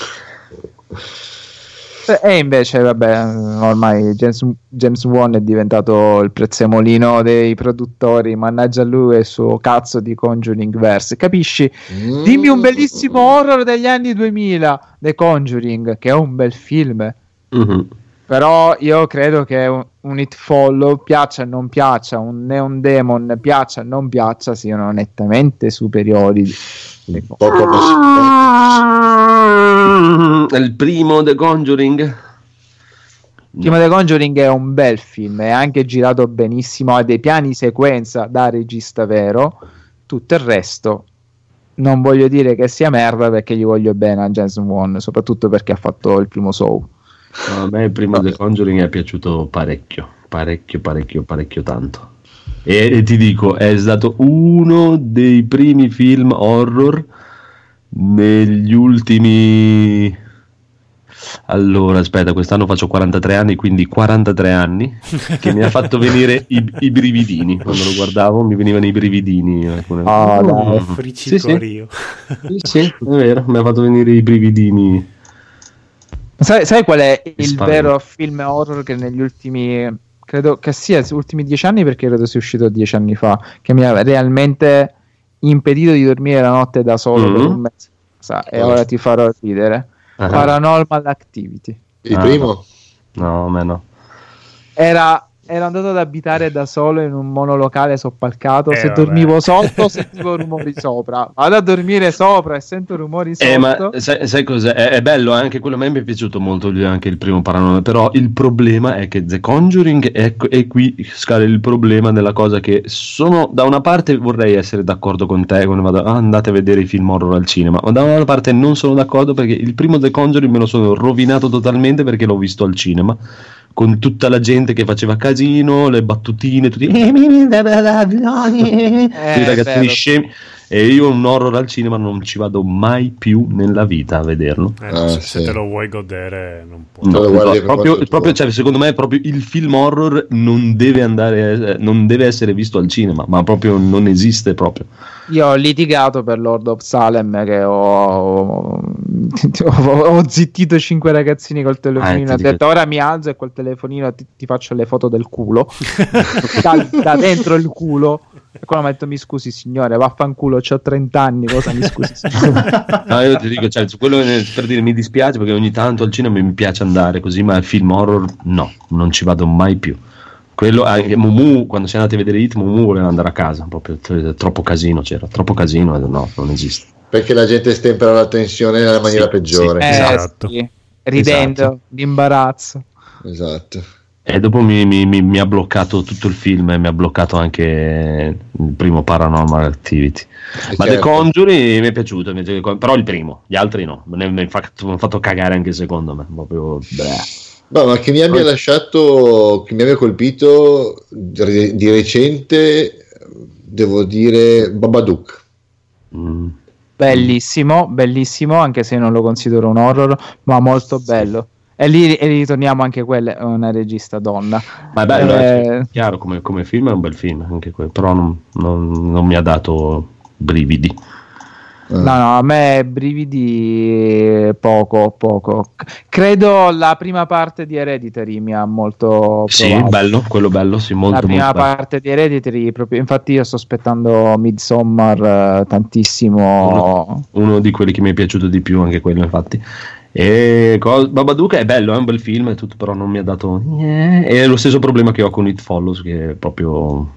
E invece, vabbè, ormai James, James Wan è diventato il prezzemolino dei produttori. Mannaggia lui e il suo cazzo di Conjuring Verse. Capisci? Mm. Dimmi un bellissimo horror degli anni 2000, The Conjuring, che è un bel film. Mm-hmm. Però io credo che un, un It Follow, piaccia o non piaccia, un Neon Demon, piaccia o non piaccia, siano nettamente superiori poco possibile. Il primo The Conjuring. Il primo The Conjuring è un bel film, è anche girato benissimo, ha dei piani sequenza da regista vero. Tutto il resto non voglio dire che sia merda perché gli voglio bene a Jason Wan, soprattutto perché ha fatto il primo show. A me il primo The Conjuring è piaciuto parecchio, parecchio, parecchio, parecchio tanto. E, e, ti dico, è stato uno dei primi film horror negli ultimi allora, aspetta, quest'anno faccio 43 anni, quindi 43 anni, che mi ha fatto venire i, i, brividini. Quando lo guardavo mi venivano i brividini. Alcune... Oh, no, mm. sì, sì. sì, sì, è vero, mi ha fatto venire i brividini. Sai, sai qual è il Spagna. vero film horror che negli ultimi, credo che sia gli ultimi dieci anni, perché credo sia uscito dieci anni fa, che mi ha realmente impedito di dormire la notte da solo mm-hmm. per un mese. E ora ti farò ridere. Uh-huh. Paranormal Activity. Il primo? No, meno. Era ero andato ad abitare da solo in un monolocale soppalcato. Eh, se vabbè. dormivo sotto, sentivo rumori sopra. Vado a dormire sopra e sento rumori sotto. Eh, ma sai, sai cos'è? È, è, bello anche quello. A me mi è piaciuto molto anche il primo Paranormal. Però il problema è che The Conjuring è, è qui scala il problema della cosa che sono da una parte vorrei essere d'accordo con te quando vado ah, andate a vedere i film horror al cinema, ma da un'altra parte non sono d'accordo perché il primo The Conjuring me lo sono rovinato totalmente perché l'ho visto al cinema con tutta la gente che faceva casino, le battutine, tutti eh, i ragazzini scemi. E io un horror al cinema non ci vado mai più nella vita a vederlo. Eh, no, se, sì. se, te lo vuoi godere, non puoi. No, no, proprio, proprio cioè, secondo me, proprio il film horror non deve, andare, non deve essere visto al cinema, ma proprio non esiste proprio. Io ho litigato per Lord of Salem che ho, ho, ho zittito cinque ragazzini col telefonino. Ah, ho detto ora mi alzo e col telefonino ti, ti faccio le foto del culo da, da dentro il culo e quello mi ha detto: Mi scusi, signore, vaffanculo, ho 30 anni. Cosa mi scusi, no, io ti dico, cioè, quello per dire mi dispiace perché ogni tanto al cinema mi piace andare così, ma il film horror no, non ci vado mai più. Quello, anche Mumu, quando siamo andati a vedere Hit, Mumu voleva andare a casa, proprio troppo casino c'era, troppo casino, no, non esiste. Perché la gente stempera la tensione nella maniera sì, peggiore. Sì, esatto. Eh, sì, ridendo, esatto. d'imbarazzo. Esatto. E dopo mi, mi, mi, mi, ha bloccato tutto il film e mi ha bloccato anche il primo Paranormal Activity. E Ma certo. The Conjuring mi è piaciuto, però il primo, gli altri no. Mi ha fatto, fatto, cagare anche il secondo me. Proprio, no, ma che mi abbia lasciato, che mi abbia colpito di recente, devo dire Babadook. Mm. Bellissimo, bellissimo, anche se non lo considero un horror, ma molto bello. E lì e ritorniamo anche quella, è una regista donna. Ma è bello, eh, è chiaro, come, come, film è un bel film, anche quello, però non, non, non mi ha dato brividi. No, no, a me brividi poco, poco. Credo la prima parte di Hereditary mi ha molto Sì, provato. bello, quello bello, sì, molto La prima molto parte bello. di Hereditary, proprio, infatti io sto aspettando Midsommar uh, tantissimo. Uno, uno, di quelli che mi è piaciuto di più, anche quello infatti. E co- Babadook è bello, è un bel film, tutto, però non mi ha dato. Eh, è lo stesso problema che ho con It Follows, che è proprio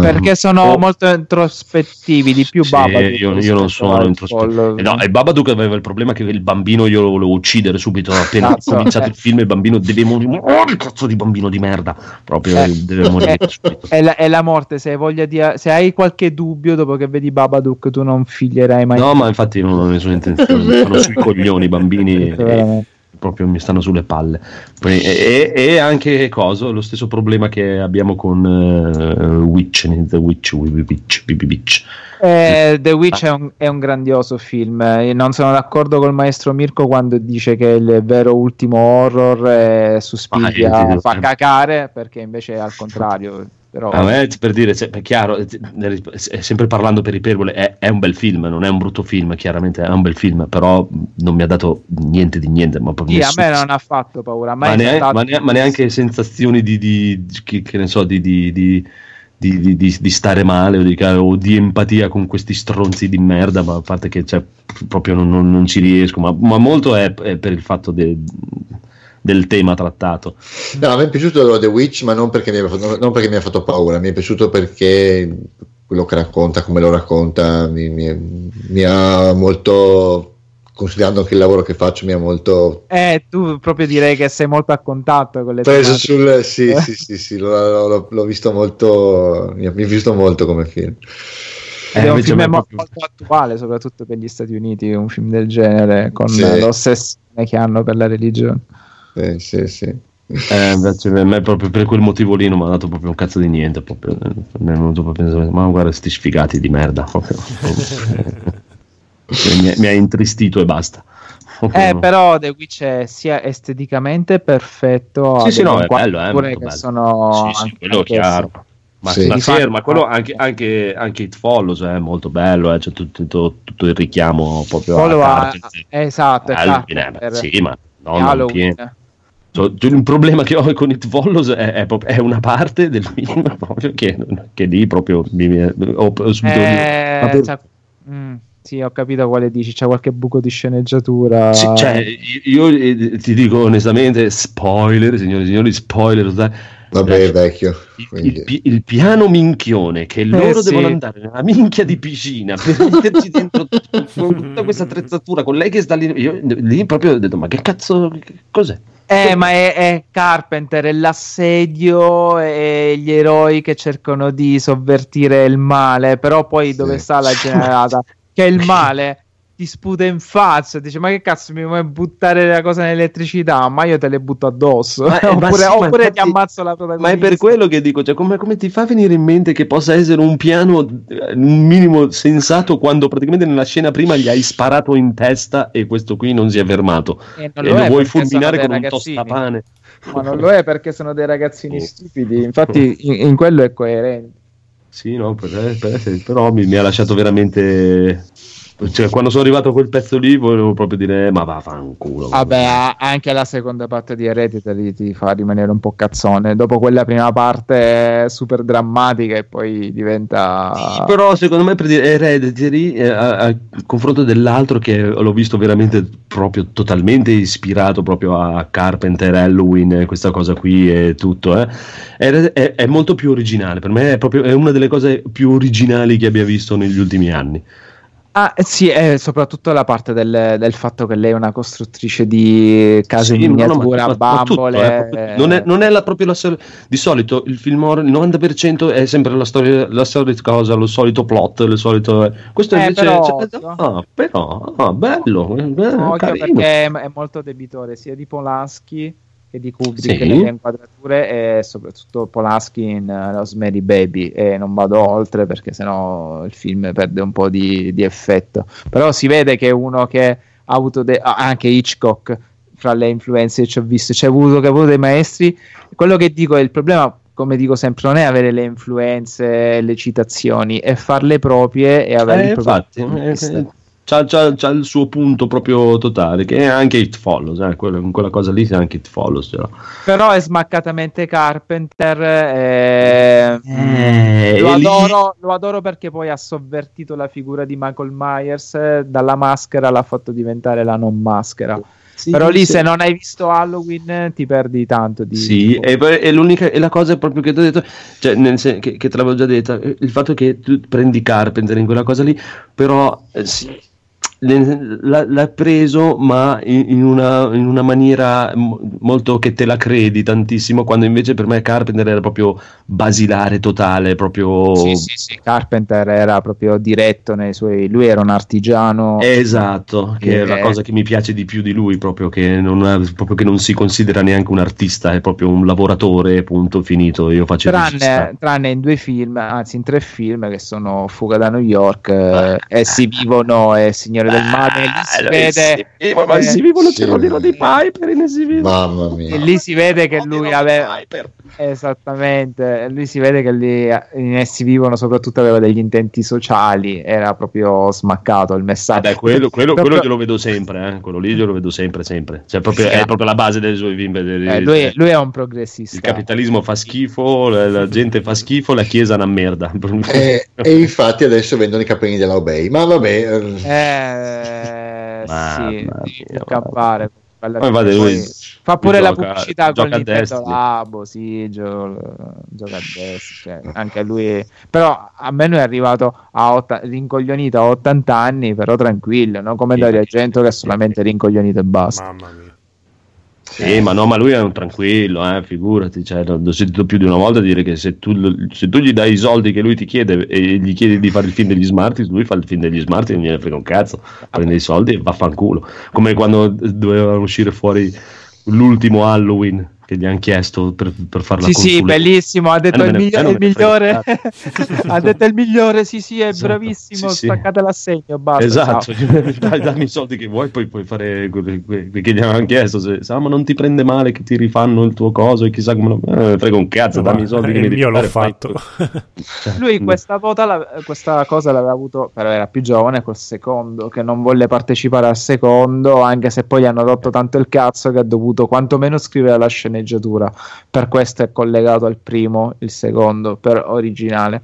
perché ehm, sono oh. molto introspettivi di più sì, Babadook io, io non sono introspettivo. Eh, no, e Babadook aveva il problema che il bambino io lo volevo uccidere subito appena cazzo. cominciato il film il bambino deve morire. Oh il cazzo di bambino di merda. Proprio eh, deve morire. Subito è la, è la morte se hai voglia di se hai qualche dubbio dopo che vedi Babadook tu non figlierai mai no ma infatti non ho nessuna intenzione. Sono sui coglioni i bambini e, proprio mi stanno sulle palle. E, e, anche cosa, lo stesso problema che abbiamo con uh, Witch, The Witch, Witch, Witch. Eh, The Witch ah. è, un, è, un, grandioso film. non sono d'accordo col maestro Mirko quando dice che il vero ultimo horror è Suspiria ah, fa cacare, perché invece è al contrario. Però... A me, per dire, cioè, è chiaro, sempre parlando per iperbole, è, è, un bel film, non è un brutto film, chiaramente è un bel film, però non mi ha dato niente di niente. Ma sì, a me non ha fatto paura. Ma, neanche, ma, neanche, ma, neanche sensazioni di, di, di che, ne so, di, di di, di, di, stare male o di, o di, empatia con questi stronzi di merda, ma a parte che cioè, proprio non, non, non, ci riesco, ma, ma molto è, è, per il fatto de, del tema trattato. No, a me è piaciuto The Witch, ma non perché, fatto, non perché mi ha fatto, paura, mi è piaciuto perché quello che racconta, come lo racconta, mi, mi, mi ha molto considerando anche il lavoro che faccio mi ha molto eh tu proprio direi che sei molto a contatto con le preso sul sì eh? sì sì, sì l'ho, l'ho, l'ho, visto molto mi ha visto molto come film eh, è un film molto, molto attuale soprattutto per gli Stati Uniti un film del genere con sì. l'ossessione che hanno per la religione Eh, sì, sì. Eh, invece a me proprio per quel motivo lì non mi ha dato proprio un cazzo di niente. Proprio, mi è venuto proprio ma guarda, sti sfigati di merda. mi, mi ha intristito e basta. Eh, però The Witch è sia esteticamente perfetto, sì, sì, no, è bello, è che bello. sono sì, sì, quello chiaro. Ma, sì. ma ferma, quello anche, anche, anche It Follows è molto bello, eh, c'è tutto, tutto, tutto, il richiamo proprio Follow a, a esatto, Halloween, eh, sì, ma non pieno. Il problema che ho con It Follows è, è, è, una parte del film proprio che, che lì proprio mi, ho, ho subito eh, per... mm. Sì, ho capito quale dici, c'è qualche buco di sceneggiatura. Sì, cioè, io, io, ti dico onestamente, spoiler, signori e signori, spoiler. Vabbè, cioè, vecchio. Il, il, il, piano minchione che eh, loro sì. devono andare nella minchia di piscina per metterci dentro tutta questa attrezzatura con lei che sta lì. Io lì proprio ho detto, ma che cazzo, che, cos'è? Eh, ma è, è, Carpenter, è l'assedio e gli eroi che cercano di sovvertire il male, però poi sì. dove sta la generata? che è il male ti sputa in faccia, dice ma che cazzo mi vuoi buttare la cosa nell'elettricità, ma io te le butto addosso, ma, oppure, ma sì, oppure infatti, ti ammazzo la protagonista. Ma è per quello che dico, cioè, come, come, ti fa venire in mente che possa essere un piano un minimo sensato quando praticamente nella scena prima gli hai sparato in testa e questo qui non si è fermato e, e lo, vuoi fulminare con ragazzini. un tostapane. Ma non lo è perché sono dei ragazzini stupidi, infatti in, in quello è coerente. Sì, no, per, per, però mi, mi, ha lasciato veramente cioè, quando sono arrivato a quel pezzo lì volevo proprio dire ma va fanculo vabbè anche la seconda parte di Hereditary ti fa rimanere un po' cazzone. Dopo quella prima parte super drammatica e poi diventa sì, però secondo me per dire Hereditary eh, al confronto dell'altro che l'ho visto veramente proprio totalmente ispirato proprio a Carpenter, Halloween questa cosa qui e tutto eh, è, è, è, molto più originale. Per me è, proprio, è una delle cose più originali che abbia visto negli ultimi anni Ah, sì, è soprattutto la parte del, del, fatto che lei è una costruttrice di case sì, in miniatura, no, ma, bambole. Tutto, eh, non, è, non è la, proprio la storia. Di solito il film horror, il 90% è sempre la storia, la solita cosa, lo solito plot, le solito. Questo eh, invece. Però, cioè, ah, però ah, bello. bello perché è molto debitore sia di Polanski e di Kubrick sì. nelle inquadrature e soprattutto Polanski in uh, Rosemary Baby. E non vado oltre perché sennò il film perde un po' di, di effetto. Però si vede che è uno che ha avuto de- anche Hitchcock fra le influenze che ci ho visto c'è avuto, che ha avuto dei maestri. Quello che dico è il problema come dico sempre, non è avere le influenze, le citazioni, è farle proprie e avere eh, il proprio infatti, c'ha, c'ha, c'ha, il suo punto proprio totale, che è anche It Follows, eh, quella, quella cosa lì è anche It Follows. Però, però è smaccatamente Carpenter. E... Eh, lo, adoro, lo, adoro, perché poi ha sovvertito la figura di Michael Myers, dalla maschera l'ha fatto diventare la non maschera. Sì, però lì sì. se non hai visto Halloween ti perdi tanto di... sì e, e l'unica e la cosa proprio che ti ho detto cioè nel sen- che, che, te l'avevo già detta il fatto che tu prendi Carpenter in quella cosa lì però eh, sì, l'ha, preso ma in, una, in, una, maniera molto che te la credi tantissimo quando invece per me Carpenter era proprio basilare totale proprio sì, sì, sì. Carpenter era proprio diretto nei suoi lui era un artigiano. Esatto che è la cosa che mi piace di più di lui proprio che non, è, proprio che non si considera neanche un artista è proprio un lavoratore punto finito io faccio tranne, tranne in due film anzi in tre film che sono Fuga da New York eh, Essi vivono e Signore del mare lì si vede ma si vivono sì, il di Piper in si mamma mia. E lì si vede che lui aveva esattamente. Lì si vede che lì in essi vivono soprattutto aveva degli intenti sociali era proprio smaccato il messaggio. Vabbè, quello, quello, quello glielo vedo sempre eh? quello lì glielo vedo sempre sempre. Cioè, proprio, sì, è proprio la base dei suoi film eh, lui, lui, è un progressista. Il capitalismo fa schifo la, la gente fa schifo la chiesa è una merda. E, e infatti adesso vendono i capelli della Obey ma vabbè eh, sì, campare. Poi, fa pure la pubblicità con Nintendo Labo, sì, gio, gioca a destra, cioè, anche lui. Però a me lui è arrivato a otta, rincoglionito a 80 anni, però tranquillo, non come sì, Dario Argento che è solamente rincoglionito e basta. Mamma mia. Sì, ma no, ma lui è un tranquillo, eh, figurati, cioè, l'ho sentito più di una volta dire che se tu, se tu, gli dai i soldi che lui ti chiede e gli chiedi di fare il film degli Smarties, lui fa il film degli Smarties e non gliene frega un cazzo, prende i soldi e vaffanculo. Come quando dovevano uscire fuori l'ultimo Halloween che gli hanno chiesto per, per farla sì sì bellissimo ha detto eh, il, migli- il migliore. ha detto il migliore sì sì è esatto. bravissimo sì, staccate sì. l'assegno basta esatto dai, dammi i soldi che vuoi poi puoi fare quelli che gli hanno chiesto se, ah, ma non ti prende male che ti rifanno il tuo coso e chissà come lo eh, frega un cazzo dammi i soldi che mi io l'ho fatto. cioè, lui questa, vota, questa cosa l'aveva avuto però era più giovane col secondo che non volle partecipare al secondo anche se poi gli hanno rotto tanto il cazzo che ha dovuto quantomeno scrivere la scena sceneggiatura. Per questo è collegato al primo, il secondo, per originale.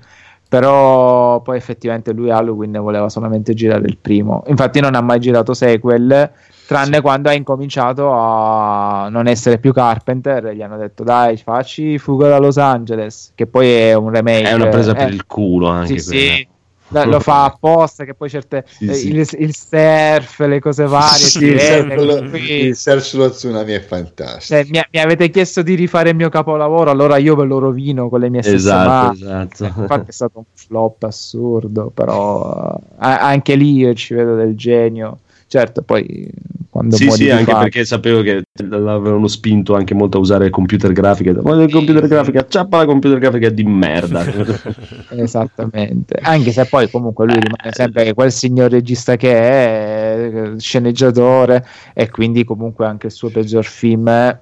Però poi effettivamente lui Halloween voleva solamente girare il primo. Infatti non ha mai girato sequel, tranne sì. quando ha incominciato a non essere più Carpenter. Gli hanno detto dai facci Fuga da Los Angeles, che poi è un remake. È una presa per eh, il culo anche. Sì, sì lo fa apposta che poi certe sì, eh, sì. Il, il, surf le cose varie sì, il, surf, lo, il, surf, sullo tsunami è fantastico. Eh, mi, mi, avete chiesto di rifare il mio capolavoro allora io ve lo rovino con le mie stesse esatto, mani. esatto. infatti è stato un flop assurdo però uh, anche lì io ci vedo del genio. Certo poi quando sì sì anche fare... perché sapevo che l'avevano spinto anche molto a usare computer grafiche. Voglio il computer grafica ciappa la computer grafica di merda. Esattamente. Anche se poi comunque lui rimane sempre quel signor regista che è sceneggiatore e quindi comunque anche il suo peggior film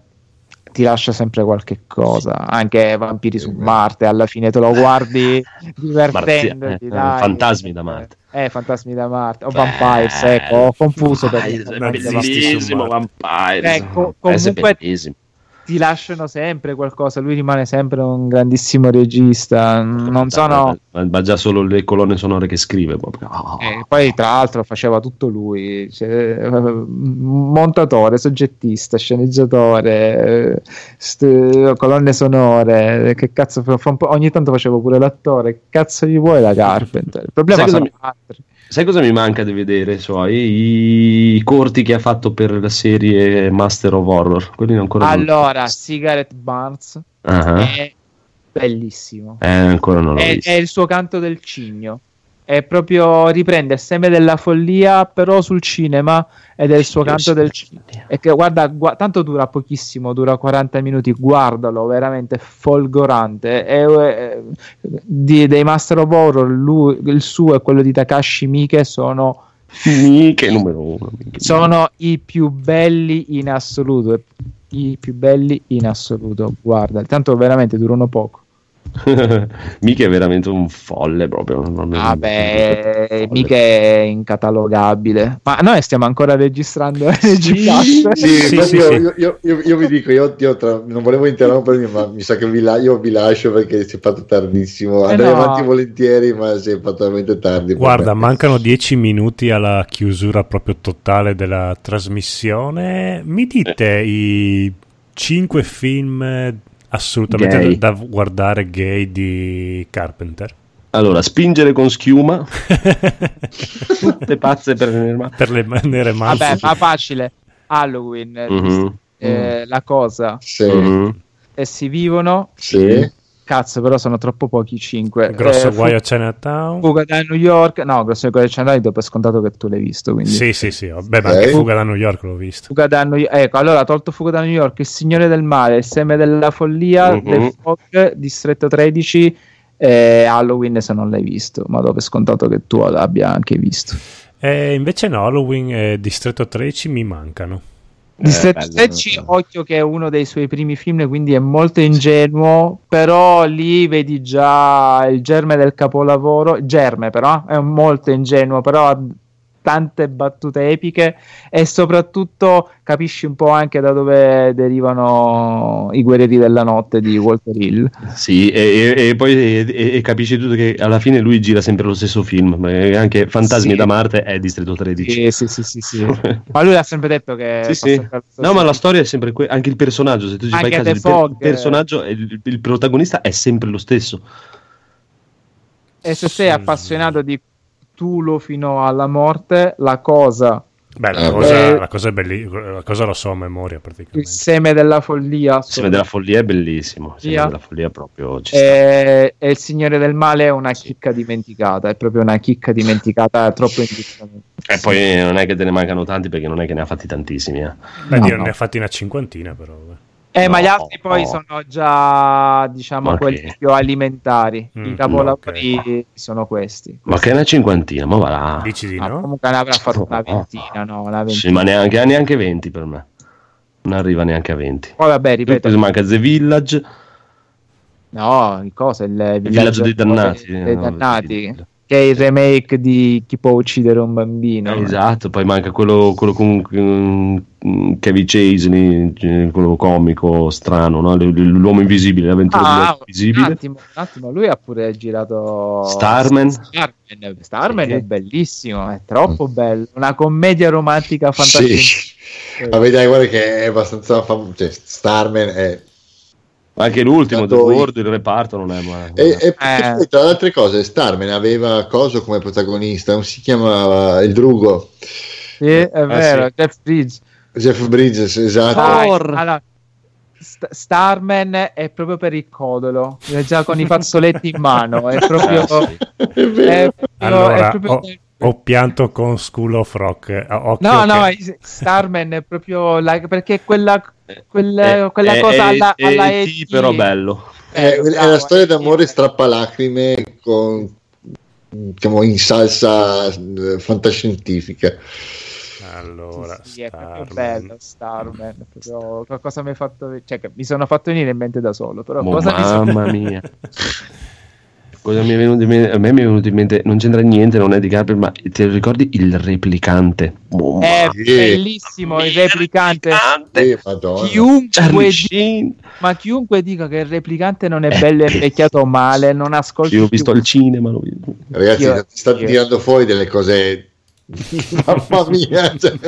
ti lascia sempre qualche cosa. Anche Vampiri su Marte, alla fine te lo guardi divertendoti. Eh, fantasmi da Marte. Eh, Fantasmi da Marte o Vampires, ecco, ho confuso per bellissimo Vampires. Ecco, comunque ti lasciano sempre qualcosa. Lui rimane sempre un grandissimo regista. Non sono. Ma già solo le colonne sonore che scrive. Oh. Eh, poi, tra l'altro, faceva tutto lui: cioè, montatore, soggettista, sceneggiatore, st- colonne sonore. Che cazzo, ogni tanto facevo pure l'attore. Che cazzo gli vuoi la Carpenter? Il problema Sai sono mi... altri. Sai cosa mi manca di vedere suoi? I corti che ha fatto per la serie Master of Horror. Quelli non ancora Allora, non... Cigarette Barnes uh-huh. è bellissimo. Eh, ancora non l'ho è, visto. È il suo canto del cigno è proprio riprende seme della follia però sul cinema ed è il suo canto del cinema e che guarda gu- tanto dura pochissimo dura 40 minuti guardalo veramente folgorante. È, è, di, dei Master of Horror lui, il suo e quello di Takashi Miike sono Miike numero uno sono i più belli in assoluto i più belli in assoluto. Guarda tanto veramente durano poco mica è veramente un folle proprio. Vabbè, mica è incatalogabile. Ma noi stiamo ancora registrando sì, sì, sì, sì, io, io, io, io, vi dico, io, tra, non volevo interrompermi, ma mi sa che vi, la, vi lascio perché si è fatto tardissimo. Eh Andrei no. avanti volentieri, ma si è fatto veramente tardi. Guarda, mancano dieci minuti alla chiusura proprio totale della trasmissione. Mi dite eh. i cinque film assolutamente gay. da guardare gay di Carpenter. Allora, spingere con schiuma, tutte pazze per le nere Per le nere Vabbè, ma facile. Halloween, mm-hmm. eh, la cosa. Sì. Mm-hmm. E si vivono. Sì. Cazzo, però sono troppo pochi 5. Grosso eh, guaio a Chinatown. Fuga da New York. No, grosso guaio a Chinatown dopo è scontato che tu l'hai visto. Quindi... Sì, sì, sì. Beh, ma anche Fuga da New York l'ho visto. Fuga da New York. Ecco, allora, tolto Fuga da New York, Il Signore del Male, Il Seme della Follia, uh-huh. The Fog, Distretto 13 e Halloween se non l'hai visto. Ma dopo è scontato che tu l'abbia anche visto. Eh, invece no, Halloween e Distretto 13 mi mancano. Distretto eh, 13, occhio che è uno dei suoi primi film, quindi è molto ingenuo, però lì vedi già il germe del capolavoro, germe però, è molto ingenuo, però tante battute epiche e soprattutto capisci un po' anche da dove derivano i guerrieri della notte di Walter Hill. Sì, e, e, e poi e, e, capisci tutto che alla fine lui gira sempre lo stesso film, anche Fantasmi sì. da Marte è Distretto 13. Sì, sì, sì, sì, ma lui ha sempre detto che... Sì, sì. No, ma la storia è sempre quella, anche il personaggio, se tu ci anche fai caso, il, per- il personaggio, il, il protagonista è sempre lo stesso. E se sei appassionato di Cthulhu fino alla morte, la cosa Beh, la, cosa, la, cosa, è bellissima, la cosa lo so a memoria praticamente. Il seme della follia. Il seme della follia è bellissimo. Il seme della follia proprio ci e, e, il Signore del Male è una chicca dimenticata, è proprio una chicca dimenticata, troppo indiscutibile. E poi non è che te ne mancano tanti perché non è che ne ha fatti tantissimi. Eh. Beh, no, no. ne ha fatti una cinquantina però. Eh, no, ma gli altri poi sono già, diciamo, okay. quelli più alimentari. Mm, I capolavori okay. sono questi. Ma che è una cinquantina, ma va là. Dici di ah, no? Comunque ne avrà fatto una ventina, no? Una ventina. Sì, ma neanche, neanche 20 per me. Non arriva neanche a 20. Poi vabbè, ripeto. Manca The Village. No, cosa? Il, il villaggio, dei dannati. Dei, no, dannati che è il remake di Chi può uccidere un bambino. Eh, esatto, poi manca quello, quello con um, Kevin Chasey, quello comico strano, no? l'uomo invisibile, l'avventura ah, dell'uomo invisibile. Un attimo, un attimo, lui ha pure girato Starman. Starman, Starman sì. è bellissimo, è troppo bello, una commedia romantica fantastica. Sì. Ma dai, guarda che è abbastanza famoso, cioè, Starman è anche l'ultimo, The World, il reparto non è male. E, e eh. tra le altre cose, Starman aveva Coso come protagonista, non si chiamava Il Drugo. Sì, è ah, vero, sì. Jeff Bridges. Jeff Bridges, esatto. allora, St- Starman è proprio per il codolo, è già con i fazzoletti in mano, è proprio... Ah, sì. è, è, allora, è proprio... Ho, ho, pianto con School of Rock. Occhio no, no, Starman è proprio la, perché quella quella, eh, quella eh, cosa alla, eh, alla eh, sì, però bello. È, è la storia d'amore strappalacrime con, diciamo, in salsa eh, fantascientifica. Allora, sì, sì, è proprio bello Starman, proprio qualcosa mi, fatto, cioè, mi sono fatto venire in mente da solo, però oh, mamma mia. Cosa mi è venuto in mente? A me mi è venuto in mente, non c'entra niente, non è di Carper, ma te lo ricordi il replicante? Oh, è bellissimo il replicante. chiunque di... ma chiunque dica che il replicante non è bello e invecchiato male, non ascolta. Io l'ho visto al cinema. Visto. Ragazzi, io, state io. tirando fuori delle cose. Mamma mia. Cioè.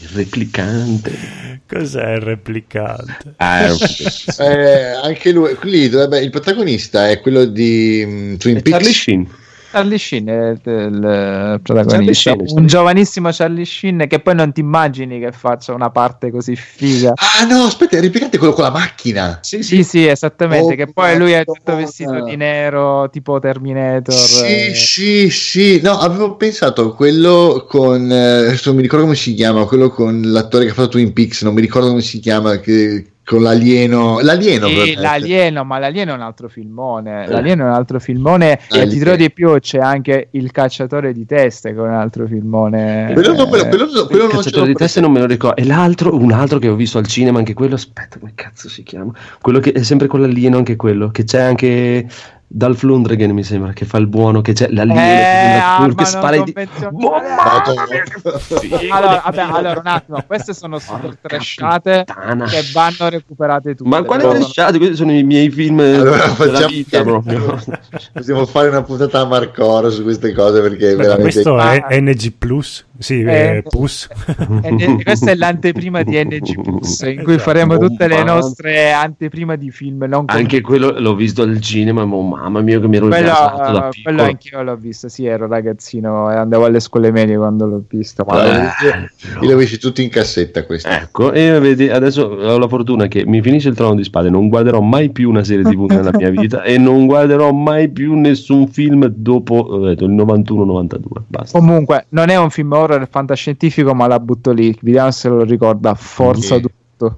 Il replicante. Cos'è il replicante? Ah, eh, anche lui, lì dovrebbe, il protagonista è quello di um, Twin Peaks. Charlie Sheen. Charlie Sheen è il protagonista, Sheen, un giovanissimo Charlie Sheen che poi non ti immagini che faccia una parte così figa. Ah no, aspetta, ripetete quello con la macchina. Sì, sì, sì esattamente, oh, che poi lui è tutto vestito di nero, tipo Terminator. Sì, eh. sì, sì, no, avevo pensato a quello con, eh, non mi ricordo come si chiama, quello con l'attore che ha fatto Twin Peaks, non mi ricordo come si chiama, che con l'alieno, l'alieno, sì, l'alieno, ma l'alieno è un altro filmone. Eh. L'alieno è un altro filmone. Ah, e ti dirò di più: c'è anche il cacciatore di teste con un altro filmone. Quello, no, quello, quello, quello il cacciatore di teste non me lo ricordo. E l'altro, un altro che ho visto al cinema, anche quello. Aspetta, come cazzo si chiama? Quello che è sempre con l'alieno, anche quello. Che c'è anche dal Flundregen mi sembra che fa il buono che c'è la linea eh, che spara di... sì, allora, vabbè, allora un attimo queste sono super trashate che vanno recuperate tutte. Ma quale trashate? questi sono i miei film allora, della vita proprio. possiamo fare una puntata a Marcoro su queste cose perché Beh, veramente questo è NG Plus? Sì, eh, Plus NG, questa è l'anteprima di NG Plus in cui faremo tutte le nostre anteprima di film anche quello l'ho visto al cinema ma mamma mia che mi ero quello, gasato da piccolo. Quello anch'io l'ho visto, sì, ero ragazzino e andavo alle scuole medie quando l'ho visto. Ma eh, l'ho visto tutti in cassetta questo. Ecco, e vedi, adesso ho la fortuna che mi finisce il trono di spade, non guarderò mai più una serie tv nella mia vita e non guarderò mai più nessun film dopo detto, il 91-92. Basta. Comunque, non è un film horror fantascientifico, ma la butto lì, vediamo se lo ricorda. Forza yeah. tutto.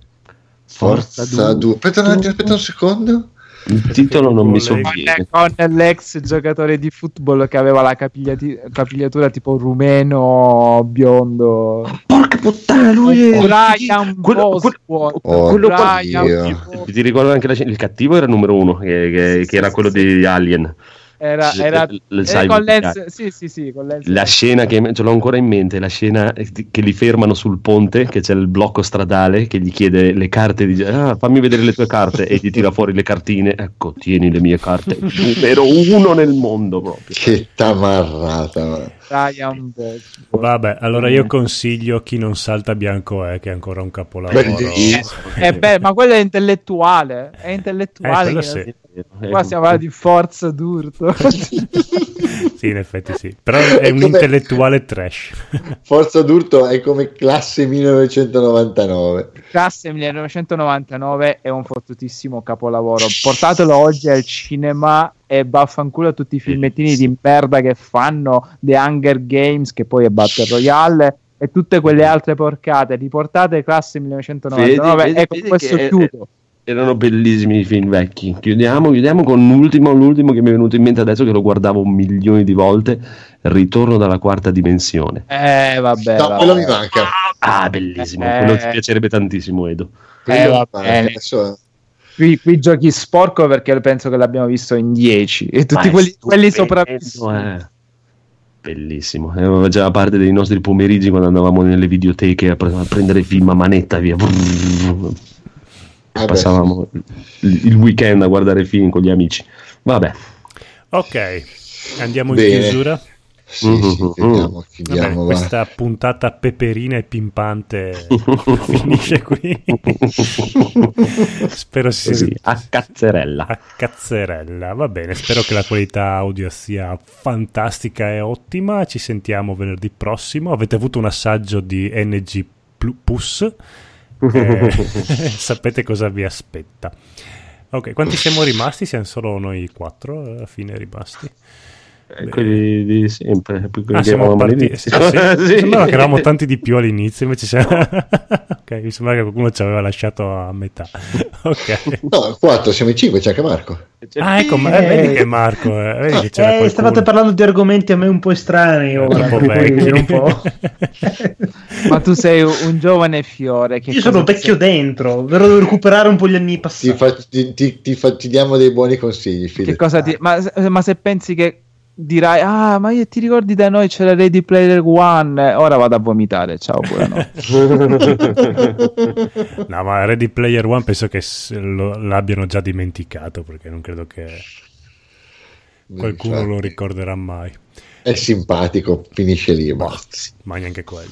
Forza, Forza du- aspetta, un attimo, aspetta un secondo. Il titolo non mi sovviene. Con, con l'ex giocatore di football che aveva la capigliati- capigliatura tipo rumeno, biondo. Porca puttana, lui è Brian quello, quello, oh, quello Brian Ti ricordo anche la, il cattivo era il numero uno, che, che, sì, che era quello sì. di Alien. Era, era, era con Lens, sì, sì, sì, con Lens. La scena che ce l'ho ancora in mente, la scena che li fermano sul ponte, che c'è il blocco stradale, che gli chiede le carte, dice ah, fammi vedere le tue carte e gli tira fuori le cartine, ecco, tieni le mie carte, numero uno nel mondo proprio. Che tamarrata. Ryan Vabbè, allora io consiglio chi non salta bianco è, che è ancora un capolavoro. Eh, eh, beh, ma quello è intellettuale, è intellettuale. Eh, sì. Qua stiamo parlando di forza d'urto. sì, in effetti sì. Però è un intellettuale trash. Forza d'Urto è come classe 1999. Classe 1999 è un fottutissimo capolavoro. Portatelo oggi al cinema e vaffanculo a tutti i filmettini di merda che fanno The Hunger Games, che poi è Battle Royale e tutte quelle altre porcate. Riportate classe 1999 vedi, vedi, e con questo chiudo erano bellissimi i film vecchi. Chiudiamo, chiudiamo con l'ultimo, l'ultimo che mi è venuto in mente adesso che lo guardavo milioni di volte. Ritorno dalla quarta dimensione. Eh, vabbè. No, quello mi manca. Ah, bellissimo. Eh, quello ti piacerebbe tantissimo, Edo. Eh, vabbè. Qui, qui, giochi sporco perché penso che l'abbiamo visto in 10 e tutti quelli, quelli sopravvissuti. Eh. Bellissimo, eh, già parte dei nostri pomeriggi quando andavamo nelle videoteche a, pre- a prendere film a manetta via. Vabbè. passavamo il weekend a guardare film con gli amici. Vabbè. Ok, andiamo Bene. in chiusura. Sì, mm-hmm. sì, chiudiamo, chiudiamo, Vabbè, questa puntata peperina e pimpante finisce qui. spero si Così, a cazzerella. A cazzerella, va bene. Spero che la qualità audio sia fantastica e ottima. Ci sentiamo venerdì prossimo. Avete avuto un assaggio di NG Plus eh, sapete cosa vi aspetta. Ok, quanti siamo rimasti? Siamo solo noi quattro alla fine rimasti. Eh, quelli di sempre. Ah, siamo partiti. Sì, sì. sì. Sembrava che eravamo tanti di più all'inizio, invece siamo... ok, mi sembra che qualcuno ci aveva lasciato a metà. ok. No, quattro, siamo in cinque, c'è anche Marco. Ah, ecco, ma eh, vedi che Marco. Eh, vedi che eh, stavate parlando di argomenti a me un po' strani. Ora, un po' vecchi. Un po'. ma tu sei un giovane fiore. Io sono vecchio sei? dentro, devo recuperare un po' gli anni passati. Ti, fa, ti, ti, ti, fa, ti diamo dei buoni consigli. Che cosa ti... ma, ma se pensi che dirai ah ma io ti ricordi da noi c'era Ready Player One? Ora vado a vomitare ciao buonanotte. No ma Ready Player One penso che lo, l'abbiano già dimenticato perché non credo che qualcuno Infatti. lo ricorderà mai. È simpatico finisce lì ma, ma neanche quello.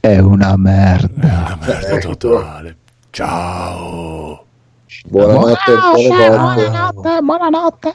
È, è una merda. È una merda ecco. totale. Ciao. Buonanotte buonanotte. buonanotte, buonanotte.